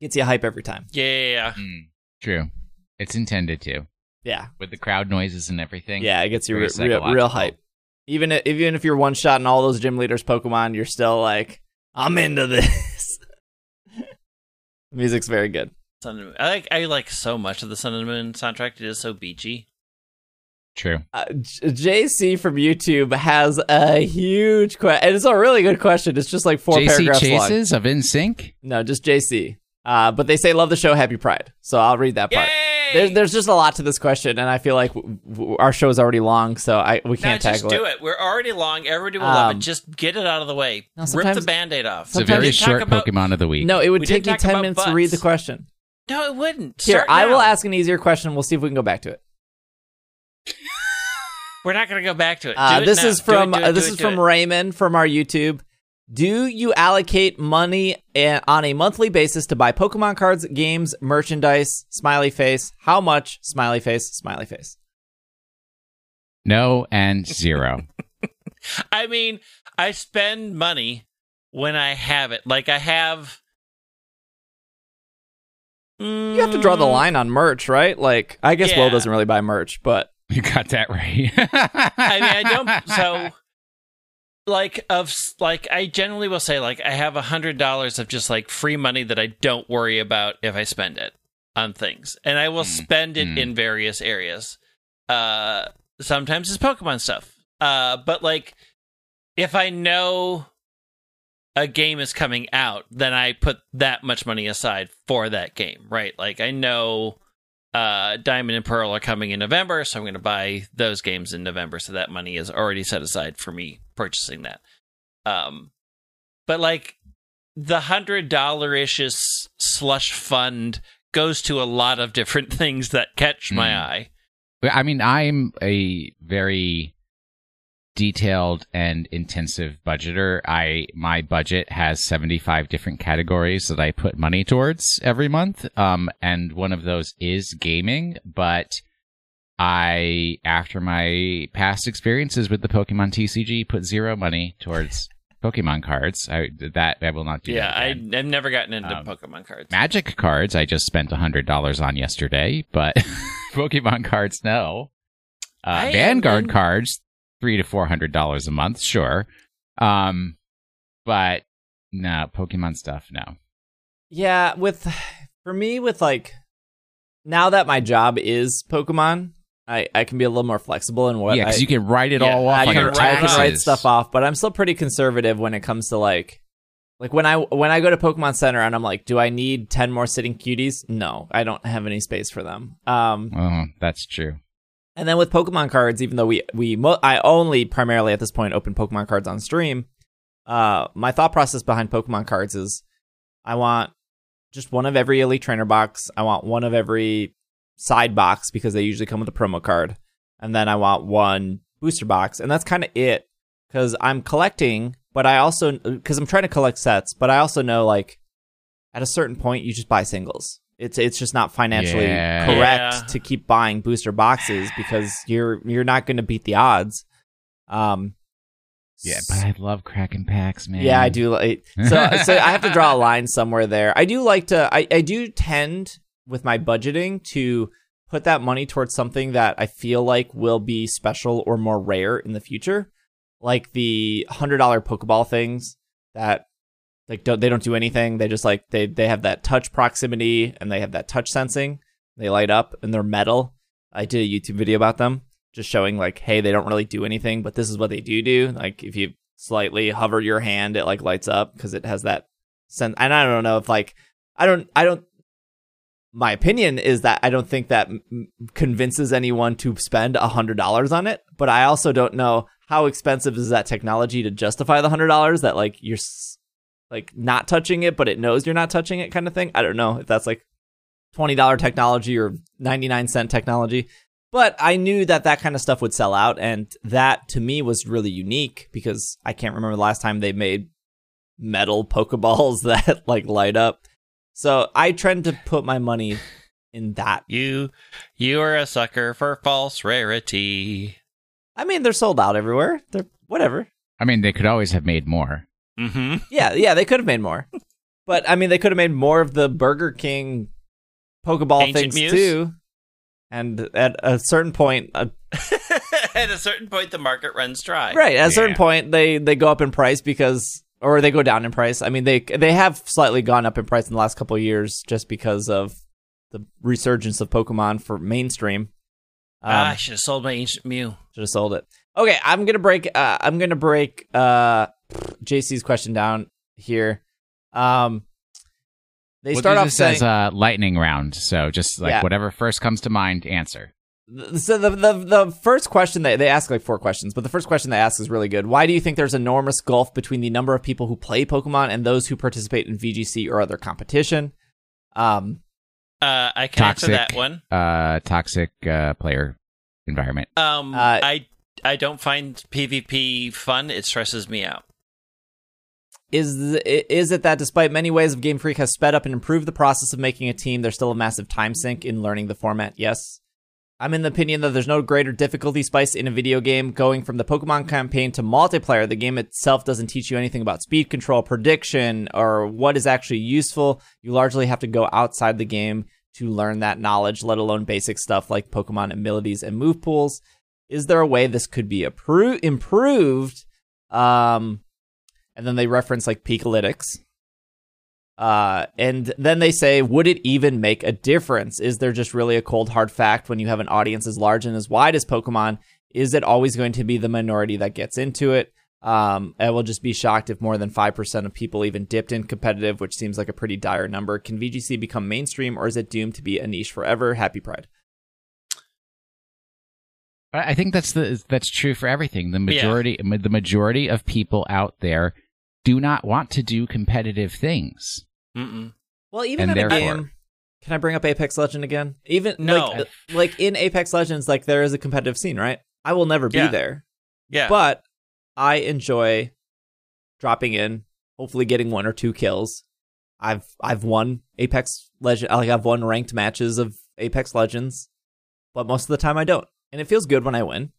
Speaker 1: Gets you hype every time.
Speaker 3: Yeah, yeah, yeah.
Speaker 2: Mm, true. It's intended to.
Speaker 1: Yeah,
Speaker 2: With the crowd noises and everything.
Speaker 1: yeah, it gets you re- real, real hype. Even if, even if you're one shot in all those gym leaders Pokemon, you're still like, I'm into this. Music's very good.
Speaker 3: Sun and Moon. I like I like so much of the Sun and Moon soundtrack. It is so beachy.
Speaker 2: True.
Speaker 1: Uh, JC from YouTube has a huge question, and it's a really good question. It's just like four
Speaker 2: JC
Speaker 1: paragraphs long.
Speaker 2: Chasez of NSYNC.
Speaker 1: No, just JC. Uh, but they say love the show, happy Pride. So I'll read that part.
Speaker 3: Yay!
Speaker 1: There's, there's just a lot to this question, and I feel like w- w- our show is already long, so I we can't
Speaker 3: just
Speaker 1: tackle
Speaker 3: do
Speaker 1: it.
Speaker 3: it. We're already long. Everybody will love
Speaker 1: Um,
Speaker 3: it. Just get it out of the way.
Speaker 1: No,
Speaker 3: Rip the band-aid off.
Speaker 2: It's a very short
Speaker 3: about-
Speaker 2: Pokemon of the week.
Speaker 1: No, it would take ten
Speaker 3: about
Speaker 1: minutes to read the question.
Speaker 3: No, it wouldn't.
Speaker 1: Here,
Speaker 3: Start
Speaker 1: I will ask an easier question. We'll see if we can go back to it.
Speaker 3: We're not going to go back to it.
Speaker 1: Uh,
Speaker 3: it
Speaker 1: this
Speaker 3: now.
Speaker 1: is
Speaker 3: Do it,
Speaker 1: from
Speaker 3: do it,
Speaker 1: uh, this
Speaker 3: it,
Speaker 1: is from
Speaker 3: it.
Speaker 1: Raymond from our YouTube. Do you allocate money a- on a monthly basis to buy Pokemon cards, games, merchandise? Smiley face. How much? Smiley face. Smiley face.
Speaker 2: No and zero.
Speaker 3: I mean, I spend money when I have it. Like I have.
Speaker 1: You have to draw the
Speaker 3: Mm,
Speaker 1: line on merch, right? Like, I guess Will doesn't really buy merch, but
Speaker 2: you got that right.
Speaker 3: I mean, I don't. So, like, of like, I generally will say like I have a hundred dollars of just like free money that I don't worry about if I spend it on things, and I will
Speaker 2: Mm,
Speaker 3: spend it
Speaker 2: mm.
Speaker 3: in various areas. Uh, sometimes it's Pokemon stuff. Uh, but like, if I know a game is coming out, then I put that much money aside for that game, right? Like I know uh, Diamond and Pearl are coming in November, so I'm going to buy those games in November. So that money is already set aside for me purchasing that. Um, but like the hundred dollar ish slush fund goes to a lot of different things that catch my
Speaker 2: Mm.
Speaker 3: eye.
Speaker 2: I mean, I'm a very detailed and intensive budgeter. I my budget has 75 different categories that I put money towards every month. Um and one of those is gaming, but I after my past experiences with the Pokemon TCG put zero money towards Pokemon cards. I that I will not do
Speaker 3: Yeah,
Speaker 2: that
Speaker 3: I I've never gotten into
Speaker 2: Um,
Speaker 3: Pokemon cards.
Speaker 2: Magic cards I just spent $100 on yesterday, but Pokemon cards no. Uh,
Speaker 3: I am
Speaker 2: Vanguard cards three to four hundred dollars a month, sure. Um, but no Pokemon stuff, no.
Speaker 1: yeah, with for me, with like now that my job is Pokemon, I I can be a little more flexible in what
Speaker 2: yeah, because you can write it
Speaker 3: Yeah,
Speaker 2: all off
Speaker 1: I
Speaker 2: on
Speaker 1: can,
Speaker 2: your
Speaker 3: write-
Speaker 1: I can write stuff off, but I'm still pretty conservative when it comes to like like when I when I go to Pokemon Center and I'm like, do I need ten more sitting cuties? No, I don't have any space for them. Um,
Speaker 2: Oh, that's true.
Speaker 1: And then with Pokemon cards, even though we we mo- I only primarily at this point open Pokemon cards on stream, uh, my thought process behind Pokemon cards is I want just one of every Elite Trainer box. I want one of every side box because they usually come with a promo card, and then I want one booster box, and that's kind of it. Because I'm collecting, but I also because I'm trying to collect sets, but I also know like at a certain point you just buy singles. It's it's just not financially
Speaker 2: Yeah.
Speaker 1: correct
Speaker 3: Yeah.
Speaker 1: to keep buying booster boxes because you're you're not going to beat the odds. Um,
Speaker 2: Yeah, but I love cracking packs, man.
Speaker 1: yeah, I do like so. so I have to draw a line somewhere there. I do like to. I I do tend with my budgeting to put that money towards something that I feel like will be special or more rare in the future, like the hundred dollar Pokeball things that like don't they don't do anything. They just like they they have that touch proximity and they have that touch sensing. They light up and they're metal. I did a YouTube video about them. just showing like, hey, they don't really do anything, but this is what they do do. Like if you slightly hover your hand, it like lights up because it has that sense. And I don't know if like I don't I don't. My opinion is that I don't think that m- convinces anyone to spend a hundred dollars on it, but I also don't know how expensive is that technology to justify the hundred dollars. That like you're s- like not touching it, but it knows you're not touching it, kind of thing. I don't know if that's like twenty dollar technology or ninety nine cent technology. But I knew that that kind of stuff would sell out, and that to me was really unique because I can't remember the last time they made metal Pokeballs that like light up. So I tend to put my money in that.
Speaker 3: You you are a sucker for false rarity.
Speaker 1: I mean, they're sold out everywhere. They're whatever.
Speaker 2: I mean, they could always have made more.
Speaker 3: Mm-hmm.
Speaker 1: Yeah, yeah, they could have made more. But I mean, they could have made more of the Burger King Pokeball
Speaker 3: Ancient
Speaker 1: things
Speaker 3: Muse?
Speaker 1: too. And at a certain point, uh,
Speaker 3: At a certain point, the market runs dry.
Speaker 1: right at a certain point, they they go up in price because, or they go down in price. I mean, they they have slightly gone up in price in the last couple of years just because of the resurgence of Pokemon for mainstream. Um,
Speaker 3: ah, I should have sold my ancient Mew.
Speaker 1: Should have sold it. Okay, I'm gonna break. Uh, I'm gonna break uh, JC's question down here. Um, they
Speaker 2: We'll
Speaker 1: start
Speaker 2: do
Speaker 1: off
Speaker 2: this
Speaker 1: saying,
Speaker 2: as a lightning round, so just like
Speaker 1: Yeah.
Speaker 2: whatever first comes to mind, answer.
Speaker 1: so the, the the first question they they ask like four questions, but the first question they ask is really good. Why do you think there's enormous gulf between the number of people who play Pokemon and those who participate in VGC or other competition? Um,
Speaker 3: Uh, I can answer
Speaker 2: Toxic.
Speaker 3: that one.
Speaker 2: Uh, toxic uh, player environment.
Speaker 3: Um,
Speaker 1: Uh,
Speaker 3: I I don't find PvP fun. It stresses me out.
Speaker 1: Is is it that despite many ways of Game Freak has sped up and improved the process of making a team, there's still a massive time sink in learning the format? Yes. I'm in the opinion that there's no greater difficulty spice in a video game. Going from the Pokemon campaign to multiplayer, the game itself doesn't teach you anything about speed control, prediction, or what is actually useful. You largely have to go outside the game to learn that knowledge, let alone basic stuff like Pokemon abilities and move pools. Is there a way this could be appro- improved? Um, and then they reference like Pikalytics. Uh, and then they say, would it even make a difference? Is there just really a cold hard fact when you have an audience as large and as wide as Pokemon? Is it always going to be the minority that gets into it? Um, I will just be shocked if more than 5% of people even dipped in competitive, which seems like a pretty dire number. Can VGC become mainstream or is it doomed to be a niche forever? Happy Pride.
Speaker 2: I I think that's the that's true for everything. The majority the majority of people out there do not want to do competitive things.
Speaker 3: Mm-mm.
Speaker 1: Well, even
Speaker 2: And
Speaker 1: in a game, can I bring up Apex Legend again? Even
Speaker 3: No.
Speaker 1: like, like in Apex Legends, like there is a competitive scene, right? I will never be
Speaker 3: Yeah.
Speaker 1: there,
Speaker 3: Yeah.
Speaker 1: but I enjoy dropping in, hopefully getting one or two kills. I've I've won Apex Legend, like I've won ranked matches of Apex Legends, but most of the time I don't, and it feels good when I win.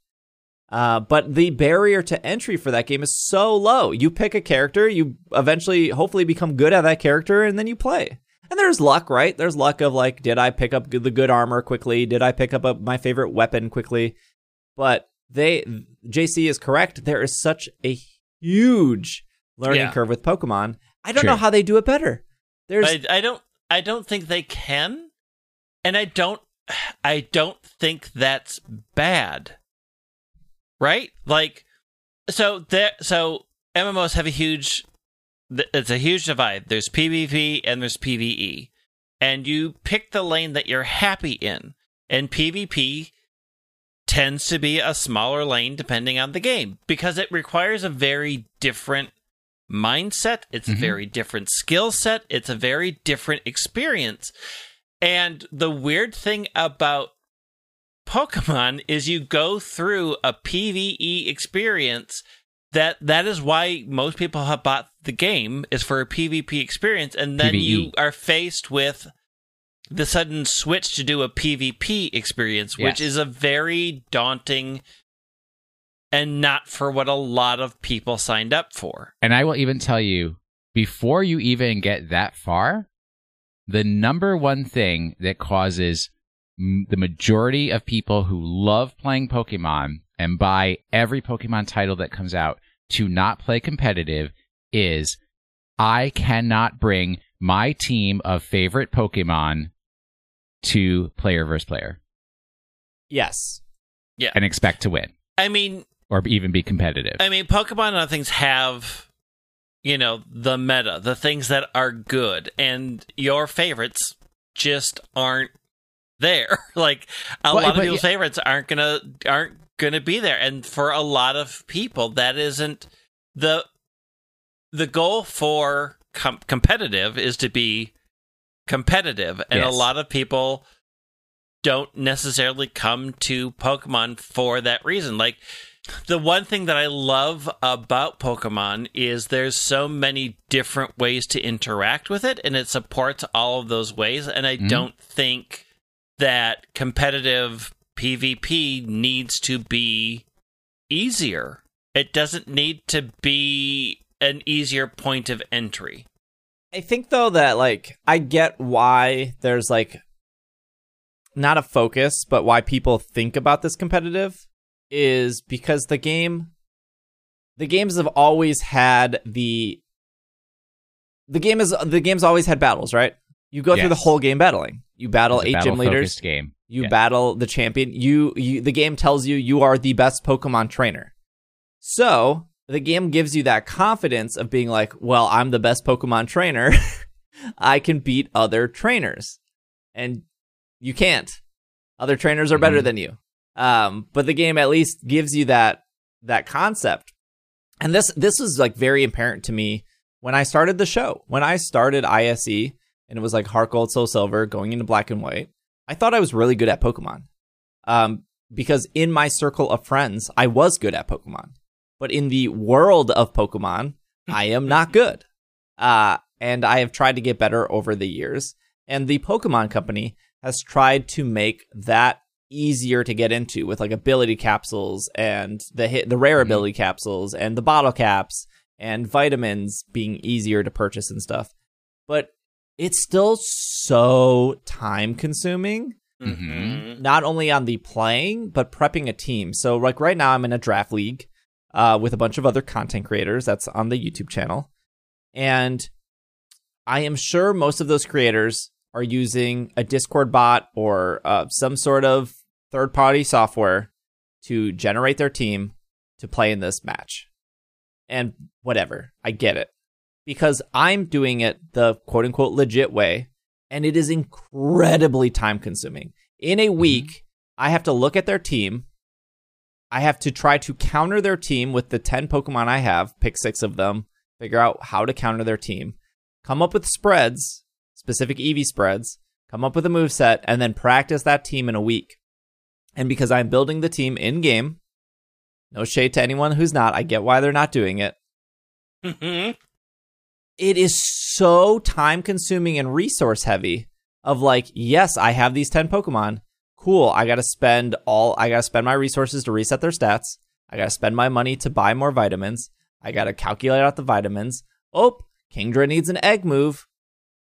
Speaker 1: Uh, but the barrier to entry for that game is so low. You pick a character, you eventually, hopefully, become good at that character, and then you play. And there's luck, right? There's luck of like, did I pick up the good armor quickly? Did I pick up a, my favorite weapon quickly? But they, JC is correct. There is such a huge learning
Speaker 3: Yeah.
Speaker 1: curve with Pokemon. I don't
Speaker 2: True.
Speaker 1: know how they do it better. There's
Speaker 3: I, I don't I don't think they can, and I don't I don't think that's bad. Right? Like, so there so MMOs have a huge it's a huge divide. There's PvP and there's PvE, and you pick the lane that you're happy in. And PvP tends to be a smaller lane depending on the game because it requires a very different mindset. It's a
Speaker 2: Mhm.
Speaker 3: very different skill set. It's a very different experience. And the weird thing about Pokemon is you go through a PvE experience that that is why most people have bought the game is for a PvP experience and then
Speaker 2: PvE.
Speaker 3: you are faced with the sudden switch to do a PvP experience which is a very daunting and not for what a lot of people signed up for.
Speaker 2: And I will even tell you, before you even get that far, the number one thing that causes m- the majority of people who love playing Pokemon and buy every Pokemon title that comes out to not play competitive is I cannot bring my team of favorite Pokemon to player versus player.
Speaker 1: yes,
Speaker 3: Yeah.
Speaker 2: and expect to win
Speaker 3: I mean,
Speaker 2: or even be competitive.
Speaker 3: I mean, Pokemon and other things have, you know, the meta, the things that are good, and your favorites just aren't there. like a
Speaker 2: Well,
Speaker 3: lot of people's
Speaker 2: yeah-
Speaker 3: favorites aren't gonna aren't gonna be there, and for a lot of people, that isn't the the goal for com- competitive is to be competitive, and
Speaker 2: Yes.
Speaker 3: a lot of people don't necessarily come to Pokemon for that reason. Like the one thing that I love about Pokemon is there's so many different ways to interact with it and it supports all of those ways and I
Speaker 2: Mhm.
Speaker 3: don't think that competitive PvP needs to be easier. It doesn't need to be an easier point of entry.
Speaker 1: I think though that like I get why there's like not a focus, but why people think about this competitive is because the game the games have always had the the game is the game's always had battles, right? You go through the whole game battling. You battle eight gym leaders.
Speaker 2: game.
Speaker 1: You
Speaker 2: Yeah.
Speaker 1: battle the champion. You, you the game tells you you are the best Pokemon trainer. So the game gives you that confidence of being like, well, I'm the best Pokemon trainer. I can beat other trainers. And you can't. Other trainers are better
Speaker 2: Mhm.
Speaker 1: than you. Um, but the game at least gives you that that concept. And this this was like very apparent to me when I started the show. When I started ISE and it was like Heart Gold, Soul Silver going into black and white. I thought I was really good at Pokemon. Um, because in my circle of friends, I was good at Pokemon. But in the world of Pokemon, I am not good. Uh, and I have tried to get better over the years. And the Pokemon Company has tried to make that easier to get into with like ability capsules and the hit, the rare
Speaker 2: Mhm.
Speaker 1: ability capsules and the bottle caps and vitamins being easier to purchase and stuff. But it's still so time consuming
Speaker 2: Mhm.
Speaker 1: not only on the playing but prepping a team. So like right now I'm in a draft league uh, with a bunch of other content creators that's on the YouTube channel, and I am sure most of those creators are using a Discord bot or uh, some sort of third party software to generate their team to play in this match. And whatever, I get it. Because I'm doing it the quote unquote legit way, and it is incredibly time consuming. In a mm-hmm. week, I have to look at their team. I have to try to counter their team with the 10 Pokemon I have, pick six of them, figure out how to counter their team, come up with spreads, specific EV spreads, come up with a move set, and then practice that team in a week. And because I'm building the team in game, no shade to anyone who's not, I get why they're not doing it.
Speaker 3: Mm-hmm.
Speaker 1: It is so time consuming and resource heavy of like, yes, I have these 10 Pokemon. Cool. I got to spend all, I got to spend my resources to reset their stats. I got to spend my money to buy more vitamins. I got to calculate out the vitamins. Oh, Kingdra needs an egg move.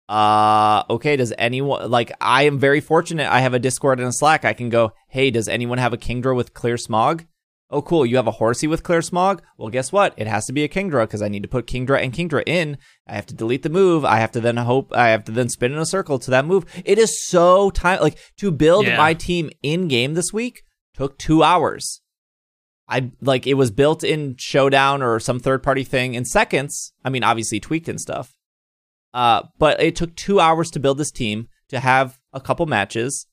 Speaker 1: Uh, okay. Does anyone, like, I am very fortunate. I have a Discord and a Slack. I can go, hey, does anyone have a Kingdra with clear smog? Oh, cool. You have a Horsea with clear smog? Well, guess what? It has to be a Kingdra because I need to put Kingdra and Kingdra in. I have to delete the move. I have to then hope, I have to then spin in a circle to that move. It is so time, like, to build
Speaker 3: Yeah.
Speaker 1: my team in game this week took two hours. I, like, it was built in Showdown or some third party thing in seconds. I mean, obviously tweaked and stuff. Uh, but it took two hours to build this team to have a couple matches.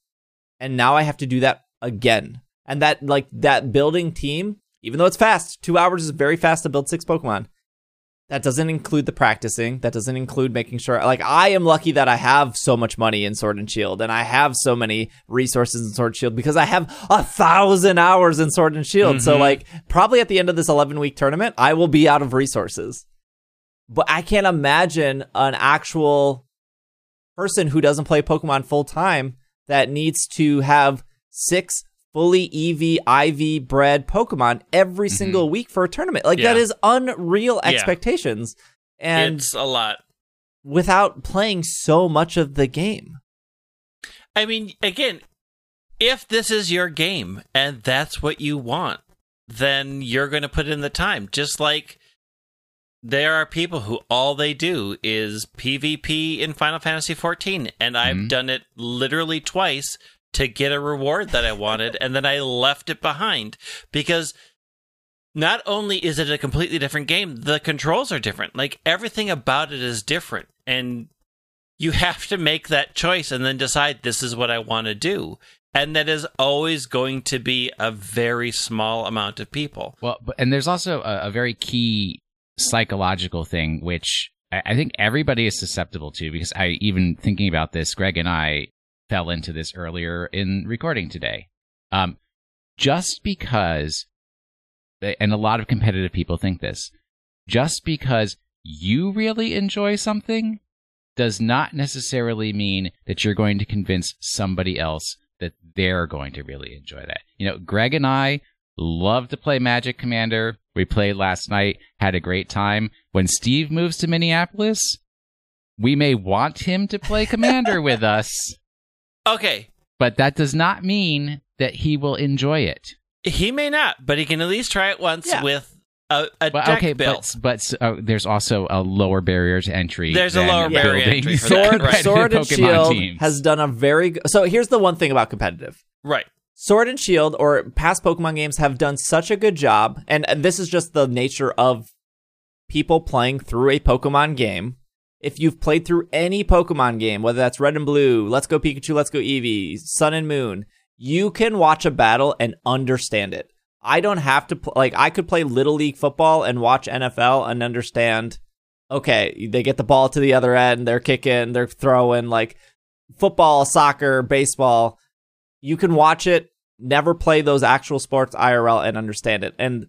Speaker 1: And now I have to do that again. And that, like, that building team, even though it's fast, two hours is very fast to build six Pokemon. That doesn't include the practicing. That doesn't include making sure, like, I am lucky that I have so much money in Sword and Shield and I have so many resources in Sword and Shield because I have a thousand hours in Sword and Shield. So,
Speaker 3: Mhm.
Speaker 1: like, probably at the end of this 11 week tournament, I will be out of resources. But I can't imagine an actual person who doesn't play Pokemon full time that needs to have six fully EV, IV bred Pokemon every
Speaker 2: Mhm.
Speaker 1: single week for a tournament. Like that
Speaker 3: Yeah.
Speaker 1: is unreal
Speaker 3: Yeah.
Speaker 1: expectations. And
Speaker 3: it's a lot.
Speaker 1: without playing so much of the game.
Speaker 3: I mean, again, if this is your game and that's what you want, then you're going to put in the time. Just like there are people who all they do is PvP in Final Fantasy 14, and I've
Speaker 2: Mhm.
Speaker 3: done it literally twice to get a reward that I wanted, and then I left it behind because not only is it a completely different game, the controls are different. Like everything about it is different. And you have to make that choice and then decide this is what I want to do. And that is always going to be a very small amount of people.
Speaker 2: Well, and there's also a, a very key psychological thing, which I, I think everybody is susceptible to because I, even thinking about this, Greg and I fell into this earlier in recording today. Um, just because, and a lot of competitive people think this, just because you really enjoy something does not necessarily mean that you're going to convince somebody else that they're going to really enjoy that. You know, Greg and I love to play Magic Commander. We played last night, had a great time. When Steve moves to Minneapolis, we may want him to play Commander with us,
Speaker 3: Okay.
Speaker 2: but that does not mean that he will enjoy it.
Speaker 3: He may not, but he can at least try it once
Speaker 1: Yeah.
Speaker 3: with a, a
Speaker 2: But
Speaker 3: deck
Speaker 2: okay,
Speaker 3: built.
Speaker 2: but but uh, there's also a lower barrier to entry.
Speaker 3: There's a lower
Speaker 1: barrier
Speaker 2: building
Speaker 3: entry for that,
Speaker 1: Sword,
Speaker 3: right.
Speaker 1: Sword and Shield
Speaker 2: teams.
Speaker 1: has done a very good. So here's the one thing about competitive.
Speaker 3: right.
Speaker 1: Sword and Shield or past Pokemon games have done such a good job, and this is just the nature of people playing through a Pokemon game. If you've played through any Pokemon game, whether that's Red and Blue, Let's Go Pikachu, Let's Go Eevee, Sun and Moon, you can watch a battle and understand it. I don't have to pl- like I could play Little League football and watch NFL and understand. Okay, they get the ball to the other end, they're kicking, they're throwing like football, soccer, baseball. You can watch it, never play those actual sports IRL and understand it. And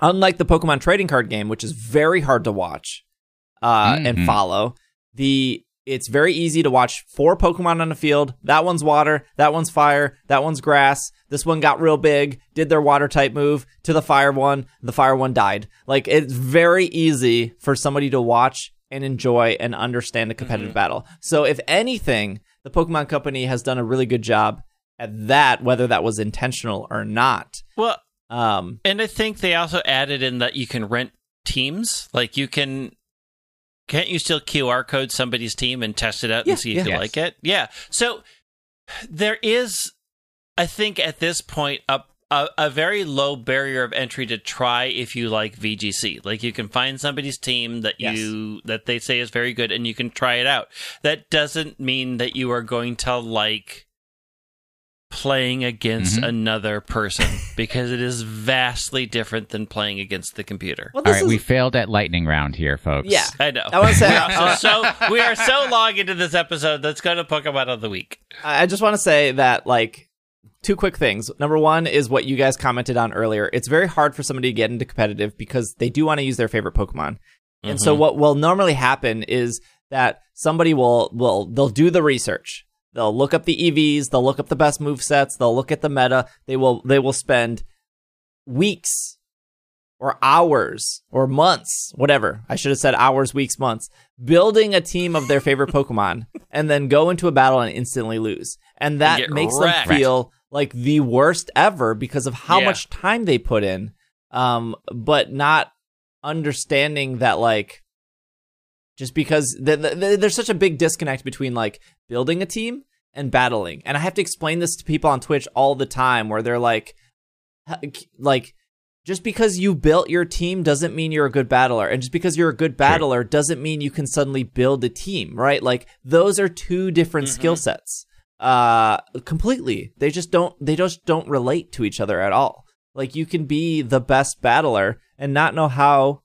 Speaker 1: unlike the Pokemon trading card game, which is very hard to watch uh, and
Speaker 2: Mhm.
Speaker 1: follow, the it's very easy to watch four Pokemon on the field. That one's water, that one's fire, that one's grass. This one got real big, did their water type move to the fire one, the fire one died. Like it's very easy for somebody to watch and enjoy and understand a competitive battle. So if anything, the Pokemon Company has done a really good job at that, whether that was intentional or not.
Speaker 3: Well,
Speaker 1: Um,
Speaker 3: And I think they also added in that you can rent teams. Like you can can't you still QR code somebody's team and test it out
Speaker 1: Yeah,
Speaker 3: and see if
Speaker 1: yeah.
Speaker 3: you
Speaker 2: Yes.
Speaker 3: like it? Yeah. So there is I think at this point a, a a very low barrier of entry to try if you like VGC. Like you can find somebody's team that
Speaker 1: Yes.
Speaker 3: you that they say is very good and you can try it out. That doesn't mean that you are going to like playing against
Speaker 2: Mhm.
Speaker 3: another person because it is vastly different than playing against the computer.
Speaker 1: well,
Speaker 2: All
Speaker 1: this
Speaker 2: right, we failed at lightning round here, folks.
Speaker 1: Yeah.
Speaker 3: I know.
Speaker 1: I wanna say-
Speaker 3: we are so we are so long into this episode. Let's go to Pokemon of the week.
Speaker 1: I just want to say that like two quick things. Number one is what you guys commented on earlier. It's very hard for somebody to get into competitive because they do want to use their favorite Pokemon. And so
Speaker 3: Mhm.
Speaker 1: what will normally happen is that somebody will will they'll do the research. They'll look up the EVs, they'll look up the best move sets, they'll look at the meta. They will they will spend weeks or hours or months, whatever. I should have said hours, weeks, months, building a team of their favorite Pokemon and then go into a battle and instantly lose. And that
Speaker 3: get
Speaker 1: makes
Speaker 3: wrecked.
Speaker 1: them feel like the worst ever because of how
Speaker 3: Yeah.
Speaker 1: much time they put in. Um, but not understanding that like just because th- th- there's such a big disconnect between like building a team and battling. And I have to explain this to people on Twitch all the time where they're like like just because you built your team doesn't mean you're a good battler and just because you're a good battler doesn't mean you can suddenly build a team, right? Like those are two different
Speaker 3: Mhm.
Speaker 1: skill sets. Uh completely. They just don't they just don't relate to each other at all. Like you can be the best battler and not know how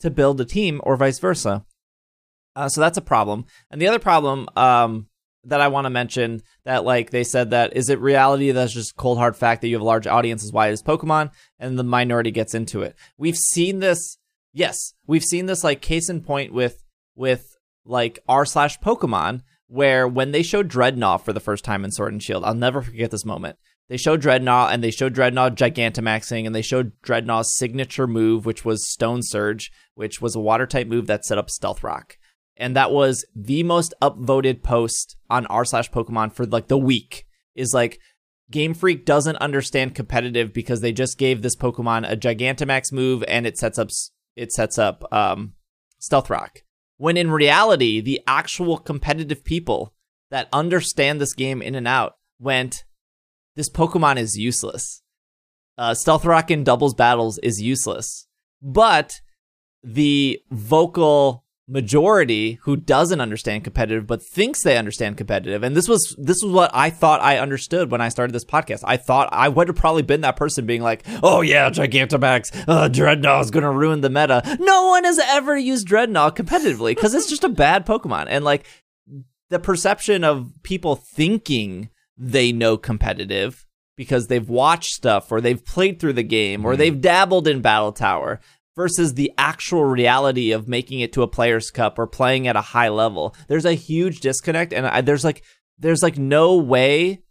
Speaker 1: to build a team or vice versa. Uh, so that's a problem. And the other problem um, that I want to mention that like they said that is it reality that's just cold hard fact that you have a large audience why it is Pokemon and the minority gets into it. We've seen this. Yes, we've seen this like case in point with with like r slash Pokemon where when they showed Drednaw for the first time in Sword and Shield, I'll never forget this moment. They showed Drednaw and they showed Drednaw Gigantamaxing and they showed Drednaw's signature move, which was Stonesurge, which was a water type move that set up Stealth Rock. And that was the most upvoted post on r slash Pokemon for like the week. Is like Game Freak doesn't understand competitive because they just gave this Pokemon a Gigantamax move and it sets up it sets up um, Stealth Rock. When in reality, the actual competitive people that understand this game in and out went, "This Pokemon is useless. Uh, Stealth Rock in doubles battles is useless." But the vocal majority who doesn't understand competitive but thinks they understand competitive and this was this was what I thought I understood when I started this podcast. I thought I would have probably been that person being like, "Oh yeah, Gigantamax, uh, Drednaw is going to ruin the meta." No one has ever used Drednaw competitively because it's just a bad Pokemon and like the perception of people thinking they know competitive because they've watched stuff or they've played through the game or they've dabbled in Battle Tower versus the actual reality of making it to a players cup or playing at a high level there's a huge disconnect and I, there's like there's like no way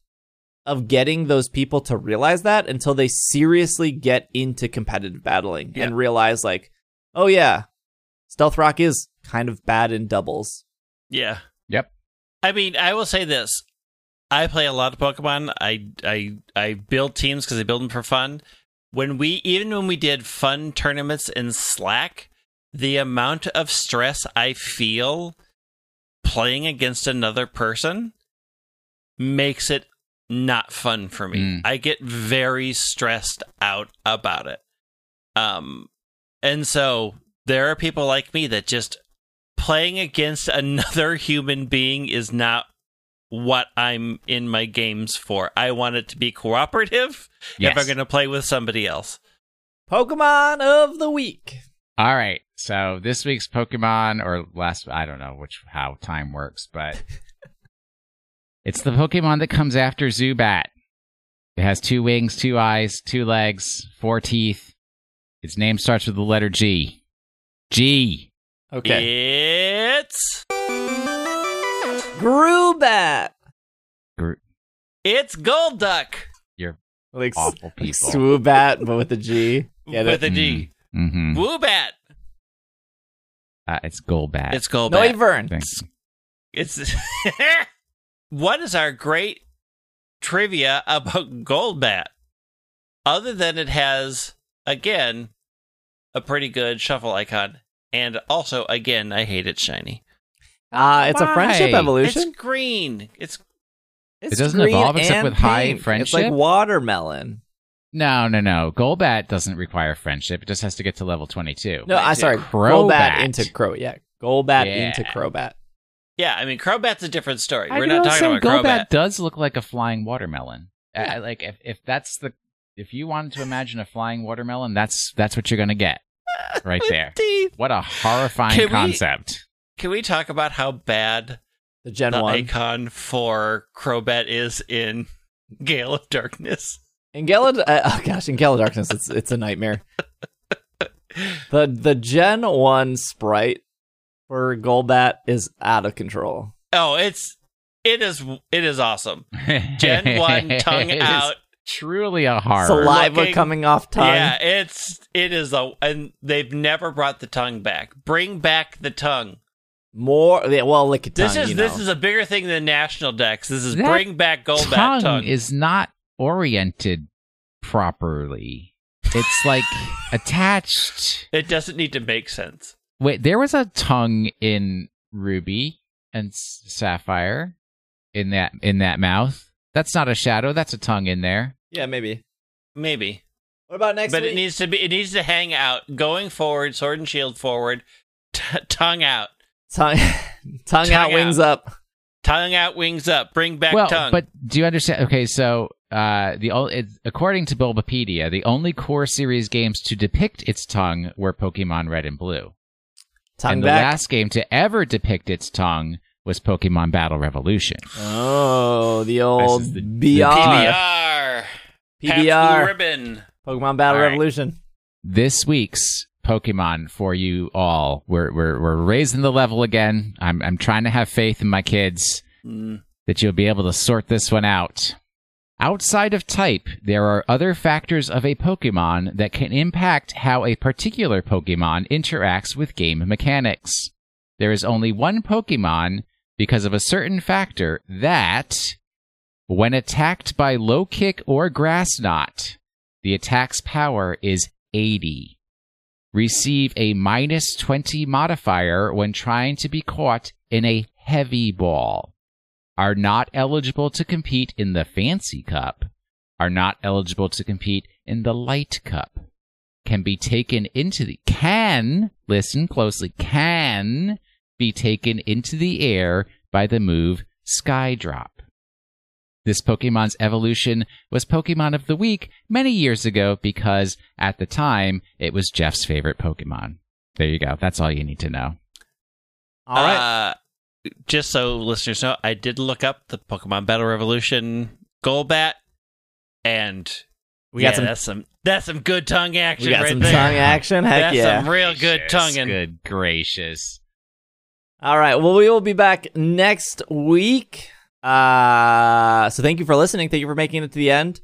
Speaker 1: of getting those people to realize that until they seriously get into competitive battling
Speaker 3: Yeah.
Speaker 1: and realize like oh yeah stealth rock is kind of bad in doubles
Speaker 3: Yeah.
Speaker 2: Yep.
Speaker 3: I mean, I will say this: I play a lot of Pokemon. I I I build teams because I build them for fun. When we even when we did fun tournaments in Slack, the amount of stress I feel playing against another person makes it not fun for me.
Speaker 2: Mm.
Speaker 3: I get very stressed out about it. Um and so there are people like me that just playing against another human being is not what I'm in my games for. I want it to be cooperative
Speaker 2: Yes.
Speaker 3: if I'm going to play with somebody else.
Speaker 1: pokemon of the week
Speaker 2: All right. So this week's Pokemon, or last, I don't know which how time works, but it's the Pokemon that comes after Zubat. It has two wings, two eyes, two legs, four teeth. Its name starts with the letter G. G.
Speaker 1: okay
Speaker 3: It's
Speaker 1: Grubat.
Speaker 2: Gr-
Speaker 3: it's Golduck
Speaker 2: You're
Speaker 1: Like
Speaker 2: awful people.
Speaker 1: Swoobat, but with a G. Get
Speaker 3: with
Speaker 1: it?
Speaker 3: a G.
Speaker 2: Mm-hmm.
Speaker 3: Woobat.
Speaker 2: Uh, it's Golbat.
Speaker 3: It's Golbat.
Speaker 1: Noivern.
Speaker 2: Thank
Speaker 3: It's what is our great trivia about Golbat? Other than it has again a pretty good shuffle icon, and also again I hate it shiny.
Speaker 1: Uh, it's a friendship evolution.
Speaker 3: It's green. It's
Speaker 1: It's
Speaker 2: It doesn't
Speaker 1: green
Speaker 2: evolve except
Speaker 1: and
Speaker 2: with high
Speaker 1: friendship. It's like watermelon.
Speaker 2: No, no, no. Golbat doesn't require friendship. It just has to get to level 22.
Speaker 1: No, I
Speaker 3: Like
Speaker 1: sorry.
Speaker 2: Crobat.
Speaker 1: Golbat into Crow. Yeah, Golbat
Speaker 2: Yeah.
Speaker 1: into Crobat.
Speaker 3: yeah. I mean, Crobat's a different story.
Speaker 2: I
Speaker 3: We're
Speaker 2: will
Speaker 3: not talking about
Speaker 2: Golbat
Speaker 3: Crobat.
Speaker 2: does look like a flying watermelon.
Speaker 1: Yeah.
Speaker 2: I like if, if that's the if you wanted to imagine a flying watermelon, that's that's what you're gonna get right there.
Speaker 3: Teeth.
Speaker 2: What a horrifying
Speaker 3: Can we-
Speaker 2: concept.
Speaker 3: Can we talk about how bad
Speaker 1: The Gen
Speaker 3: the
Speaker 1: One
Speaker 3: icon for Crobat is in Gale of Darkness?
Speaker 1: in Gala. Uh, oh gosh, in Gala Darkness, it's it's a nightmare. the The Gen One sprite for Golbat is out of control.
Speaker 3: Oh, it's it is it is awesome. Gen one tongue
Speaker 2: It is
Speaker 3: out.
Speaker 2: Truly a horror.
Speaker 1: Saliva
Speaker 3: looking-
Speaker 1: coming off tongue.
Speaker 3: Yeah, it's it is a and they've never brought the tongue back. Bring back the tongue.
Speaker 1: More. Yeah, well, lick a tongue.
Speaker 3: This is
Speaker 1: you
Speaker 3: this is a bigger thing than national Dex. This is
Speaker 2: That
Speaker 3: bring back Golbat
Speaker 2: tongue,
Speaker 3: tongue.
Speaker 2: is not oriented properly. It's like attached.
Speaker 3: it doesn't need to make sense.
Speaker 2: Wait, there was a tongue in Ruby and Sapphire in that in that mouth. That's not a shadow. That's a tongue in there.
Speaker 1: yeah, maybe.
Speaker 3: Maybe.
Speaker 1: What about next
Speaker 3: but
Speaker 1: week?
Speaker 3: it needs to be it needs to hang out going forward, sword and shield forward, t- tongue out.
Speaker 1: Tongue, tongue,
Speaker 3: Tongue
Speaker 1: out, wings up.
Speaker 3: Tongue out, wings up. Bring back
Speaker 2: well,
Speaker 3: tongue.
Speaker 2: but do you understand? Okay, so uh, the it, according to Bulbapedia, the only core series games to depict its tongue were Pokemon Red and Blue,
Speaker 1: Tongue
Speaker 2: and the last game to ever depict its tongue was Pokemon Battle Revolution.
Speaker 1: Oh, the old
Speaker 2: is the- the
Speaker 1: BR.
Speaker 3: PBR. Blue
Speaker 1: PBR.
Speaker 3: ribbon.
Speaker 1: Pokemon Battle
Speaker 2: All right.
Speaker 1: Revolution.
Speaker 2: this week's Pokemon for you all. We're we're we're raising the level again. I'm I'm trying to have faith in my kids
Speaker 3: Mm.
Speaker 2: that you'll be able to sort this one out. Outside of type, there are other factors of a Pokemon that can impact how a particular Pokemon interacts with game mechanics. There is only one Pokemon because of a certain factor that, when attacked by Low Kick or Grass Knot, the attack's power is 80. Receive a minus 20 modifier when trying to be caught in a heavy ball. are not eligible to compete in the Fancy Cup, are not eligible to compete in the Light Cup, can be taken into the can listen closely can be taken into the air by the move Sky Drop. This Pokemon's evolution was Pokemon of the Week many years ago because at the time it was Jeff's favorite Pokemon. There you go. That's all you need to know.
Speaker 1: All right.
Speaker 3: Uh, just so listeners know, I did look up the Pokemon Battle Revolution Golbat, and
Speaker 1: we
Speaker 3: yeah,
Speaker 1: got some.
Speaker 3: that's some that's some good tongue action
Speaker 1: We got
Speaker 3: right
Speaker 1: some
Speaker 3: there.
Speaker 1: tongue action. Heck
Speaker 3: that's
Speaker 1: yeah!
Speaker 3: some real good
Speaker 2: Gracious,
Speaker 3: tonguing.
Speaker 2: Good gracious.
Speaker 1: All right. Well, we will be back next week. Uh, so thank you for listening. Thank you for making it to the end.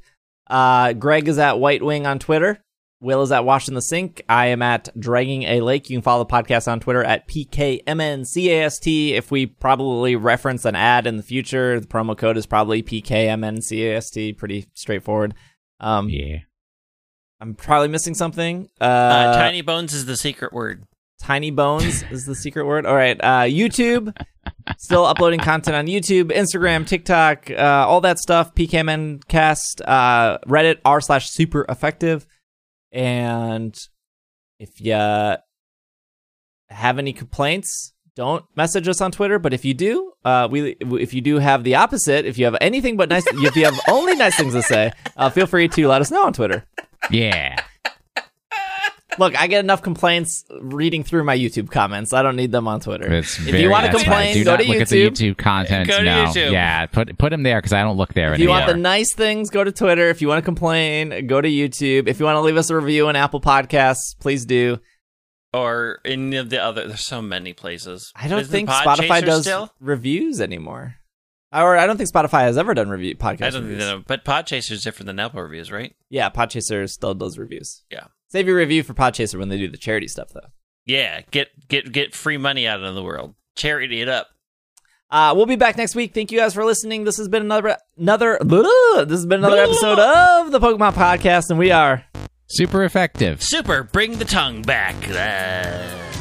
Speaker 1: Uh, Greg is at White Wing on Twitter. Will is at Washing the Sink. I am at Dragging a Lake. You can follow the podcast on Twitter at PKMNCAST. If we probably reference an ad in the future, the promo code is probably PKMNCAST. Pretty straightforward. Um,
Speaker 2: Yeah.
Speaker 1: I'm probably missing something. Uh,
Speaker 3: Uh, Tiny Bones is the secret word.
Speaker 1: Tiny Bones is the secret word. All right. Uh, YouTube. Still uploading content on YouTube, Instagram, TikTok, uh, all that stuff. PKMN cast, uh, Reddit, r slash super effective. And if you have any complaints, don't message us on Twitter. But if you do, uh, we if you do have the opposite, if you have anything but nice, if you have only nice things to say, uh, feel free to let us know on Twitter.
Speaker 2: Yeah.
Speaker 1: Look, I get enough complaints reading through my YouTube comments. I don't need them on Twitter.
Speaker 2: It's
Speaker 1: if
Speaker 2: very-
Speaker 1: you want to complain.
Speaker 2: Do
Speaker 1: go
Speaker 2: not
Speaker 1: to
Speaker 2: look
Speaker 1: YouTube.
Speaker 2: at the YouTube content.
Speaker 3: Go to
Speaker 2: no.
Speaker 3: YouTube.
Speaker 2: Yeah, put put them there because I don't look there
Speaker 1: If you
Speaker 2: anymore.
Speaker 1: want the nice things, go to Twitter. If you want to complain, go to YouTube. If you want to leave us a review on Apple Podcasts, please do.
Speaker 3: Or any of the other. There's so many places.
Speaker 1: I don't
Speaker 3: Isn't
Speaker 1: think
Speaker 3: Podchaser
Speaker 1: Spotify does
Speaker 3: Still?
Speaker 1: reviews anymore. Or I don't think Spotify has ever done review podcast
Speaker 3: I don't think
Speaker 1: reviews.
Speaker 3: that. But Podchaser is different than Apple reviews, right?
Speaker 1: Yeah, Podchaser still does reviews.
Speaker 3: Yeah.
Speaker 1: Save your review for Podchaser when they do the charity stuff, though.
Speaker 3: Yeah. Get get get free money out of the world. Charity it up.
Speaker 1: Uh, we'll be back next week. Thank you guys for listening. This has been another another. This has been another episode of the Pokemon Podcast, and we are.
Speaker 2: Super effective.
Speaker 3: Super. Bring the tongue back. Uh,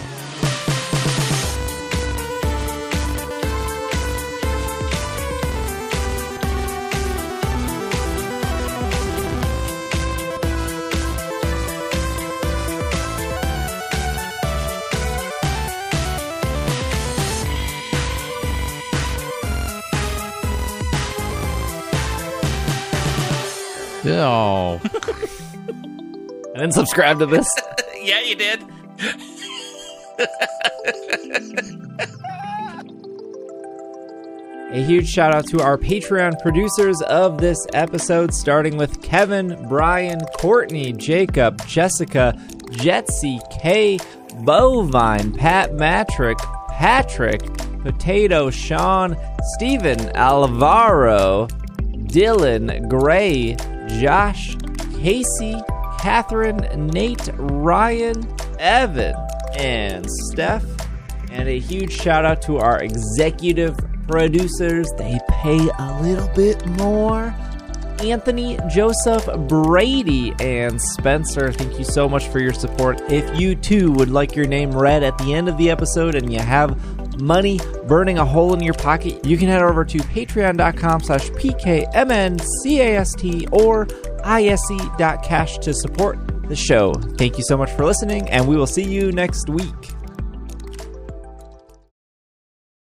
Speaker 2: Oh.
Speaker 1: I didn't subscribe to this.
Speaker 3: yeah, you did.
Speaker 1: A huge shout out to our Patreon producers of this episode, starting with Kevin, Brian, Courtney, Jacob, Jessica, Jetsy, K, Bovine, Pat Matrick, Patrick, Potato, Sean, Steven, Alvaro, Dylan, Gray, Josh, Casey, Catherine, Nate, Ryan, Evan, and Steph. And a huge shout out to our executive producers. They pay a little bit more. Anthony, Joseph, Brady, and Spencer. Thank you so much for your support. If you too would like your name read at the end of the episode and you have money burning a hole in your pocket, you can head over to patreon.com slash pkmncast or isc.cash to support the show. Thank you so much for listening, and we will see you next week.